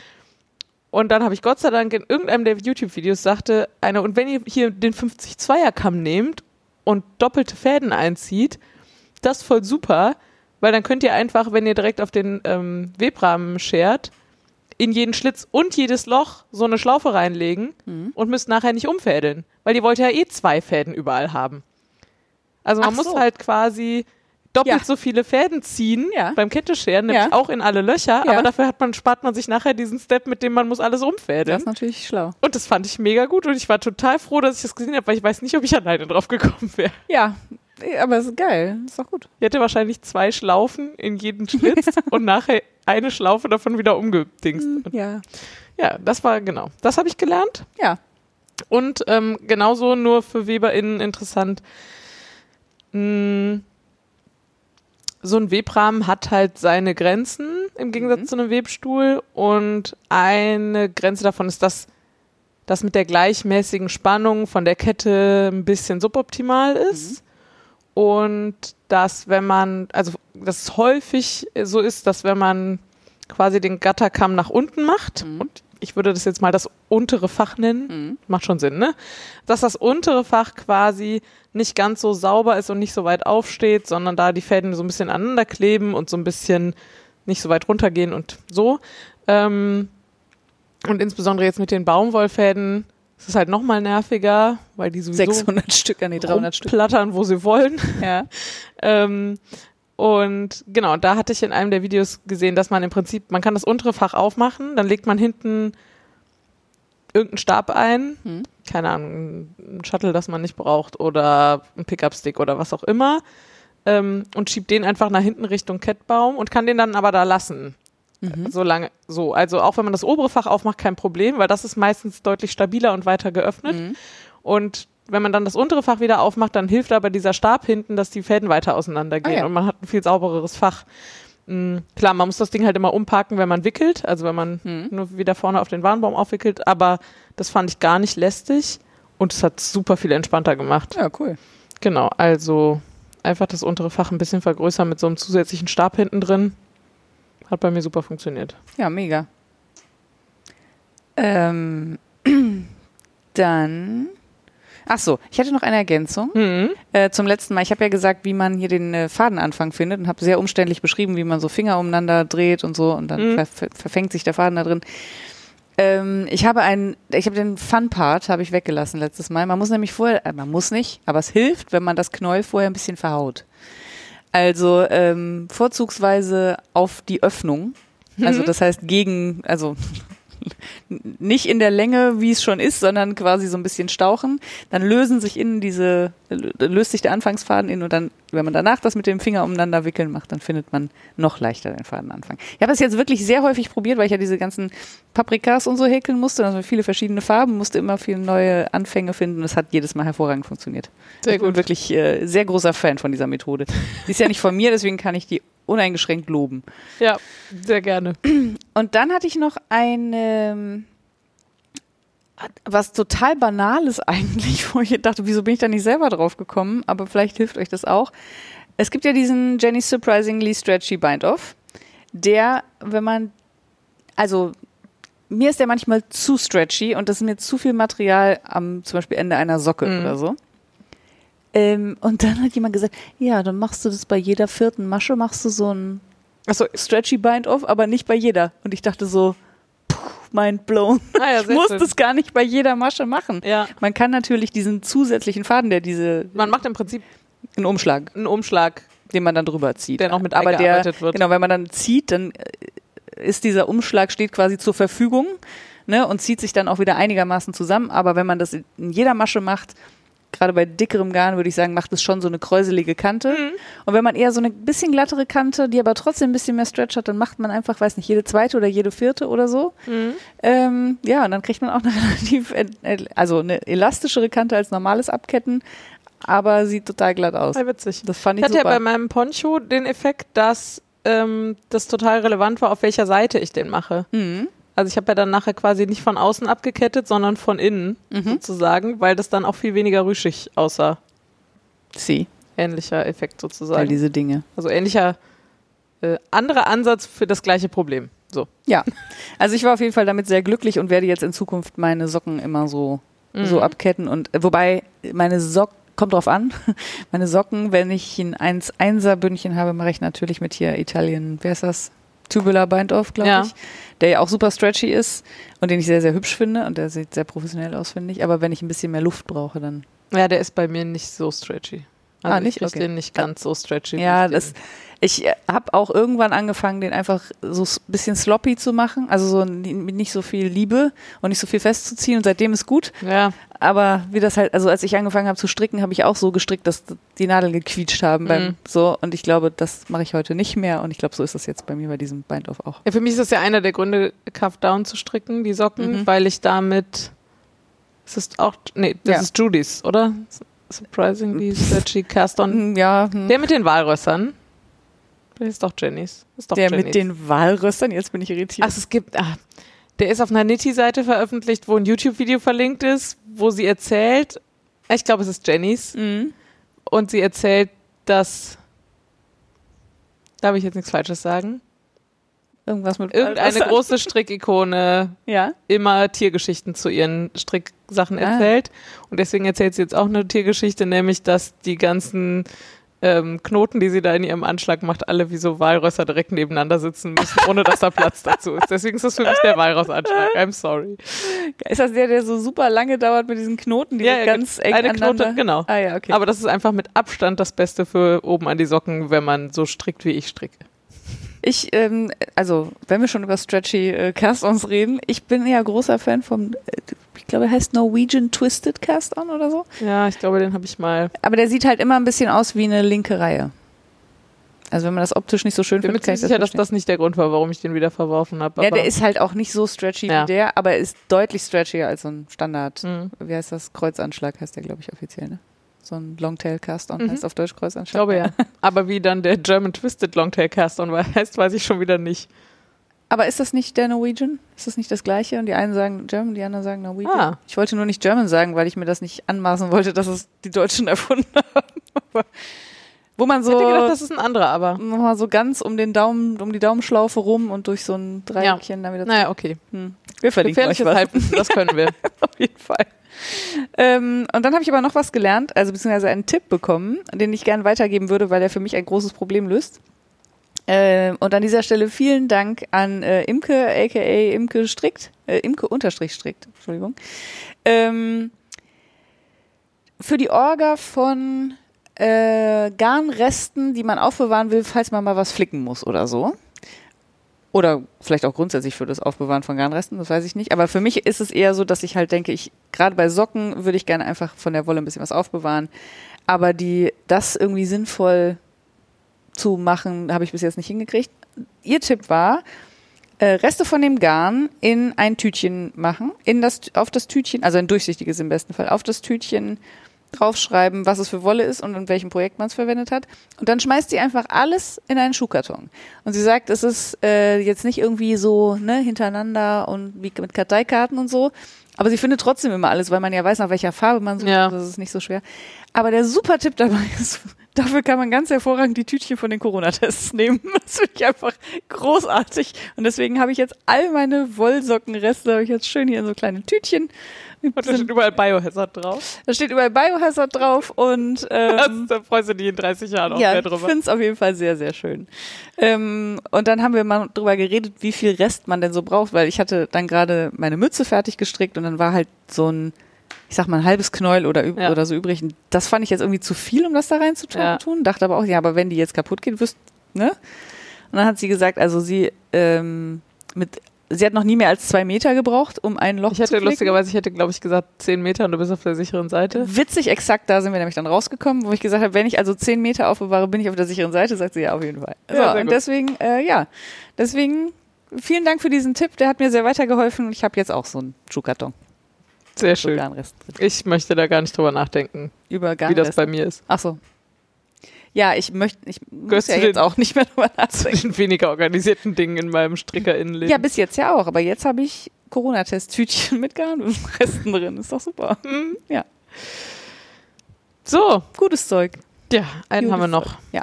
Und dann habe ich Gott sei Dank in irgendeinem der YouTube-Videos sagte einer, und wenn ihr hier den 50-2er-Kamm nehmt und doppelte Fäden einzieht, das ist voll super, weil dann könnt ihr einfach, wenn ihr direkt auf den ähm, Webrahmen schert, in jeden Schlitz und jedes Loch so eine Schlaufe reinlegen Mhm. und müsst nachher nicht umfädeln, weil ihr wollt ja eh zwei Fäden überall haben. Also man Ach muss so. halt quasi doppelt Ja. so viele Fäden ziehen Ja. beim Kettescheren, nämlich auch in alle Löcher, aber dafür hat man, spart man sich nachher diesen Step, mit dem man muss alles Das umfädeln. ist natürlich schlau. Und das fand ich mega gut und ich war total froh, dass ich das gesehen habe, weil ich weiß nicht, ob ich alleine drauf gekommen wäre. Ja, aber es ist geil. Ist doch gut. Ich hätte wahrscheinlich zwei Schlaufen in jeden Schlitz und nachher eine Schlaufe davon wieder umgedingst. Ja. Ja, das war genau. Das habe ich gelernt. Ja. Und ähm, genauso nur für WeberInnen interessant. Mh, so ein Webrahmen hat halt seine Grenzen im Gegensatz Mhm. zu einem Webstuhl und eine Grenze davon ist, dass das mit der gleichmäßigen Spannung von der Kette ein bisschen suboptimal ist. und dass wenn man, also dass es häufig so ist, dass wenn man quasi den Gatterkamm nach unten macht Mhm. und ich würde das jetzt mal das untere Fach nennen, macht schon Sinn, ne? Dass das untere Fach quasi nicht ganz so sauber ist und nicht so weit aufsteht, sondern da die Fäden so ein bisschen aneinander kleben und so ein bisschen nicht so weit runtergehen und so. Ähm, und insbesondere jetzt mit den Baumwollfäden ist es halt nochmal nerviger, weil die sowieso 600 Stück, ah, nee, 300 Stück. plattern, wo sie wollen. Ja. Ähm, und genau, da hatte ich in einem der Videos gesehen, dass man im Prinzip, man kann das untere Fach aufmachen, dann legt man hinten irgendeinen Stab ein, Hm. keine Ahnung, ein Shuttle, das man nicht braucht oder ein Pickup-Stick oder was auch immer ähm, und schiebt den einfach nach hinten Richtung Kettbaum und kann den dann aber da lassen. So lange, so. Also auch wenn man das obere Fach aufmacht, kein Problem, weil das ist meistens deutlich stabiler und weiter geöffnet. Mhm. Und wenn man dann das untere Fach wieder aufmacht, dann hilft aber dieser Stab hinten, dass die Fäden weiter auseinandergehen Ah, ja. und man hat ein viel saubereres Fach. Mm, Klar, man muss das Ding halt immer umparken, wenn man wickelt, also wenn man Mhm. nur wieder vorne auf den Warnbaum aufwickelt, aber das fand ich gar nicht lästig und es hat super viel entspannter gemacht. Ja, cool. Genau, also einfach das untere Fach ein bisschen vergrößern mit so einem zusätzlichen Stab hinten drin. Hat bei mir super funktioniert. Ja, mega. Ähm, dann. Ach so, ich hatte noch eine Ergänzung Mhm. äh, zum letzten Mal. Ich habe ja gesagt, wie man hier den äh, Fadenanfang findet und habe sehr umständlich beschrieben, wie man so Finger umeinander dreht und so und dann Mhm. ver ver verfängt sich der Faden da drin. Ähm, ich habe einen, ich habe den Fun-Part habe ich weggelassen letztes Mal. Man muss nämlich vorher, äh, man muss nicht, aber es hilft, wenn man das Knäuel vorher ein bisschen verhaut. Also ähm, vorzugsweise auf die Öffnung. Also das heißt gegen, also nicht in der Länge, wie es schon ist, sondern quasi so ein bisschen stauchen. Dann lösen sich innen diese, löst sich der Anfangsfaden in und dann, wenn man danach das mit dem Finger umeinander wickeln macht, dann findet man noch leichter den Fadenanfang. Ich habe es jetzt wirklich sehr häufig probiert, weil ich ja diese ganzen Paprikas und so häkeln musste, also viele verschiedene Farben, musste immer viele neue Anfänge finden. Es hat jedes Mal hervorragend funktioniert. Sehr ich bin gut. wirklich äh, sehr großer Fan von dieser Methode. Die ist ja nicht von mir, deswegen kann ich die uneingeschränkt loben. Ja, sehr gerne. Und dann hatte ich noch ein, was total Banales eigentlich, wo ich dachte, wieso bin ich da nicht selber drauf gekommen? Aber vielleicht hilft euch das auch. Es gibt ja diesen Jenny's Surprisingly Stretchy Bind-Off, der, wenn man, also mir ist der manchmal zu stretchy und das ist mir zu viel Material am zum Beispiel Ende einer Socke Mhm. oder so. Ähm, und dann hat jemand gesagt, ja, dann machst du das bei jeder vierten Masche, machst du so ein Achso, Stretchy Bind-Off, aber nicht bei jeder. Und ich dachte so, mind blown. ah, ja, Ich muss schön. das gar nicht bei jeder Masche machen. Ja, Man kann natürlich diesen zusätzlichen Faden, der diese, man macht im Prinzip einen Umschlag, einen Umschlag, den man dann drüber zieht. der noch mit aber der, wird. genau, wenn man dann zieht, dann äh, ist dieser Umschlag steht quasi zur Verfügung, ne, und zieht sich dann auch wieder einigermaßen zusammen. Aber wenn man das in jeder Masche macht, gerade bei dickerem Garn würde ich sagen, macht es schon so eine kräuselige Kante. Mhm. Und wenn man eher so eine bisschen glattere Kante, die aber trotzdem ein bisschen mehr Stretch hat, dann macht man einfach, weiß nicht, jede zweite oder jede vierte oder so. Mhm. Ähm, ja, und dann kriegt man auch eine relativ, äh, also eine elastischere Kante als normales Abketten, aber sieht total glatt aus. Sehr witzig. Das fand Ich ich hatte ja bei meinem Poncho den Effekt, dass ähm, das total relevant war, auf welcher Seite ich den mache. Mhm. Also ich habe ja dann nachher quasi nicht von außen abgekettet, sondern von innen Mhm. sozusagen, weil das dann auch viel weniger rüschig aussah. Sie, Ähnlicher Effekt all sozusagen. diese Dinge. Also ähnlicher, äh, anderer Ansatz für das gleiche Problem. So. Ja, also ich war auf jeden Fall damit sehr glücklich und werde jetzt in Zukunft meine Socken immer so, so Mhm. abketten. Und äh, wobei meine Socken, kommt drauf an, meine Socken, wenn ich ein 1-1er Bündchen habe, mache ich natürlich mit hier Italien, wer ist das? Tubular Bind-Off, glaube Ja. ich. Der ja auch super stretchy ist und den ich sehr, sehr hübsch finde und der sieht sehr professionell aus, finde ich. Aber wenn ich ein bisschen mehr Luft brauche, dann. Ja, der ist bei mir nicht so stretchy. Also Ah, nicht? Ich Okay. den nicht ganz so stretchy. Ja, ich das, ich habe auch irgendwann angefangen, den einfach so ein bisschen sloppy zu machen. Also so nicht so viel Liebe und nicht so viel festzuziehen. Und seitdem ist gut. Ja, Aber wie das halt, also als ich angefangen habe zu stricken, habe ich auch so gestrickt, dass die Nadeln gequietscht haben beim Mhm. so. Und ich glaube, das mache ich heute nicht mehr. Und ich glaube, so ist das jetzt bei mir bei diesem Bind-Off auch. Ja, für mich ist das ja einer der Gründe, Cuff Down zu stricken, die Socken, Mhm. weil ich damit. Es ist auch. Nee, das Ja. ist Judys, oder? Surprisingly stretchy Cast On. Hm, Ja, hm. Der mit den Walrössern. Das ist doch Jennys. Ist doch der Jennys. mit den Walrössern, jetzt bin ich irritiert. Ach, es gibt. Ah, der ist auf einer Nitty-Seite veröffentlicht, wo ein YouTube-Video verlinkt ist, wo sie erzählt. Ich glaube, es ist Jennys. Mhm. Und sie erzählt dass, darf ich jetzt nichts Falsches sagen? Irgendwas mit Irgendeine große Strickikone Ja. immer Tiergeschichten zu ihren Stricksachen Ah. erzählt. Und deswegen erzählt sie jetzt auch eine Tiergeschichte, nämlich, dass die ganzen ähm, Knoten, die sie da in ihrem Anschlag macht, alle wie so Walrösser direkt nebeneinander sitzen müssen, ohne dass da Platz dazu ist. Deswegen ist das für mich der Walross-Anschlag. I'm sorry. Ist das der, der so super lange dauert mit diesen Knoten, die Ja, ja, ganz eng eine aneinander? Knote, genau. Ah ja, okay. Aber das ist einfach mit Abstand das Beste für oben an die Socken, wenn man so strickt, wie ich stricke. Ich, ähm, also, wenn wir schon über stretchy äh, Cast-Ons reden, ich bin ja großer Fan vom, äh, ich glaube, er heißt Norwegian Twisted Cast-On oder so. Ja, ich glaube, den habe ich mal. Aber der sieht halt immer ein bisschen aus wie eine linke Reihe. Also wenn man das optisch nicht so schön findet, kann ich sicher, dass verstehen. das nicht der Grund war, warum ich den wieder verworfen habe. Ja, der ist halt auch nicht so stretchy Ja. wie der, aber er ist deutlich stretchier als so ein Standard, Mhm. wie heißt das, Kreuzanschlag heißt der, glaube ich, offiziell, ne? So ein Longtail Cast-On Mhm. heißt auf Deutsch Ich Kreuzanschlag. glaube ja. Aber wie dann der German Twisted Longtail Cast on heißt, weiß ich schon wieder nicht. Aber ist das nicht der Norwegian? Ist das nicht das gleiche? Und die einen sagen German, die anderen sagen Norwegian? Ah. Ich wollte nur nicht German sagen, weil ich mir das nicht anmaßen wollte, dass es die Deutschen erfunden haben. Aber wo man Ich hätte gedacht, so das ist ein anderer, aber. nochmal so ganz um den Daumen, um die Daumenschlaufe rum und durch so ein Dreieckchen dann wieder Naja, okay. Hm. Wir verlinken euch was. Halbwissen, das können wir. Auf jeden Fall. Ähm, und dann habe ich aber noch was gelernt, also beziehungsweise einen Tipp bekommen, den ich gerne weitergeben würde, weil er für mich ein großes Problem löst. Ähm, und an dieser Stelle vielen Dank an äh, Imke, aka Imke Strickt, äh, Imke unterstrich Strickt, Entschuldigung. Ähm, für die Orga von äh, Garnresten, die man aufbewahren will, falls man mal was flicken muss oder so. Oder vielleicht auch grundsätzlich für das Aufbewahren von Garnresten, das weiß ich nicht. Aber für mich ist es eher so, dass ich halt denke, ich, gerade bei Socken würde ich gerne einfach von der Wolle ein bisschen was aufbewahren. Aber die, das irgendwie sinnvoll zu machen, habe ich bis jetzt nicht hingekriegt. Ihr Tipp war, äh, Reste von dem Garn in ein Tütchen machen, in das, auf das Tütchen, also ein durchsichtiges im besten Fall, auf das Tütchen draufschreiben, was es für Wolle ist und in welchem Projekt man es verwendet hat. Und dann schmeißt sie einfach alles in einen Schuhkarton. Und sie sagt, es ist äh, jetzt nicht irgendwie so ne, hintereinander und wie mit Karteikarten und so. Aber sie findet trotzdem immer alles, weil man ja weiß, nach welcher Farbe man sucht. Ja. Das ist nicht so schwer. Aber der super Tipp dabei ist, dafür kann man ganz hervorragend die Tütchen von den Corona-Tests nehmen. Das finde ich einfach großartig. Und deswegen habe ich jetzt all meine Wollsockenreste, habe ich jetzt schön hier in so kleine Tütchen. Da steht überall Biohazard drauf. Da steht überall Biohazard drauf und ähm, da freust du dich in 30 Jahren auch ja, mehr ich drüber. finde es auf jeden Fall sehr, sehr schön. Ähm, und dann haben wir mal drüber geredet, wie viel Rest man denn so braucht, weil ich hatte dann gerade meine Mütze fertig gestrickt und dann war halt so ein, ich sag mal, ein halbes Knäuel oder, Ja. oder so übrig. Und Das fand ich jetzt irgendwie zu viel, um das da rein zu tun. Ja. tun. Dachte aber auch, ja, aber wenn die jetzt kaputt geht, wirst, ne? Und dann hat sie gesagt, also sie, ähm, mit, sie hat noch nie mehr als zwei Meter gebraucht, um ein Loch Ich zu hätte flicken. lustigerweise, ich hätte, glaube ich, gesagt 10 Meter und du bist auf der sicheren Seite. Witzig, exakt, da sind wir nämlich dann rausgekommen, wo ich gesagt habe, wenn ich also zehn Meter aufbewahre, bin ich auf der sicheren Seite, sagt sie ja auf jeden Fall. Ja, so, sehr und gut. deswegen, äh, ja, deswegen vielen Dank für diesen Tipp, der hat mir sehr weitergeholfen und ich habe jetzt auch so einen Schuhkarton. Sehr schön. Ich möchte da gar nicht drüber nachdenken, Über wie das bei mir ist. Ach so. Ja, ich möchte, ich muss ja du jetzt auch nicht mehr drüber Zu nachdenken. den weniger organisierten Dingen in meinem Strickerinnenleben. Ja, bis jetzt ja auch, aber jetzt habe ich Corona-Test-Tütchen mit Garnresten drin. Ist doch super. Mhm. Ja, So, gutes Zeug. ja, einen Gutes haben wir noch. Ja.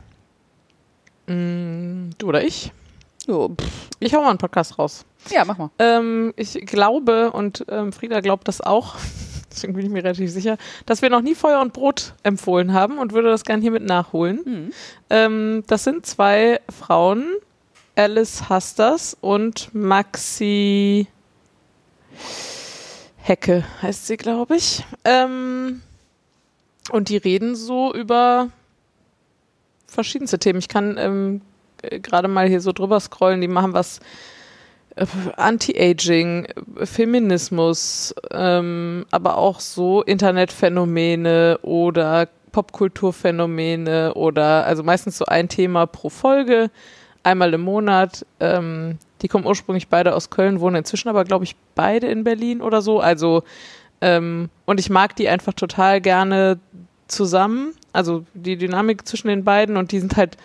Mm, Du oder ich? Pff. Ich hau mal einen Podcast raus. ja, mach mal. Ähm, ich glaube, und ähm, Frieda glaubt das auch, deswegen bin ich mir relativ sicher, dass wir noch nie Feuer und Brot empfohlen haben und würde das gerne hiermit nachholen. Hm. Ähm, das sind zwei Frauen, Alice Hasters und Maxi Hecke heißt sie, glaube ich. Ähm, und die reden so über verschiedenste Themen. Ich kann ähm, äh, gerade mal hier so drüber scrollen. Die machen was Anti-Aging, Feminismus, ähm, aber auch so Internetphänomene oder Popkulturphänomene oder also meistens so ein Thema pro Folge, einmal im Monat. Ähm, die kommen ursprünglich beide aus Köln, wohnen inzwischen aber, glaube ich, beide in Berlin oder so. Also, ähm, und ich mag die einfach total gerne zusammen. Also die Dynamik zwischen den beiden und die sind halt,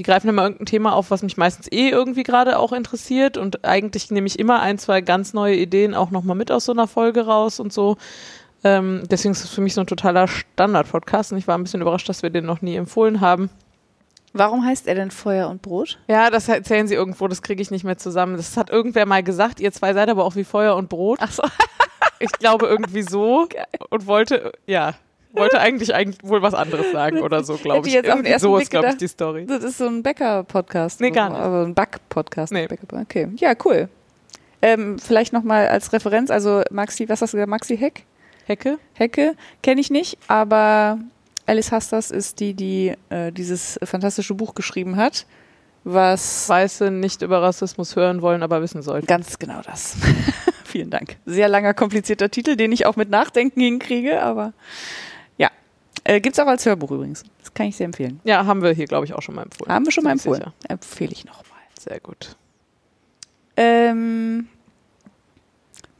die greifen immer irgendein Thema auf, was mich meistens eh irgendwie gerade auch interessiert und eigentlich nehme ich immer ein, zwei ganz neue Ideen auch nochmal mit aus so einer Folge raus und so. Ähm, deswegen ist es für mich so ein totaler Standard-Podcast und ich war ein bisschen überrascht, dass wir den noch nie empfohlen haben. Warum heißt er denn Feuer und Brot? Ja, das erzählen sie irgendwo, das kriege ich nicht mehr zusammen. Das hat irgendwer mal gesagt, ihr zwei seid aber auch wie Feuer und Brot. Ach so. Ich glaube irgendwie so und wollte, ja, wollte eigentlich eigentlich wohl was anderes sagen oder so, glaube ich. jetzt auf den ersten so Blick ist, glaube ich, die Story. Das ist so ein Bäcker-Podcast. Nee, gar nicht. Also ein Back-Podcast. Nee. Okay, ja, cool. Ähm, vielleicht nochmal als Referenz, also Maxi, was hast du gesagt, Maxi Heck? Hecke? Hecke kenne ich nicht, aber Alice Hastas ist die, die äh, dieses fantastische Buch geschrieben hat, was Weiße nicht über Rassismus hören wollen, aber wissen sollten. ganz genau das. Vielen Dank. Sehr langer, komplizierter Titel, den ich auch mit Nachdenken hinkriege, aber Äh, gibt's auch als Hörbuch übrigens. Das kann ich sehr empfehlen. Ja, haben wir hier, glaube ich, auch schon mal empfohlen. Haben wir schon mal empfohlen. sicher. Empfehle ich nochmal. Sehr gut. Ähm,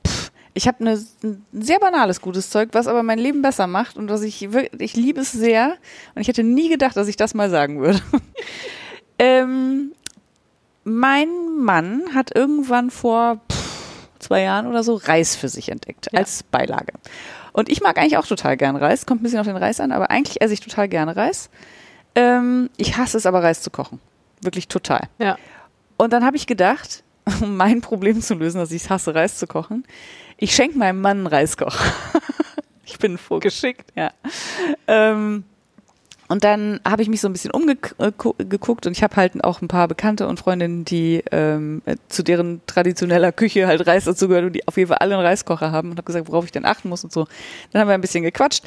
pff, ich habe ne, ein sehr banales gutes Zeug, was aber mein Leben besser macht und was ich wirklich, ich liebe es sehr. Und ich hätte nie gedacht, dass ich das mal sagen würde. ähm, mein Mann hat irgendwann vor pff, zwei Jahren oder so Reis für sich entdeckt Ja. als Beilage. Und ich mag eigentlich auch total gern Reis. Kommt ein bisschen auf den Reis an, aber eigentlich esse ich total gerne Reis. Ähm, ich hasse es aber, Reis zu kochen. Wirklich total. Ja. Und dann habe ich gedacht, um mein Problem zu lösen, dass ich es hasse, Reis zu kochen, ich schenke meinem Mann einen Reiskocher. ich bin ein Vogel. Geschickt. Ja. Ähm, und dann habe ich mich so ein bisschen umgeguckt und ich habe halt auch ein paar Bekannte und Freundinnen, die ähm, äh, zu deren traditioneller Küche halt Reis dazu gehört und die auf jeden Fall alle einen Reiskocher haben und habe gesagt, worauf ich denn achten muss und so. Dann haben wir ein bisschen gequatscht.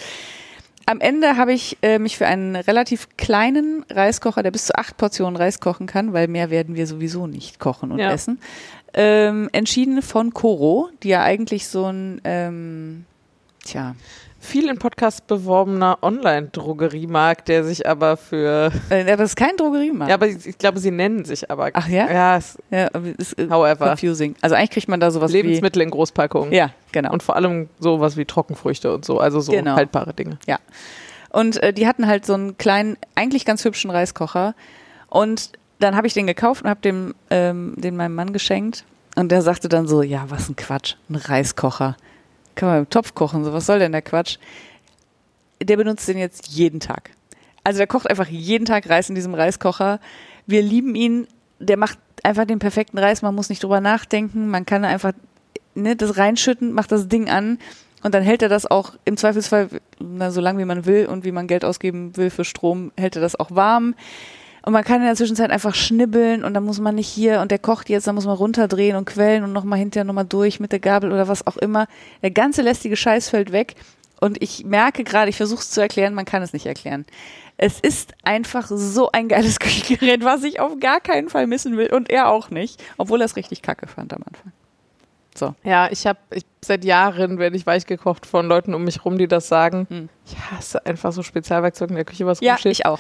Am Ende habe ich äh, mich für einen relativ kleinen Reiskocher, der bis zu acht Portionen Reis kochen kann, weil mehr werden wir sowieso nicht kochen und Ja. essen, ähm, entschieden von Koro, die ja eigentlich so ein, ähm, tja, Viel in Podcasts beworbener Online-Drogeriemarkt, der sich aber für. äh, das ist kein Drogeriemarkt. Ja, aber ich, glaube, sie nennen sich aber. Ach ja? Ja, es, Ja, ist äh, however. confusing. Also eigentlich kriegt man da sowas Lebensmittel in Großpackungen. wie... Ja, genau. Und vor allem sowas wie Trockenfrüchte und so, also so Genau. haltbare Dinge. Und äh, die hatten halt so einen kleinen, eigentlich ganz hübschen Reiskocher. Und dann habe ich den gekauft und habe dem ähm, den meinem Mann geschenkt. Und der sagte dann so, ja, was ein Quatsch, ein Reiskocher. Kann man im Topf kochen, so was soll denn der Quatsch? Der benutzt den jetzt jeden Tag. Also der kocht einfach jeden Tag Reis in diesem Reiskocher. Wir lieben ihn. Der macht einfach den perfekten Reis. Man muss nicht drüber nachdenken. Man kann einfach ne, das reinschütten, macht das Ding an und dann hält er das auch im Zweifelsfall na, so lange wie man will und wie man Geld ausgeben will für Strom, hält er das auch warm. Und man kann in der Zwischenzeit einfach schnibbeln und dann muss man nicht hier und der kocht jetzt, dann muss man runterdrehen und quellen und nochmal hinterher nochmal durch mit der Gabel oder was auch immer. Der ganze lästige Scheiß fällt weg und ich merke gerade, ich versuche es zu erklären, man kann es nicht erklären. Es ist einfach so ein geiles Küchengerät, was ich auf gar keinen Fall missen will und er auch nicht, obwohl er es richtig kacke fand am Anfang. So. Ja, ich habe seit Jahren werde ich weich gekocht von Leuten um mich rum, die das sagen. Hm. Ich hasse einfach so Spezialwerkzeug in der Küche, was Ja, rumsteht. ich auch.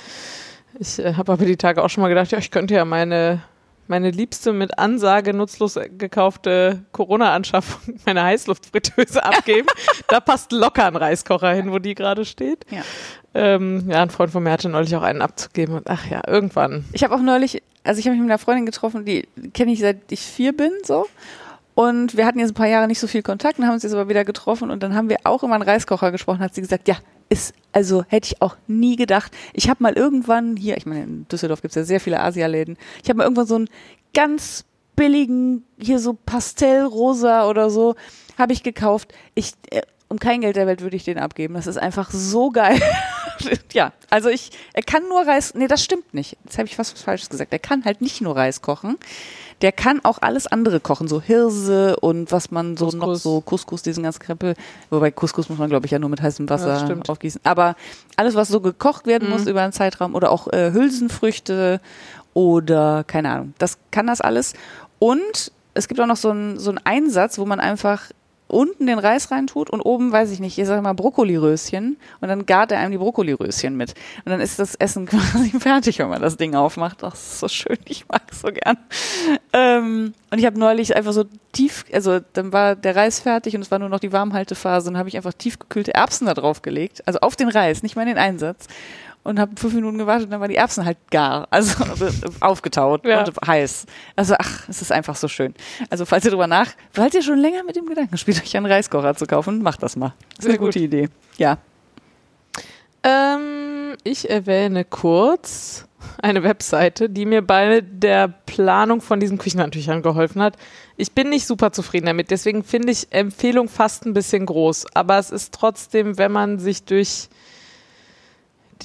Ich äh, habe aber die Tage auch schon mal gedacht, ja, ich könnte ja meine, meine liebste mit Ansage nutzlos gekaufte Corona-Anschaffung, meine Heißluftfritteuse abgeben. da passt locker ein Reiskocher hin, wo die gerade steht. Ja. Ähm, ja, ein Freund von mir hatte neulich auch einen abzugeben und ach ja, irgendwann. Ich habe auch neulich, also ich habe mich mit einer Freundin getroffen, die kenne ich seit ich vier bin, so. Und wir hatten jetzt ein paar Jahre nicht so viel Kontakt und haben uns jetzt aber wieder getroffen und dann haben wir auch über einen Reiskocher gesprochen, hat sie gesagt, ja, ist, also hätte ich auch nie gedacht. Ich habe mal irgendwann hier, ich meine, in Düsseldorf gibt's ja sehr viele Asialäden, ich habe mal irgendwann so einen ganz billigen, hier so Pastellrosa oder so, habe ich gekauft. Ich, äh, um kein Geld der Welt würde ich den abgeben. Das ist einfach so geil. ja, also ich, er kann nur Reis, nee, das stimmt nicht. Jetzt habe ich was Falsches gesagt. Er kann halt nicht nur Reis kochen. Der kann auch alles andere kochen, so Hirse und was man so noch Couscous. so Couscous, diesen ganzen Krempel. Wobei Couscous muss man, glaube ich, ja nur mit heißem Ja, Wasser stimmt. aufgießen. Aber alles, was so gekocht werden Mhm. muss über einen Zeitraum oder auch äh, Hülsenfrüchte oder keine Ahnung, das kann das alles. Und es gibt auch noch so einen so einen Einsatz, wo man einfach unten den Reis reintut und oben, weiß ich nicht, ich sage mal Brokkoliröschen und dann gart er einem die Brokkoliröschen mit. Und dann ist das Essen quasi fertig, wenn man das Ding aufmacht. Das ist so schön, ich mag es so gern. Ähm, und ich habe neulich einfach so tief, also dann war der Reis fertig und es war nur noch die Warmhaltephase und habe ich einfach tiefgekühlte Erbsen da drauf gelegt, also auf den Reis, nicht mal in den Einsatz. Und habe fünf Minuten gewartet und dann waren die Erbsen halt gar, also aufgetaut Ja. und heiß. Also ach, es ist einfach so schön. Also falls ihr drüber nach, falls ihr schon länger mit dem Gedanken spielt, euch einen Reiskocher zu kaufen, macht das mal. Das ist Sehr eine gute Idee. Ja. Ähm, ich erwähne kurz eine Webseite, die mir bei der Planung von diesen Küchenhandtüchern geholfen hat. Ich bin nicht super zufrieden damit, deswegen finde ich Empfehlung fast ein bisschen groß. Aber es ist trotzdem, wenn man sich durch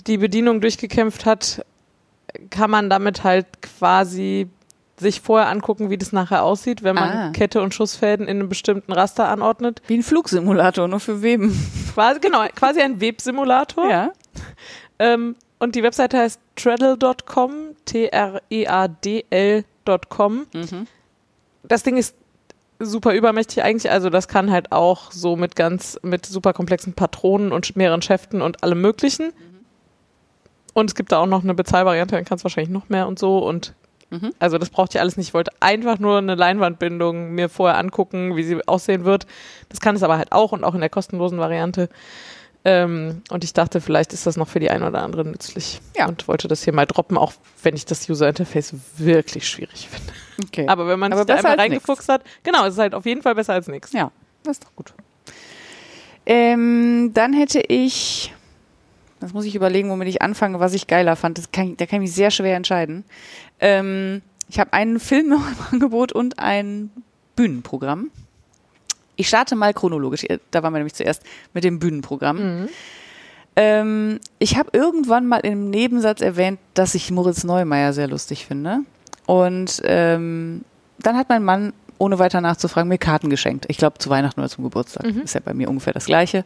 die Bedienung durchgekämpft hat, kann man damit halt quasi sich vorher angucken, wie das nachher aussieht, wenn man Ah. Kette und Schussfäden in einem bestimmten Raster anordnet. Wie ein Flugsimulator, nur für Weben. Quasi, genau, quasi ein Websimulator. Ja. Ähm, und die Webseite heißt treadle.com, T-R-E-A-D-L.com. Mhm. Das Ding ist super übermächtig eigentlich, also das kann halt auch so mit ganz, mit super komplexen Patronen und mehreren Schäften und allem möglichen. Und es gibt da auch noch eine Bezahlvariante, dann kannst du wahrscheinlich noch mehr und so und Mhm. also das braucht ihr alles nicht. Ich wollte einfach nur eine Leinwandbindung mir vorher angucken, wie sie aussehen wird. Das kann es aber halt auch und auch in der kostenlosen Variante. Ähm, und ich dachte, vielleicht ist das noch für die eine oder andere nützlich. Ja. Und wollte das hier mal droppen, auch wenn ich das User-Interface wirklich schwierig finde. Okay. Aber wenn man Aber sich da besser einmal reingefuchst hat, genau, es ist halt auf jeden Fall besser als nichts. Ja, das ist doch gut. Ähm, dann hätte ich, das muss ich überlegen, womit ich anfange, was ich geiler fand. Kann, da kann ich mich sehr schwer entscheiden. Ähm, ich habe einen Film noch im Angebot und ein Bühnenprogramm. Ich starte mal chronologisch. Da waren wir nämlich zuerst mit dem Bühnenprogramm. Ähm, ich habe irgendwann mal im Nebensatz erwähnt, dass ich Moritz Neumeier sehr lustig finde. Und ähm, dann hat mein Mann, ohne weiter nachzufragen, mir Karten geschenkt. Ich glaube, zu Weihnachten oder zum Geburtstag. Ist ja bei mir ungefähr das Gleiche.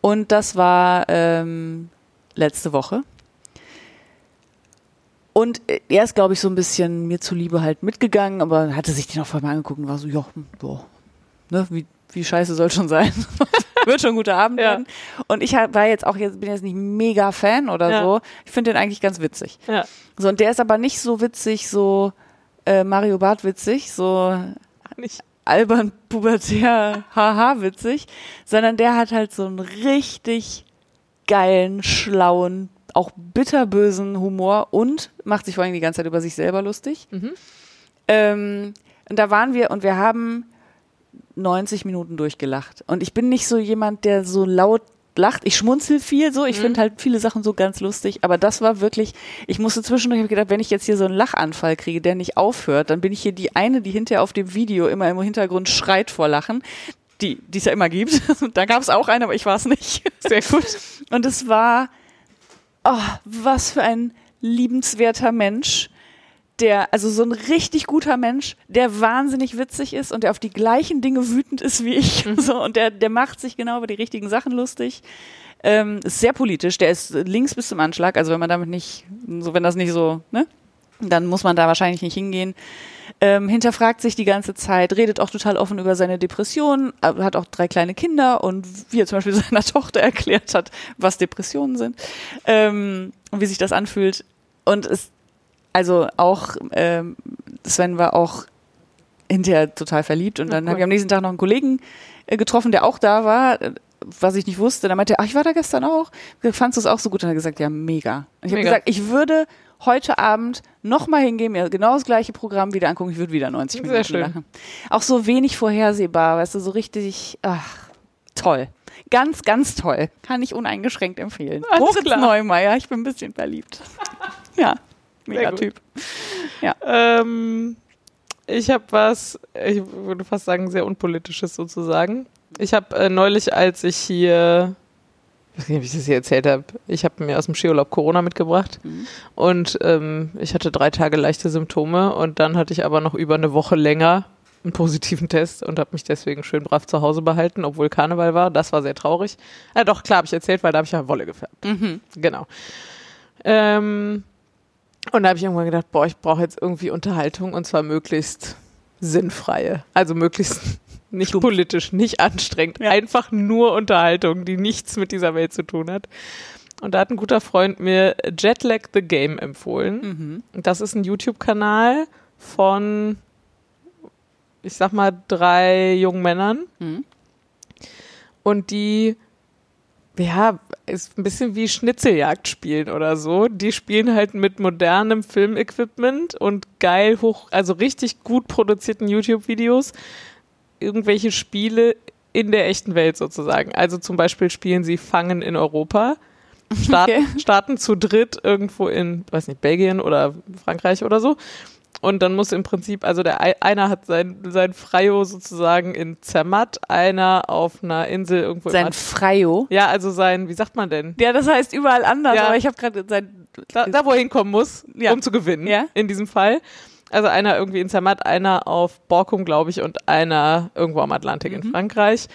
Und das war ähm, letzte Woche. Und äh, er ist, glaube ich, so ein bisschen mir zuliebe halt mitgegangen, aber hatte sich den auch vorher mal angeguckt und war so, ja, hm, boah, ne, wie, wie scheiße soll schon sein. Wird schon ein guter Abend Ja. werden. Und ich war jetzt auch jetzt, bin jetzt nicht mega Fan oder Ja. so. Ich finde den eigentlich ganz witzig. Ja. So, und der ist aber nicht so witzig, so äh, Mario Barth witzig, so Nicht. Albern, pubertär, haha witzig, sondern der hat halt so einen richtig geilen, schlauen, auch bitterbösen Humor und macht sich vor allem die ganze Zeit über sich selber lustig. Mhm. Ähm, und da waren wir und wir haben 90 Minuten durchgelacht. Und ich bin nicht so jemand, der so laut lacht. Ich schmunzel viel so. Ich Mhm. finde halt viele Sachen so ganz lustig. Aber das war wirklich, ich musste zwischendurch ich gedacht, wenn ich jetzt hier so einen Lachanfall kriege, der nicht aufhört, dann bin ich hier die eine, die hinterher auf dem Video immer im Hintergrund schreit vor Lachen. Die, die es ja immer gibt. da gab es auch eine, aber ich war es nicht. Sehr gut. Und es war, oh, was für ein liebenswerter Mensch, der, also so ein richtig guter Mensch, der wahnsinnig witzig ist und der auf die gleichen Dinge wütend ist wie ich. So, und der, der macht sich genau über die richtigen Sachen lustig. Ähm, ist sehr politisch, der ist links bis zum Anschlag, also wenn man damit nicht, so wenn das nicht so, ne? Dann muss man da wahrscheinlich nicht hingehen. Ähm, hinterfragt sich die ganze Zeit, redet auch total offen über seine Depressionen, aber hat auch drei kleine Kinder und wie er zum Beispiel seiner Tochter erklärt hat, was Depressionen sind ähm, und wie sich das anfühlt. Und es, also auch, ähm, Sven war auch hinterher total verliebt und dann cool. habe ich am nächsten Tag noch einen Kollegen äh, getroffen, der auch da war, äh, was ich nicht wusste. Dann meinte er, ach, ich war da gestern auch. Fandst du es auch so gut? Und er hat gesagt, ja, mega. Und ich habe gesagt, ich würde heute Abend nochmal hingehen, mir genau das gleiche Programm wieder angucken. Ich würde wieder 90 Sehr Minuten schön. lachen. Auch so wenig vorhersehbar, weißt du, so richtig, ach, toll. Ganz, ganz toll. Kann ich uneingeschränkt empfehlen. Alles Moritz klar. Neumeier, ich bin ein bisschen verliebt. ja, mega. Typ. Ähm, ich habe was, ich würde fast sagen, sehr unpolitisches sozusagen. Ich habe äh, neulich, als ich hier, ich weiß nicht, ob ich das hier erzählt habe, ich habe mir aus dem Skiurlaub Corona mitgebracht Mhm. und ähm, ich hatte drei Tage leichte Symptome und dann hatte ich aber noch über eine Woche länger einen positiven Test und habe mich deswegen schön brav zu Hause behalten, obwohl Karneval war. Das war sehr traurig. Ja, doch, klar, habe ich erzählt, weil da habe ich ja Wolle gefärbt. Mhm. Genau. Ähm, und da habe ich irgendwann gedacht, boah, ich brauche jetzt irgendwie Unterhaltung und zwar möglichst sinnfreie. Also möglichst nicht Stumpf. politisch, nicht anstrengend. Einfach nur Unterhaltung, die nichts mit dieser Welt zu tun hat. Und da hat ein guter Freund mir Jetlag the Game empfohlen. Mhm. Das ist ein YouTube-Kanal von, ich sag mal, drei jungen Männern. Mhm. Und die ja, ist ein bisschen wie Schnitzeljagd spielen oder so. Die spielen halt mit modernem Filmequipment und geil hoch, also richtig gut produzierten YouTube-Videos irgendwelche Spiele in der echten Welt sozusagen. Also zum Beispiel spielen sie Fangen in Europa, starten, Okay. starten zu dritt irgendwo in, weiß nicht, Belgien oder Frankreich oder so. Und dann muss im Prinzip, also der ei- einer hat sein, sein Freio sozusagen in Zermatt, einer auf einer Insel irgendwo Sein Freio. Ja, also sein, wie sagt man denn? Ja, das heißt überall anders, Ja. aber ich habe gerade sein. Da, da wo er hinkommen muss, Ja. um zu gewinnen, Ja. in diesem Fall. Also einer irgendwie in Zermatt, einer auf Borkum, glaube ich, und einer irgendwo am Atlantik Mhm. in Frankreich.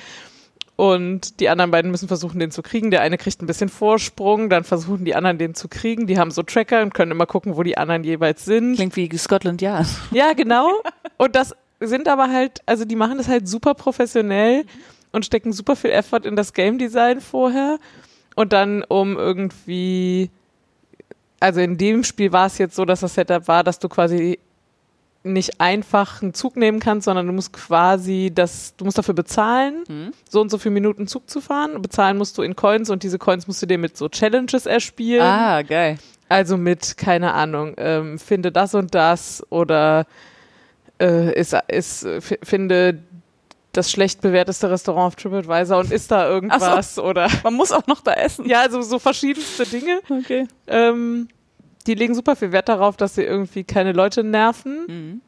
Und die anderen beiden müssen versuchen, den zu kriegen. Der eine kriegt ein bisschen Vorsprung, dann versuchen die anderen, den zu kriegen. Die haben so Tracker und können immer gucken, wo die anderen jeweils sind. Klingt wie Scotland Yard. Ja, genau. Und das sind aber halt, also die machen das halt super professionell und stecken super viel Effort in das Game Design vorher. Und dann um irgendwie, also in dem Spiel war es jetzt so, dass das Setup war, dass du quasi nicht einfach einen Zug nehmen kannst, sondern du musst quasi das, du musst dafür bezahlen, so und so viele Minuten Zug zu fahren. Bezahlen musst du in Coins und diese Coins musst du dir mit so Challenges erspielen. Ah, geil. Also mit, keine Ahnung, ähm, finde das und das oder äh, ist, ist, finde das schlecht bewerteste Restaurant auf TripAdvisor und ist da irgendwas oder Man muss auch noch da essen. ja, also so verschiedenste Dinge. Okay. Ähm, die legen super viel Wert darauf, dass sie irgendwie keine Leute nerven. Mhm.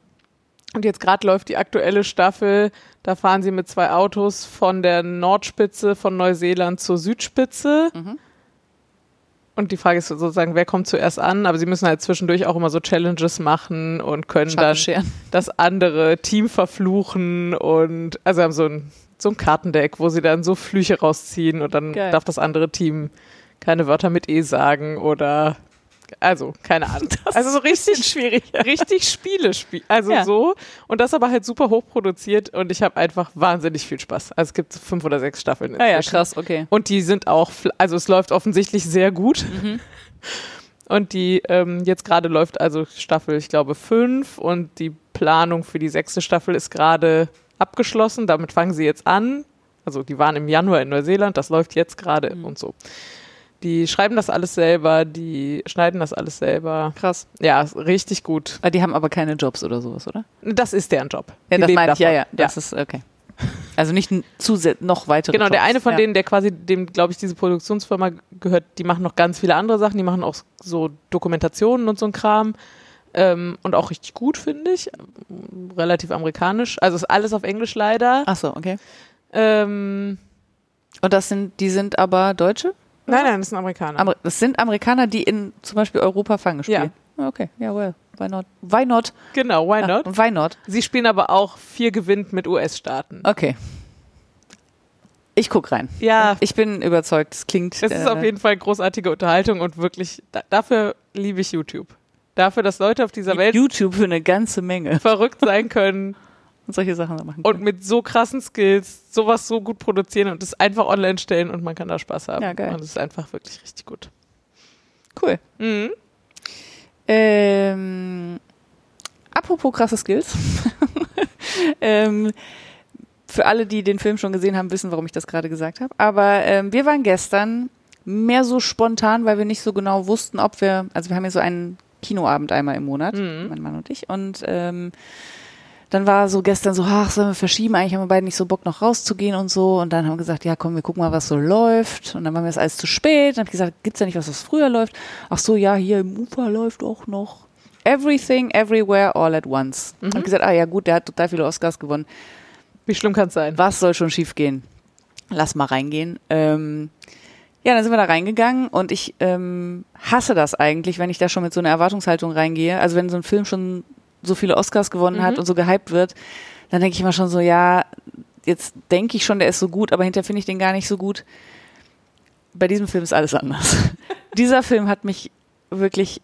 Und jetzt gerade läuft die aktuelle Staffel, da fahren sie mit zwei Autos von der Nordspitze von Neuseeland zur Südspitze. Mhm. Und die Frage ist sozusagen, wer kommt zuerst an? Aber sie müssen halt zwischendurch auch immer so Challenges machen und können dann das andere Team verfluchen und also haben so ein, so ein Kartendeck, wo sie dann so Flüche rausziehen und dann Geil. darf das andere Team keine Wörter mit E sagen oder also, keine Ahnung. also so richtig schwierig. richtig Spiele spielen. Also Ja. so. Und das aber halt super hoch produziert und ich habe einfach wahnsinnig viel Spaß. Also es gibt fünf oder sechs Staffeln. Ah ja, inzwischen. krass, okay. Und die sind auch, also es läuft offensichtlich sehr gut. Mhm. Und die, ähm, jetzt gerade läuft also Staffel, ich glaube, fünf und die Planung für die sechste Staffel ist gerade abgeschlossen. Damit fangen sie jetzt an. Also die waren im Januar in Neuseeland, das läuft jetzt gerade Mhm. und so. Die schreiben das alles selber, die schneiden das alles selber. Krass. Ja, richtig gut. Ah, Die haben aber keine Jobs oder sowas, oder? Das ist deren Job. Ja, Die das meine ich, ja, ja. Das ist okay. Also nicht noch weitere Genau, der Jobs. eine von ja. denen, der quasi dem, glaube ich, diese Produktionsfirma gehört, die machen noch ganz viele andere Sachen, die machen auch so Dokumentationen und so ein Kram. Ähm, und auch richtig gut, finde ich. Relativ amerikanisch. Also ist alles auf Englisch leider. Ach so, okay. Ähm, Und das sind, die sind aber Deutsche? Nein, nein, das sind Amerikaner. Amer das sind Amerikaner, die in zum Beispiel Europa Fangen spielen. Ja. Okay, ja, well. Why not? Why not? genau, why Ah, not? Why not? Sie spielen aber auch vier gewinnt mit US-Staaten. Okay. Ich guck rein. Ja, Ich bin überzeugt, es klingt. es ist äh, auf jeden Fall großartige Unterhaltung und wirklich, da, dafür liebe ich YouTube. Dafür, dass Leute auf dieser Welt YouTube für eine ganze Menge verrückt sein können und solche Sachen machen. und mit so krassen Skills sowas so gut produzieren und es einfach online stellen und man kann da Spaß haben. Ja, geil. Und es ist einfach wirklich richtig gut. cool. Mhm. Ähm, apropos krasse Skills. ähm, für alle, die den Film schon gesehen haben, wissen, warum ich das gerade gesagt habe. Aber ähm, wir waren gestern mehr so spontan, weil wir nicht so genau wussten, ob wir, also wir haben ja so einen Kinoabend einmal im Monat, Mhm. mein Mann und ich. Und ähm, dann war so gestern so, ach, sollen wir verschieben? Eigentlich haben wir beide nicht so Bock, noch rauszugehen und so. Und dann haben wir gesagt, ja, komm, wir gucken mal, was so läuft. Und dann war mir das alles zu spät. Dann habe ich gesagt, gibt's ja nicht was, was früher läuft? Ach so, ja, hier im Ufer läuft auch noch Everything, Everywhere, All at Once. Mhm. Hab gesagt, ah ja, gut, der hat total viele Oscars gewonnen. Wie schlimm kann es sein? Was soll schon schiefgehen? Lass mal reingehen. Ähm, ja, dann sind wir da reingegangen und ich ähm, hasse das eigentlich, wenn ich da schon mit so einer Erwartungshaltung reingehe. Also wenn so ein Film schon so viele Oscars gewonnen hat Mhm. und so gehypt wird, dann denke ich immer schon so, ja, jetzt denke ich schon, der ist so gut, aber hinterher finde ich den gar nicht so gut. Bei diesem Film ist alles anders. Dieser Film hat mich wirklich,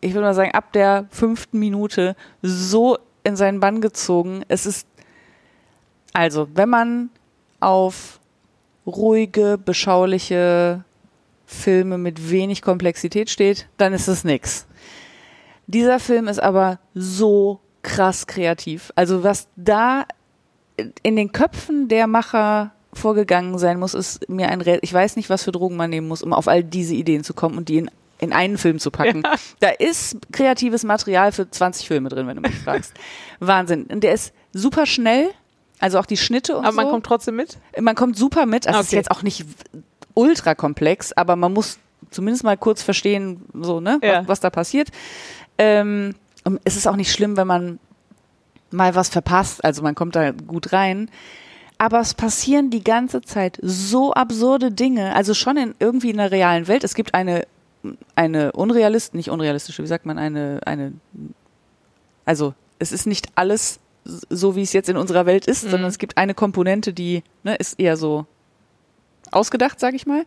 ich würde mal sagen, ab der fünften Minute so in seinen Bann gezogen. Es ist, also, wenn man auf ruhige, beschauliche Filme mit wenig Komplexität steht, dann ist es nix. Dieser Film ist aber so krass kreativ. Also was da in den Köpfen der Macher vorgegangen sein muss, ist mir ein Rä Ich weiß nicht, was für Drogen man nehmen muss, um auf all diese Ideen zu kommen und die in, in einen Film zu packen. Ja. Da ist kreatives Material für 20 Filme drin, wenn du mich fragst. Wahnsinn. Und der ist super schnell, also auch die Schnitte und Aber so. man kommt trotzdem mit. Man kommt super mit. Also es ist Okay. jetzt auch nicht ultra komplex, aber man muss zumindest mal kurz verstehen, so, ne, Ja. was, was da passiert. Ähm, es ist auch nicht schlimm, wenn man mal was verpasst. Also man kommt da gut rein. Aber es passieren die ganze Zeit so absurde Dinge. Also schon in irgendwie in der realen Welt. Es gibt eine, eine unrealist, nicht unrealistische, wie sagt man, eine, eine, also es ist nicht alles so, wie es jetzt in unserer Welt ist, Mhm. sondern es gibt eine Komponente, die ne, ist eher so ausgedacht, sage ich mal.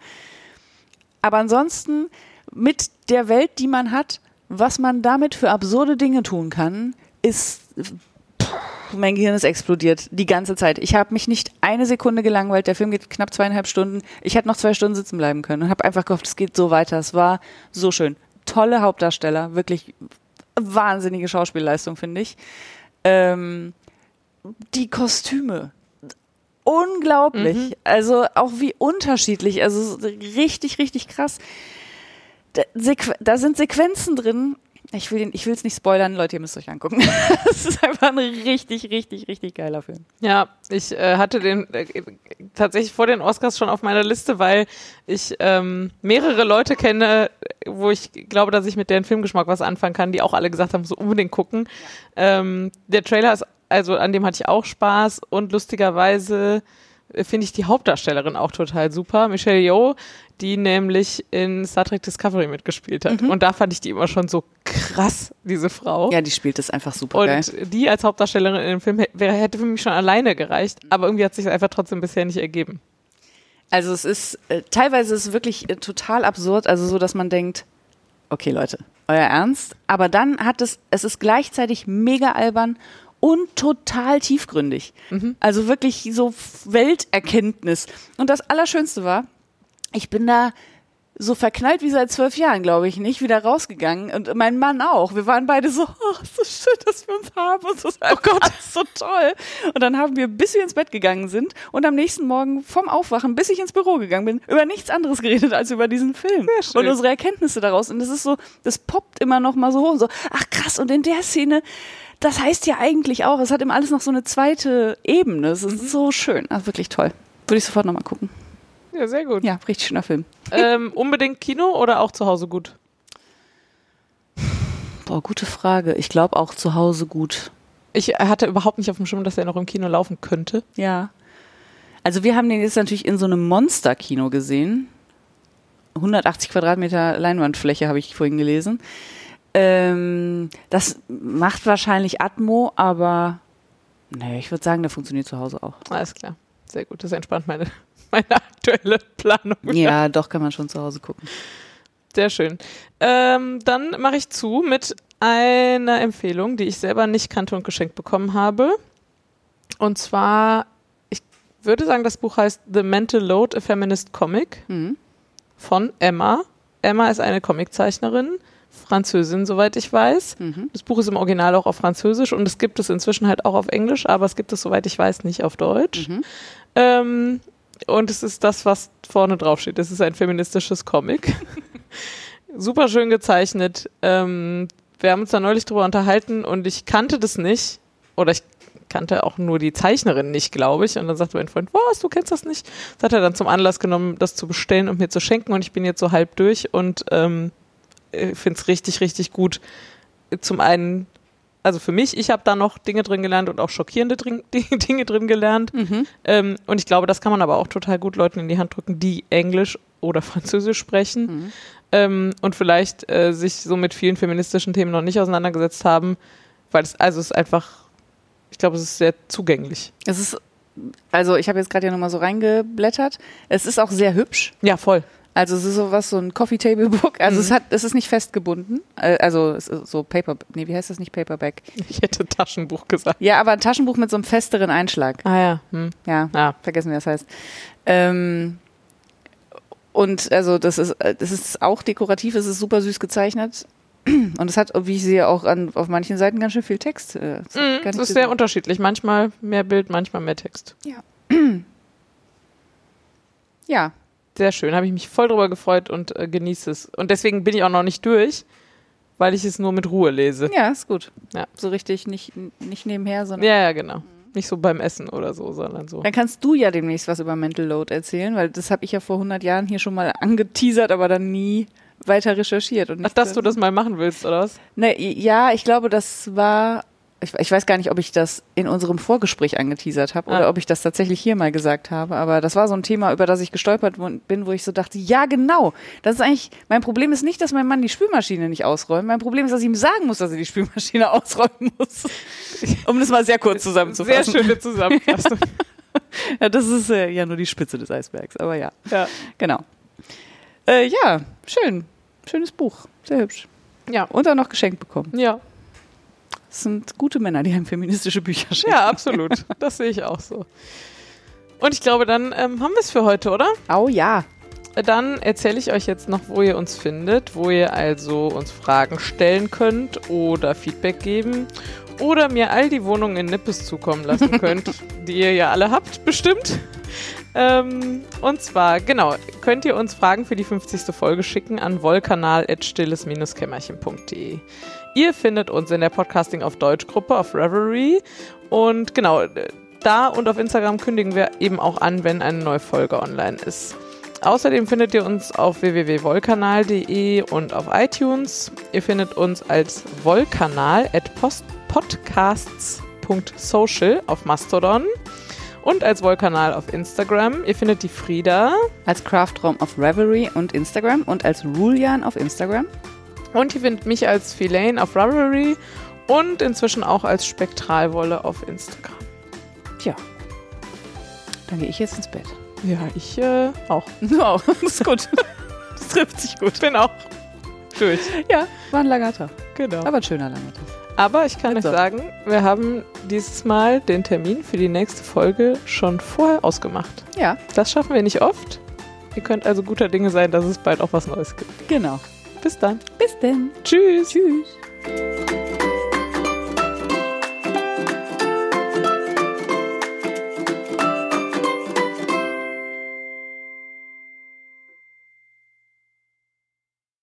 Aber ansonsten mit der Welt, die man hat, was man damit für absurde Dinge tun kann, ist pff, mein Gehirn ist explodiert die ganze Zeit. Ich habe mich nicht eine Sekunde gelangweilt. Der Film geht knapp zweieinhalb Stunden. Ich hätte noch zwei Stunden sitzen bleiben können und habe einfach gehofft, es geht so weiter. Es war so schön. Tolle Hauptdarsteller, wirklich wahnsinnige Schauspielleistung, finde ich. Ähm, die Kostüme. Unglaublich. Also auch wie unterschiedlich. Also richtig, richtig krass. Da, sind Sequenzen drin. Ich will den- ich will es nicht spoilern, Leute, ihr müsst euch angucken. Es ist einfach ein richtig, richtig, richtig geiler Film. Ja, ich äh, hatte den äh, tatsächlich vor den Oscars schon auf meiner Liste, weil ich ähm, mehrere Leute kenne, wo ich glaube, dass ich mit deren Filmgeschmack was anfangen kann, die auch alle gesagt haben, so unbedingt gucken. Ähm, der Trailer ist, also an dem hatte ich auch Spaß und lustigerweise äh, finde ich die Hauptdarstellerin auch total super, Michelle Yeoh, die nämlich in Star Trek Discovery mitgespielt hat. Und da fand ich die immer schon so krass, diese Frau. Ja, die spielt es einfach super geil. Und die als Hauptdarstellerin in dem Film hätte für mich schon alleine gereicht, aber irgendwie hat sich einfach trotzdem bisher nicht ergeben. Also es ist, äh, teilweise ist es wirklich äh, total absurd, also so, dass man denkt, okay Leute, euer Ernst? Aber dann hat es, es ist gleichzeitig mega albern und total tiefgründig. Also wirklich so Welterkenntnis. Und das Allerschönste war, ich bin da so verknallt wie seit zwölf Jahren, glaube ich, nicht wieder rausgegangen. Und mein Mann auch. Wir waren beide so, oh, so schön, dass wir uns haben. Und so, oh Gott, das ist so toll. Und dann haben wir, bis wir ins Bett gegangen sind und am nächsten Morgen vom Aufwachen, bis ich ins Büro gegangen bin, über nichts anderes geredet als über diesen Film. Und unsere Erkenntnisse daraus. Und das ist so, das poppt immer noch mal so hoch. Und so, ach krass, und in der Szene, das heißt ja eigentlich auch, es hat immer alles noch so eine zweite Ebene. Es ist so schön. Ach, wirklich toll. Würde ich sofort nochmal gucken. Ja, sehr gut. Ja, richtig schöner Film. Ähm, unbedingt Kino oder auch zu Hause gut? Boah, gute Frage. Ich glaube auch zu Hause gut. Ich hatte überhaupt nicht auf dem Schirm, dass er noch im Kino laufen könnte. Ja. Also wir haben den jetzt natürlich in so einem Monster-Kino gesehen. 180 Quadratmeter Leinwandfläche habe ich vorhin gelesen. Ähm, das macht wahrscheinlich Atmo, aber naja, ich würde sagen, der funktioniert zu Hause auch. Alles klar. Sehr gut. Das entspannt meine, meine aktuelle Planung. Ja, doch kann man schon zu Hause gucken. Sehr schön. Ähm, dann mache ich zu mit einer Empfehlung, die ich selber nicht kannte und geschenkt bekommen habe. Und zwar, ich würde sagen, das Buch heißt The Mental Load, a Feminist Comic Mhm. von Emma. Emma ist eine Comiczeichnerin, Französin, soweit ich weiß. Mhm. Das Buch ist im Original auch auf Französisch und es gibt es inzwischen halt auch auf Englisch, aber es gibt es, soweit ich weiß, nicht auf Deutsch. Mhm. Ähm, und es ist das, was vorne drauf steht. Es ist ein feministisches Comic. Super schön gezeichnet. Ähm, wir haben uns da neulich drüber unterhalten und ich kannte das nicht. Oder ich kannte auch nur die Zeichnerin nicht, glaube ich. Und dann sagte mein Freund, was, du kennst das nicht? Das hat er dann zum Anlass genommen, das zu bestellen und mir zu schenken. Und ich bin jetzt so halb durch und ähm, finde es richtig, richtig gut. Zum einen, also für mich, ich habe da noch Dinge drin gelernt und auch schockierende drin, Dinge drin gelernt. Mhm. Ähm, und ich glaube, das kann man aber auch total gut Leuten in die Hand drücken, die Englisch oder Französisch sprechen Mhm. ähm, und vielleicht äh, sich so mit vielen feministischen Themen noch nicht auseinandergesetzt haben, weil es also es ist einfach, ich glaube, es ist sehr zugänglich. Es ist, also ich habe jetzt gerade ja nochmal so reingeblättert. Es ist auch sehr hübsch. Ja, voll. Also es ist sowas, so ein Coffee Table Book. Also Mhm. es hat, es ist nicht festgebunden. Äh, Also es ist so Paper, nee, wie heißt das nicht Paperback? Ich hätte Taschenbuch gesagt. Ja, aber ein Taschenbuch mit so einem festeren Einschlag. Ah ja. Hm. Ja, Ja. vergessen wie das heißt. Ähm, und also das ist, äh, das ist auch dekorativ, es ist super süß gezeichnet. Und es hat, wie ich sehe, auch an, auf manchen Seiten ganz schön viel Text. äh, es Mhm, es nicht ist sehr unterschiedlich. Manchmal mehr Bild, manchmal mehr Text. Ja, Sehr schön, habe ich mich voll drüber gefreut und äh, genieße es. Und deswegen bin ich auch noch nicht durch, weil ich es nur mit Ruhe lese. ja, ist gut. Ja. So richtig nicht, nicht nebenher, sondern. Ja, ja, genau. Nicht so beim Essen oder so, sondern so. Dann kannst du ja demnächst was über Mental Load erzählen, weil das habe ich ja vor 100 Jahren hier schon mal angeteasert, aber dann nie weiter recherchiert. Und Ach, dass du das mal machen willst, oder was? Ne, ja, ich glaube, das war. Ich, ich weiß gar nicht, ob ich das in unserem Vorgespräch angeteasert habe oder Ah. ob ich das tatsächlich hier mal gesagt habe. Aber das war so ein Thema, über das ich gestolpert bin, wo ich so dachte, ja, genau. Das ist eigentlich, mein Problem ist nicht, dass mein Mann die Spülmaschine nicht ausräumt. Mein Problem ist, dass ich ihm sagen muss, dass er die Spülmaschine ausräumen muss. Um das mal sehr kurz Sehr zusammenzufassen. schöne Zusammenfassung. Ja, das ist äh, ja nur die Spitze des Eisbergs, aber ja. ja. Genau. Äh, ja, schön. Schönes Buch. Sehr hübsch. Ja. Und auch noch geschenkt bekommen. Ja. Das sind gute Männer, die einem feministische Bücher schenken. Ja, absolut. Das sehe ich auch so. Und ich glaube, dann ähm, haben wir es für heute, oder? Oh ja. Dann erzähle ich euch jetzt noch, wo ihr uns findet, wo ihr also uns Fragen stellen könnt oder Feedback geben oder mir all die Wohnungen in Nippes zukommen lassen könnt, die ihr ja alle habt, bestimmt. Ähm, und zwar, genau, könnt ihr uns Fragen für die 50. Folge schicken an wollkanal.stilles-kämmerchen.de. Ihr findet uns in der Podcasting auf Deutsch Gruppe auf Reverie und genau, da und auf Instagram kündigen wir eben auch an, wenn eine neue Folge online ist. Außerdem findet ihr uns auf www.wollkanal.de und auf iTunes. Ihr findet uns als Wollkanal at podcasts.social auf Mastodon und als Wollkanal auf Instagram. Ihr findet die Frieda Als Craftraum auf Reverie und Instagram und als Rulian auf Instagram. Und ihr findet mich als Filane auf Ravelry und inzwischen auch als Spektralwolle auf Instagram. Tja. Dann gehe ich jetzt ins Bett. Ja, ich äh, auch. Wow, das ist gut. Das trifft sich gut. Bin auch durch. Ja, war ein langer Tag. Genau. Aber ein schöner langer Tag. Aber ich kann euch Also. sagen, wir haben dieses Mal den Termin für die nächste Folge schon vorher ausgemacht. Ja, Das schaffen wir nicht oft. Ihr könnt also guter Dinge sein, dass es bald auch was Neues gibt. genau. Bis dann. Bis dann. Tschüss. Tschüss.